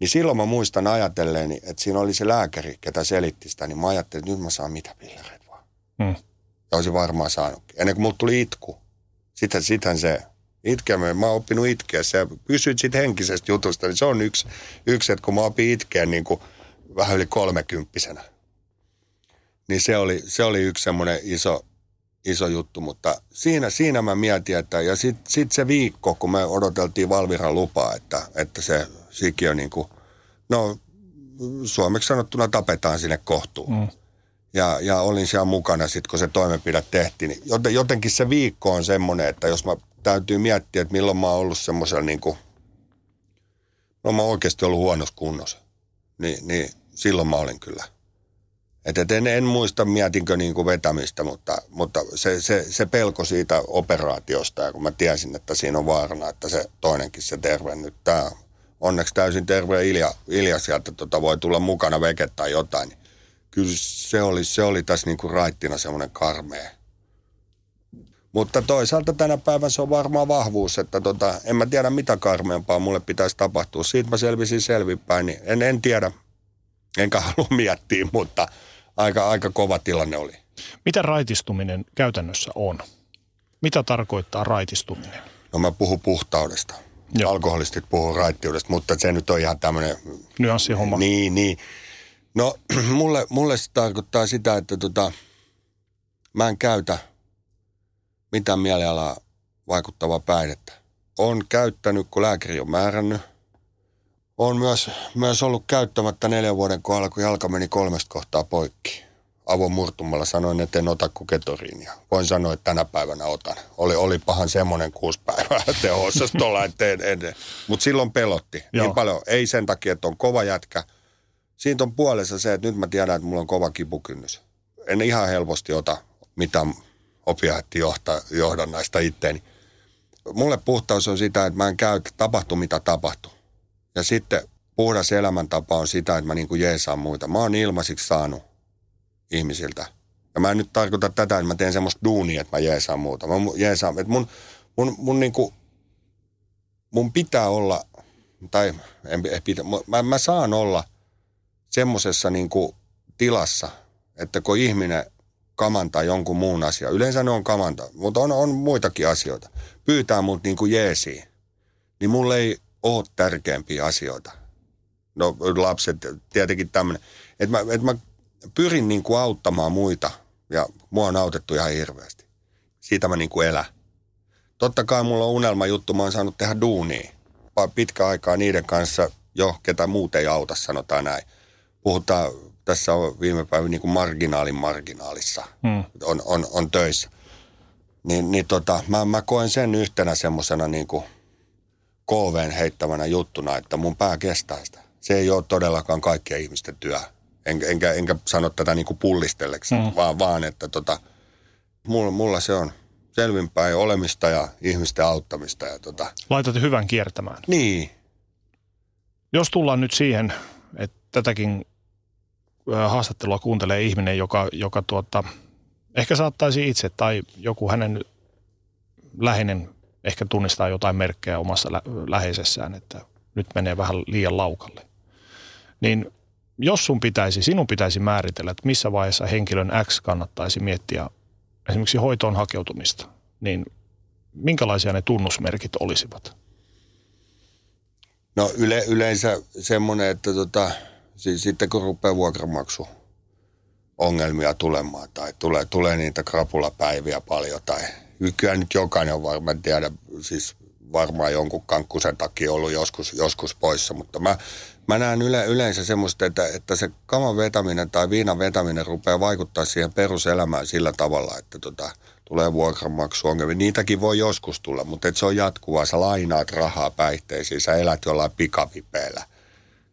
niin silloin mä muistan ajatelleeni, että siinä oli se lääkäri, ketä selitti sitä, niin mä ajattelin, että nyt mä saan mitä pillereitä vaan. Hmm. Ja olisin varmaan saanutkin. Ennen kuin mulla tuli itku, sitten, sitten se itkeä, mä oon oppinut itkeä. Sä pysyt sitten henkisestä jutusta, niin se on yksi, yksi että kun mä opin itkeä niin kuin vähän yli kolmekymppisenä. Niin se oli, se oli yksi semmoinen iso, iso juttu, mutta siinä, siinä mä mietin, että ja sitten sit se viikko, kun me odoteltiin Valviran lupaa, että, että se sikiö niin kuin, no suomeksi sanottuna tapetaan sinne kohtuun. Mm ja, ja olin siellä mukana sitten, kun se toimenpide tehtiin. Niin joten, jotenkin se viikko on semmoinen, että jos mä täytyy miettiä, että milloin mä oon ollut semmoisella niin kuin, no mä oon oikeasti ollut huonossa kunnossa, niin, niin silloin mä olin kyllä. Et, et en, en muista, mietinkö niin kuin vetämistä, mutta, mutta se, se, se pelko siitä operaatiosta, ja kun mä tiesin, että siinä on vaarana, että se toinenkin se terve nyt, tämä onneksi täysin terve Ilja, Ilja sieltä tota, voi tulla mukana veke tai jotain, niin kyllä se oli, se oli tässä niin kuin raittina semmoinen karmea. Mutta toisaalta tänä päivänä se on varmaan vahvuus, että tota, en mä tiedä mitä karmeampaa mulle pitäisi tapahtua. Siitä mä selvisin selvinpäin, niin en, en tiedä, enkä halua miettiä, mutta aika, aika kova tilanne oli. Mitä raitistuminen käytännössä on? Mitä tarkoittaa raitistuminen? No mä puhun puhtaudesta. Joo. Alkoholistit puhuu raittiudesta, mutta se nyt on ihan tämmöinen... Nyanssihomma. Niin, niin. No mulle, mulle se tarkoittaa sitä, että tota, mä en käytä mitään mielialaa vaikuttavaa päihdettä. On käyttänyt, kun lääkäri on määrännyt. On myös, myös ollut käyttämättä neljän vuoden kohdalla, kun jalka meni kolmesta kohtaa poikki. Avon murtumalla sanoin, että en ota kuin ketoriinia. Voin sanoa, että tänä päivänä otan. Oli, oli pahan semmoinen kuusi päivää teho-osastolla, että en, en. Mutta silloin pelotti Joo. niin paljon. Ei sen takia, että on kova jätkä – siitä on puolessa se, että nyt mä tiedän, että mulla on kova kipukynnys. En ihan helposti ota mitään opiaattijohdannaista itteeni. Mulle puhtaus on sitä, että mä en käy, tapahtu mitä tapahtuu. Ja sitten puhdas elämäntapa on sitä, että mä niin kuin jeesaan muita. Mä oon ilmaisiksi saanut ihmisiltä. Ja mä en nyt tarkoita tätä, että mä teen semmoista duunia, että mä jeesaan muuta. Mä jeesaan, että mun, mun, mun niin kuin mun pitää olla, tai en, en pitä, mä, mä saan olla semmoisessa niin tilassa, että kun ihminen kamantaa jonkun muun asia, yleensä ne on kamanta, mutta on, on muitakin asioita, pyytää mut kuin jeesiin, niin mulle ei ole tärkeämpiä asioita. No lapset, tietenkin tämmöinen, että mä, että mä pyrin niin kuin auttamaan muita ja mua on autettu ihan hirveästi. Siitä mä niin kuin elän. Totta kai mulla on unelma juttu, mä oon saanut tehdä duunia. Pitkä aikaa niiden kanssa jo, ketä muut ei auta, sanotaan näin. Puhutaan, tässä on viime päivä niin kuin marginaalin marginaalissa, hmm. on, on, on töissä. Niin, niin tota, mä, mä koen sen yhtenä semmoisena niin kuin KVn heittävänä juttuna, että mun pää kestää sitä. Se ei ole todellakaan kaikkien ihmisten työ. En, enkä, enkä sano tätä niin kuin pullistelleksi, hmm. vaan, vaan että tota, mulla, mulla se on selvinpäin olemista ja ihmisten auttamista. Ja tota. Laitat hyvän kiertämään. Niin. Jos tullaan nyt siihen, että tätäkin haastattelua kuuntelee ihminen, joka, joka tuota, ehkä saattaisi itse tai joku hänen läheinen ehkä tunnistaa jotain merkkejä omassa lä- läheisessään, että nyt menee vähän liian laukalle. Niin jos sun pitäisi, sinun pitäisi määritellä, että missä vaiheessa henkilön X kannattaisi miettiä esimerkiksi hoitoon hakeutumista, niin minkälaisia ne tunnusmerkit olisivat? No yle, yleensä semmoinen, että tota, siis sitten kun rupeaa vuokramaksu ongelmia tulemaan tai tulee, tulee niitä krapulapäiviä paljon tai kyllä nyt jokainen on varmaan tiedä, siis varmaan jonkun kankkusen takia ollut joskus, joskus poissa, mutta mä, mä näen yle, yleensä semmoista, että, että se kaman vetäminen tai viinan vetäminen rupeaa vaikuttaa siihen peruselämään sillä tavalla, että tota, tulee vuokranmaksuongelmia. Niitäkin voi joskus tulla, mutta et se on jatkuvaa. Sä lainaat rahaa päihteisiin, sä elät jollain pikavipeillä.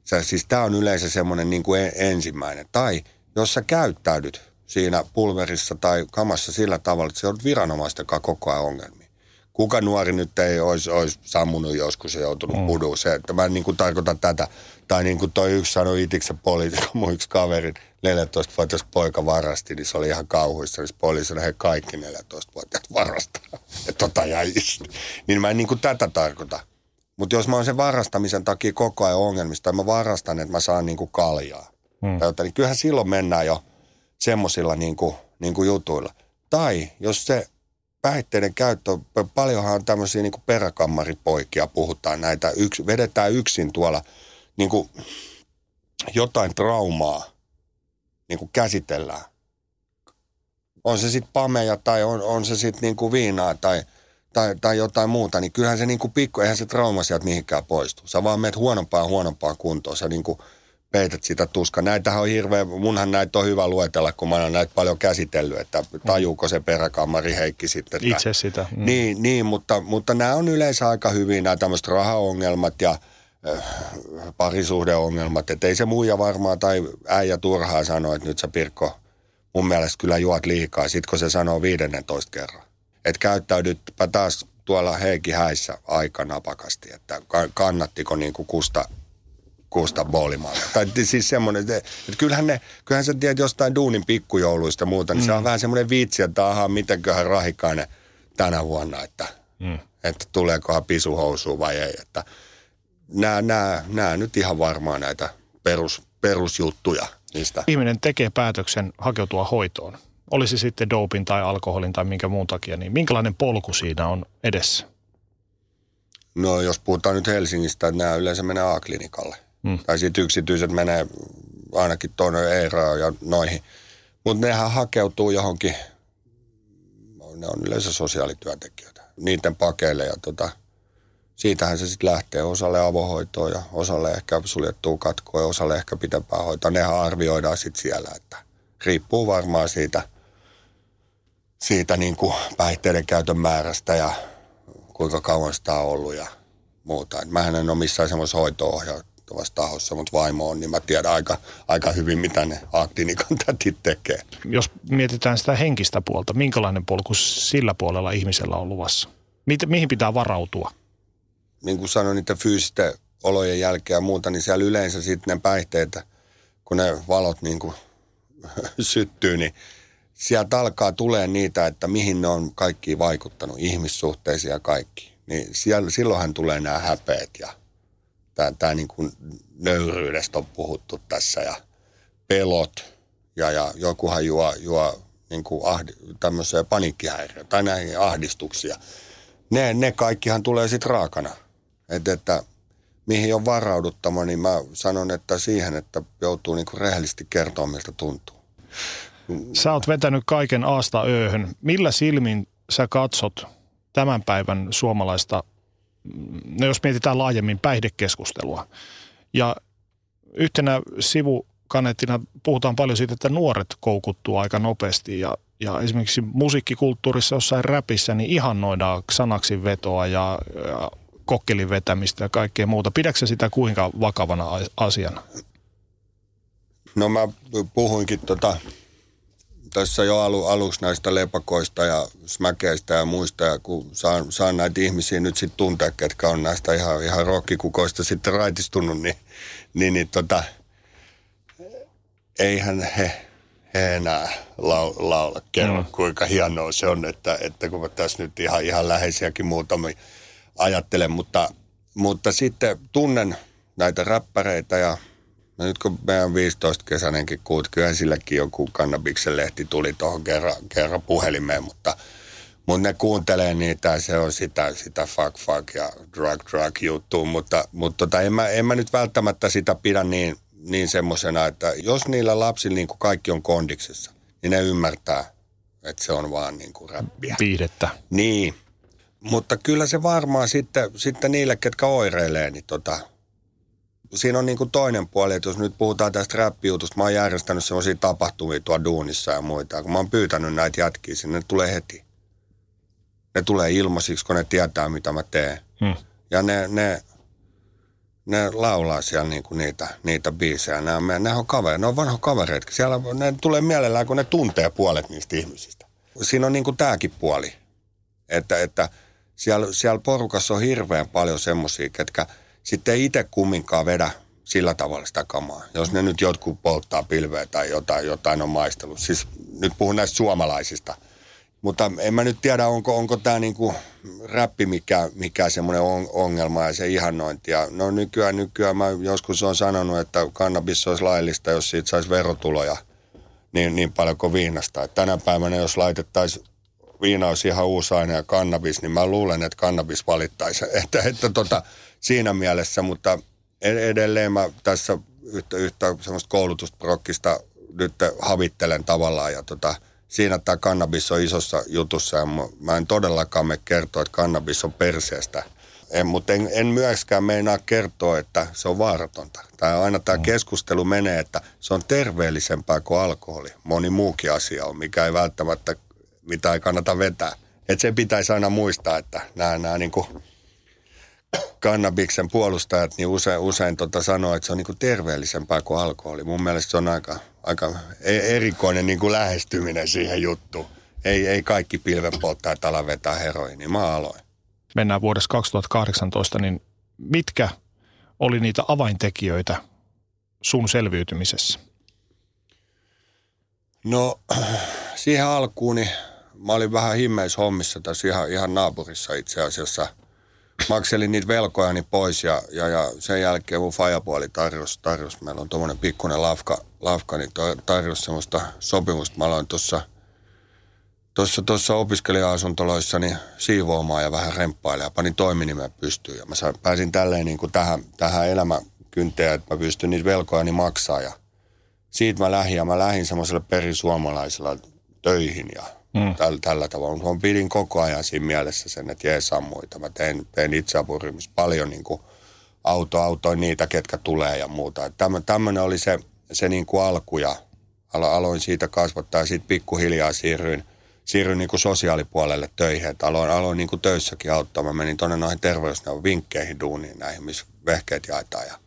Sä, siis tämä on yleensä semmoinen niin kuin ensimmäinen. Tai jos sä käyttäydyt siinä pulverissa tai kamassa sillä tavalla, että se on viranomaisten koko ajan ongelmia kuka nuori nyt ei olisi, olisi sammunut joskus ja joutunut mm. puduun. Se, että mä en niin kuin tarkoitan tätä. Tai niin kuin toi yksi sanoi itiksen poliitikko, mun yksi kaverin, 14-vuotias poika varasti, niin se oli ihan kauhuissa. Niin poliisi he kaikki 14-vuotiaat varastaa. Että tota jäi Niin mä en niin kuin tätä tarkoita. Mutta jos mä oon sen varastamisen takia koko ajan ongelmista, tai mä varastan, että mä saan niin kuin kaljaa. Mm. Tai, niin kyllähän silloin mennään jo semmoisilla niin kuin, niin kuin jutuilla. Tai jos se päihteiden käyttö, paljonhan on tämmöisiä niin peräkammaripoikia, puhutaan näitä, yks, vedetään yksin tuolla niin kuin jotain traumaa niin kuin käsitellään. On se sitten pameja tai on, on se sitten niin kuin viinaa tai, tai, tai jotain muuta, niin kyllähän se niin kuin pikku, eihän se trauma sieltä mihinkään poistu. Sä vaan meet huonompaan huonompaan kuntoon. Sä niin kuin peität sitä tuskaa. Näitähän on hirveä, munhan näitä on hyvä luetella, kun mä oon näitä paljon käsitellyt, että tajuuko se peräkammari Heikki sitten. Että, Itse sitä. Mm. Niin, niin mutta, mutta nämä on yleensä aika hyvin, nämä tämmöiset rahaongelmat ja äh, parisuhdeongelmat. Että ei se muija varmaan tai äijä turhaa sano, että nyt sä Pirkko mun mielestä kyllä juot liikaa. Sitten kun se sanoo 15 kerran. Että käyttäydytpä taas tuolla Heikki häissä aika napakasti, että kannattiko niin kuin kusta Kusta Boolimaalla. Tai siis semmoinen, että, että kyllähän, ne, kyllähän sä tiedät jostain duunin pikkujouluista ja muuta, niin mm. se on mm. vähän semmoinen vitsi, että ahaa, mitenköhän rahikainen tänä vuonna, että, mm. että tuleekohan pisuhousuun vai ei. Että nämä, nämä, nämä nyt ihan varmaan näitä perus, perusjuttuja niistä. Ihminen tekee päätöksen hakeutua hoitoon. Olisi sitten dopin tai alkoholin tai minkä muun takia, niin minkälainen polku siinä on edessä? No jos puhutaan nyt Helsingistä, että nämä yleensä menee A-klinikalle. Mm. Tai sitten yksityiset menee ainakin tuonne Eeraan ja noihin. Mutta nehän hakeutuu johonkin, ne on yleensä sosiaalityöntekijöitä, niiden pakeille ja tota, siitähän se sitten lähtee osalle avohoitoon ja osalle ehkä suljettuu katkoa ja osalle ehkä pitempää hoitoa. Nehän arvioidaan sitten siellä, että riippuu varmaan siitä, siitä niin kuin päihteiden käytön määrästä ja kuinka kauan sitä on ollut ja muuta. Et mähän en ole missään semmoisessa hoito vaikuttavassa tahossa, mutta vaimo on, niin mä tiedän aika, aika hyvin, mitä ne aktiinikan tätit tekee. Jos mietitään sitä henkistä puolta, minkälainen polku sillä puolella ihmisellä on luvassa? mihin pitää varautua? Niin kuin sanoin, niiden fyysisten olojen jälkeen ja muuta, niin siellä yleensä sitten ne päihteet, kun ne valot niin kuin syttyy, niin sieltä alkaa tulee niitä, että mihin ne on kaikki vaikuttanut, ihmissuhteisia ja kaikki. niin siellä, silloinhan tulee nämä häpeät ja tämä, tämä niin kuin nöyryydestä on puhuttu tässä ja pelot ja, ja jokuhan juo, juo niin kuin ahdi, tämmöisiä paniikkihäiriöitä tai näihin ahdistuksia. Ne, ne kaikkihan tulee sitten raakana. Et, että mihin on varauduttama, niin mä sanon, että siihen, että joutuu niin kuin rehellisesti kertoa, miltä tuntuu. Sä oot vetänyt kaiken aasta ööhön. Millä silmin sä katsot tämän päivän suomalaista, no jos mietitään laajemmin päihdekeskustelua. Ja yhtenä sivukaneettina puhutaan paljon siitä, että nuoret koukuttuu aika nopeasti ja, ja esimerkiksi musiikkikulttuurissa jossain räpissä niin ihannoidaan sanaksi vetoa ja, ja kokkelin vetämistä ja kaikkea muuta. Pidätkö sitä kuinka vakavana asiana? No mä puhuinkin tota tässä jo alu, aluksi näistä lepakoista ja smäkeistä ja muista, ja kun saan, saan näitä ihmisiä nyt sitten tuntea, ketkä on näistä ihan, ihan rokkikukoista sitten raitistunut, niin, niin, niin tota, eihän he, he enää lau, laula kerro, mm. kuinka hienoa se on, että, että kun mä tässä nyt ihan, ihan läheisiäkin muutamia ajattelen, mutta, mutta sitten tunnen näitä räppäreitä ja No nyt kun meidän 15-kesäinenkin kuut, kyllä silläkin joku kannabiksen lehti tuli tuohon kerran, kerran puhelimeen, mutta, mutta ne kuuntelee niitä ja se on sitä, sitä fuck fuck ja drug drug juttu, mutta, mutta tota, en, mä, en mä nyt välttämättä sitä pidä niin, niin semmoisena, että jos niillä lapsilla niin kuin kaikki on kondiksessa, niin ne ymmärtää, että se on vaan niin kuin räppiä. Viihdettä. Niin, mutta kyllä se varmaan sitten, sitten niille, ketkä oireilee, niin tota, siinä on niin kuin toinen puoli, että jos nyt puhutaan tästä räppijutusta, mä oon järjestänyt sellaisia tapahtumia tuolla duunissa ja muita. Kun mä oon pyytänyt näitä jätkiä sinne, ne tulee heti. Ne tulee ilmaisiksi, kun ne tietää, mitä mä teen. Hmm. Ja ne, ne, ne laulaa siellä niinku niitä, niitä biisejä. Ne, ne on kavereita, ne on vanho kavereita. Siellä ne tulee mielellään, kun ne tuntee puolet niistä ihmisistä. Siinä on niinku tääkin puoli, että, että siellä, siellä porukassa on hirveän paljon semmoisia, ketkä – sitten ei itse kumminkaan vedä sillä tavalla sitä kamaa. Jos ne nyt jotkut polttaa pilveä tai jotain, jotain on maistellut. Siis nyt puhun näistä suomalaisista. Mutta en mä nyt tiedä, onko, onko tämä niinku räppi mikä, mikä semmoinen on, ongelma ja se ihannointi. Ja no nykyään, nykyään mä joskus on sanonut, että kannabis olisi laillista, jos siitä saisi verotuloja niin, niin paljon kuin viinasta. Et tänä päivänä, jos laitettaisiin viina olisi ihan uusi aine ja kannabis, niin mä luulen, että kannabis valittaisi. Että, että tota, siinä mielessä, mutta edelleen mä tässä yhtä, yhtä semmoista koulutusprokkista nyt havittelen tavallaan ja tota, siinä tämä kannabis on isossa jutussa ja mä en todellakaan me kertoa, että kannabis on perseestä. En, mutta en, en myöskään meinaa kertoa, että se on vaaratonta. Tai aina tämä mm. keskustelu menee, että se on terveellisempää kuin alkoholi. Moni muukin asia on, mikä ei välttämättä, mitä ei kannata vetää. Että se pitäisi aina muistaa, että nämä, nämä niin kuin kannabiksen puolustajat niin usein, usein tota sanoo, että se on niin kuin terveellisempää kuin alkoholi. Mun mielestä se on aika, aika e-, erikoinen niin kuin lähestyminen siihen juttuun. Ei, ei kaikki pilvenpolttajat ala vetää heroinia. Mä aloin. Mennään vuodessa 2018, niin mitkä oli niitä avaintekijöitä sun selviytymisessä? No siihen alkuun niin mä olin vähän himmeishommissa tässä ihan, ihan naapurissa itse asiassa – makselin niitä velkojani pois ja, ja, ja sen jälkeen mun fajapuoli tarjosi, tarjosi, meillä on tuommoinen pikkuinen lafka, lafka niin tarjosi semmoista sopimusta. Mä aloin tuossa tuossa, tuossa opiskelija-asuntoloissa niin siivoamaan ja vähän remppailemaan. Panin toiminimen pystyyn ja mä sain, pääsin tälleen niin kuin tähän, tähän elämäkynteen, että mä pystyn niitä velkojani maksaa ja siitä mä lähdin ja mä lähdin semmoiselle perisuomalaisella töihin ja mm. tällä, tällä tavalla. Mä pidin koko ajan siinä mielessä sen, että jeesaa muita. Mä tein, tein itseapuryhmissä paljon niin kuin auto, autoin niitä, ketkä tulee ja muuta. Tämmöinen oli se, se niin kuin alku ja alo, aloin siitä kasvattaa ja sitten pikkuhiljaa siirryin, siirryin niin kuin sosiaalipuolelle töihin. Että aloin, aloin niin kuin töissäkin auttaa. Mä menin tuonne noihin terveysneuvon vinkkeihin duuniin näihin, missä vehkeet jaetaan ja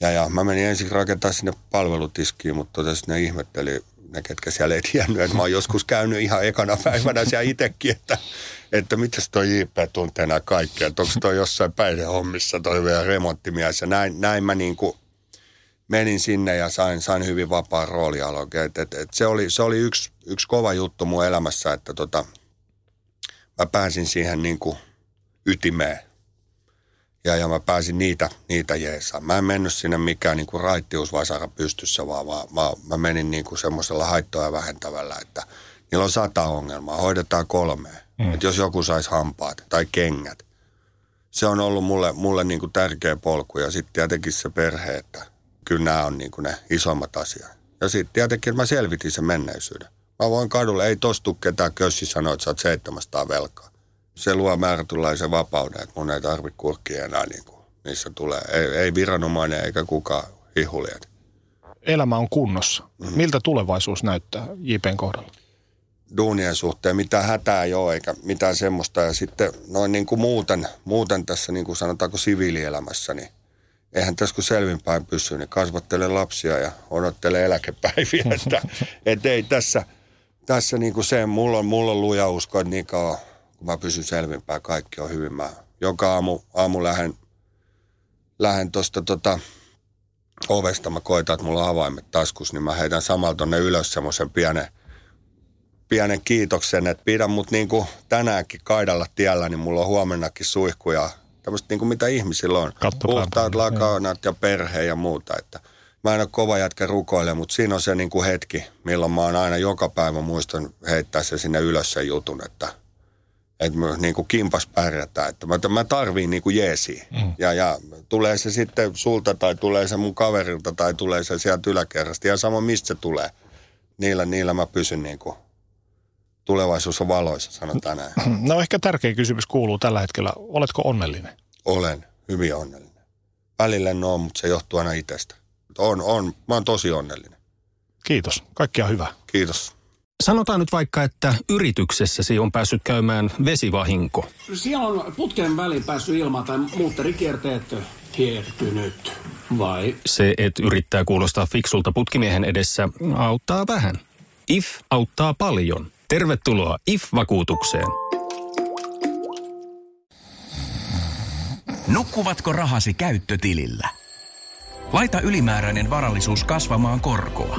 ja, ja mä menin ensin rakentaa sinne palvelutiskiin, mutta tota ne ihmetteli ne, ketkä siellä ei tiennyt, että mä oon joskus käynyt ihan ekana päivänä siellä itsekin, että, että mitäs toi JP tuntee nämä kaikkea, että onko toi jossain päihdehommissa toi vielä remonttimies ja näin, näin mä niin kuin menin sinne ja sain, sain hyvin vapaa roolialon. Et, et, et se oli, se oli yksi, yksi kova juttu mun elämässä, että tota, mä pääsin siihen niin kuin ytimeen. Ja, ja mä pääsin niitä, niitä jeesaan. Mä en mennyt sinne mikään niin kuin raittiusvasara pystyssä, vaan, vaan mä, mä menin niin kuin semmoisella haittoja vähentävällä, että niillä on sata ongelmaa, hoidetaan kolme. Mm. Että jos joku saisi hampaat tai kengät. Se on ollut mulle, mulle niin kuin tärkeä polku ja sitten tietenkin se perhe, että kyllä nämä on niin kuin ne isommat asiat. Ja sitten tietenkin, mä selvitin sen menneisyyden. Mä voin kadulle, ei tostu ketään kössi sanoa, että sä oot 700 velkaa. Se luo määrätynlaisen vapauden, että mun ei tarvitse kurkkia enää niin kuin, missä tulee. Ei, ei viranomainen eikä kukaan hihuliet. Elämä on kunnossa. Mm-hmm. Miltä tulevaisuus näyttää JPn kohdalla? Duunien suhteen mitään hätää ei ole eikä mitään semmoista. Ja sitten noin niin kuin muuten, muuten tässä niin kuin sanotaanko siviilielämässä, niin eihän tässä kun selvinpäin pysy, niin kasvattele lapsia ja odottele eläkepäiviä. että, et ei tässä, tässä niin kuin se, mulla on, mulla on luja usko, että niin kauan kun mä pysyn selvinpäin, kaikki on hyvin. Mä joka aamu, aamu lähden, lähden tuosta tota, ovesta, mä koitan, että mulla on avaimet taskus, niin mä heitän samalla tonne ylös semmoisen pienen, pienen kiitoksen, että pidän mut niin kuin tänäänkin kaidalla tiellä, niin mulla on huomennakin suihkuja tämmöistä niin kuin mitä ihmisillä on. Puhtaat lakanat ja perhe ja muuta. Että mä en ole kova jätkä rukoile, mutta siinä on se niin kuin hetki, milloin mä oon aina joka päivä muistan heittää se sinne ylös sen jutun, että, että mä niin kuin kimpas pärjätään. Että mä, mä tarviin niin kuin jeesiä. Mm. Ja, ja tulee se sitten sulta tai tulee se mun kaverilta tai tulee se sieltä yläkerrasta. Ja sama mistä se tulee. Niillä, niillä mä pysyn niin kuin tulevaisuus on valoissa, sanotaan näin. No ehkä tärkeä kysymys kuuluu tällä hetkellä, oletko onnellinen? Olen hyvin onnellinen. Välillä en ole, mutta se johtuu aina itsestä. On, on. Mä oon tosi onnellinen. Kiitos. Kaikkia hyvää. Kiitos. Sanotaan nyt vaikka, että yrityksessäsi on päässyt käymään vesivahinko. Siellä on putken väliin päässyt ilma tai muutterikierteet kiertynyt, vai? Se, että yrittää kuulostaa fiksulta putkimiehen edessä, auttaa vähän. IF auttaa paljon. Tervetuloa IF-vakuutukseen. Nukkuvatko rahasi käyttötilillä? Laita ylimääräinen varallisuus kasvamaan korkoa.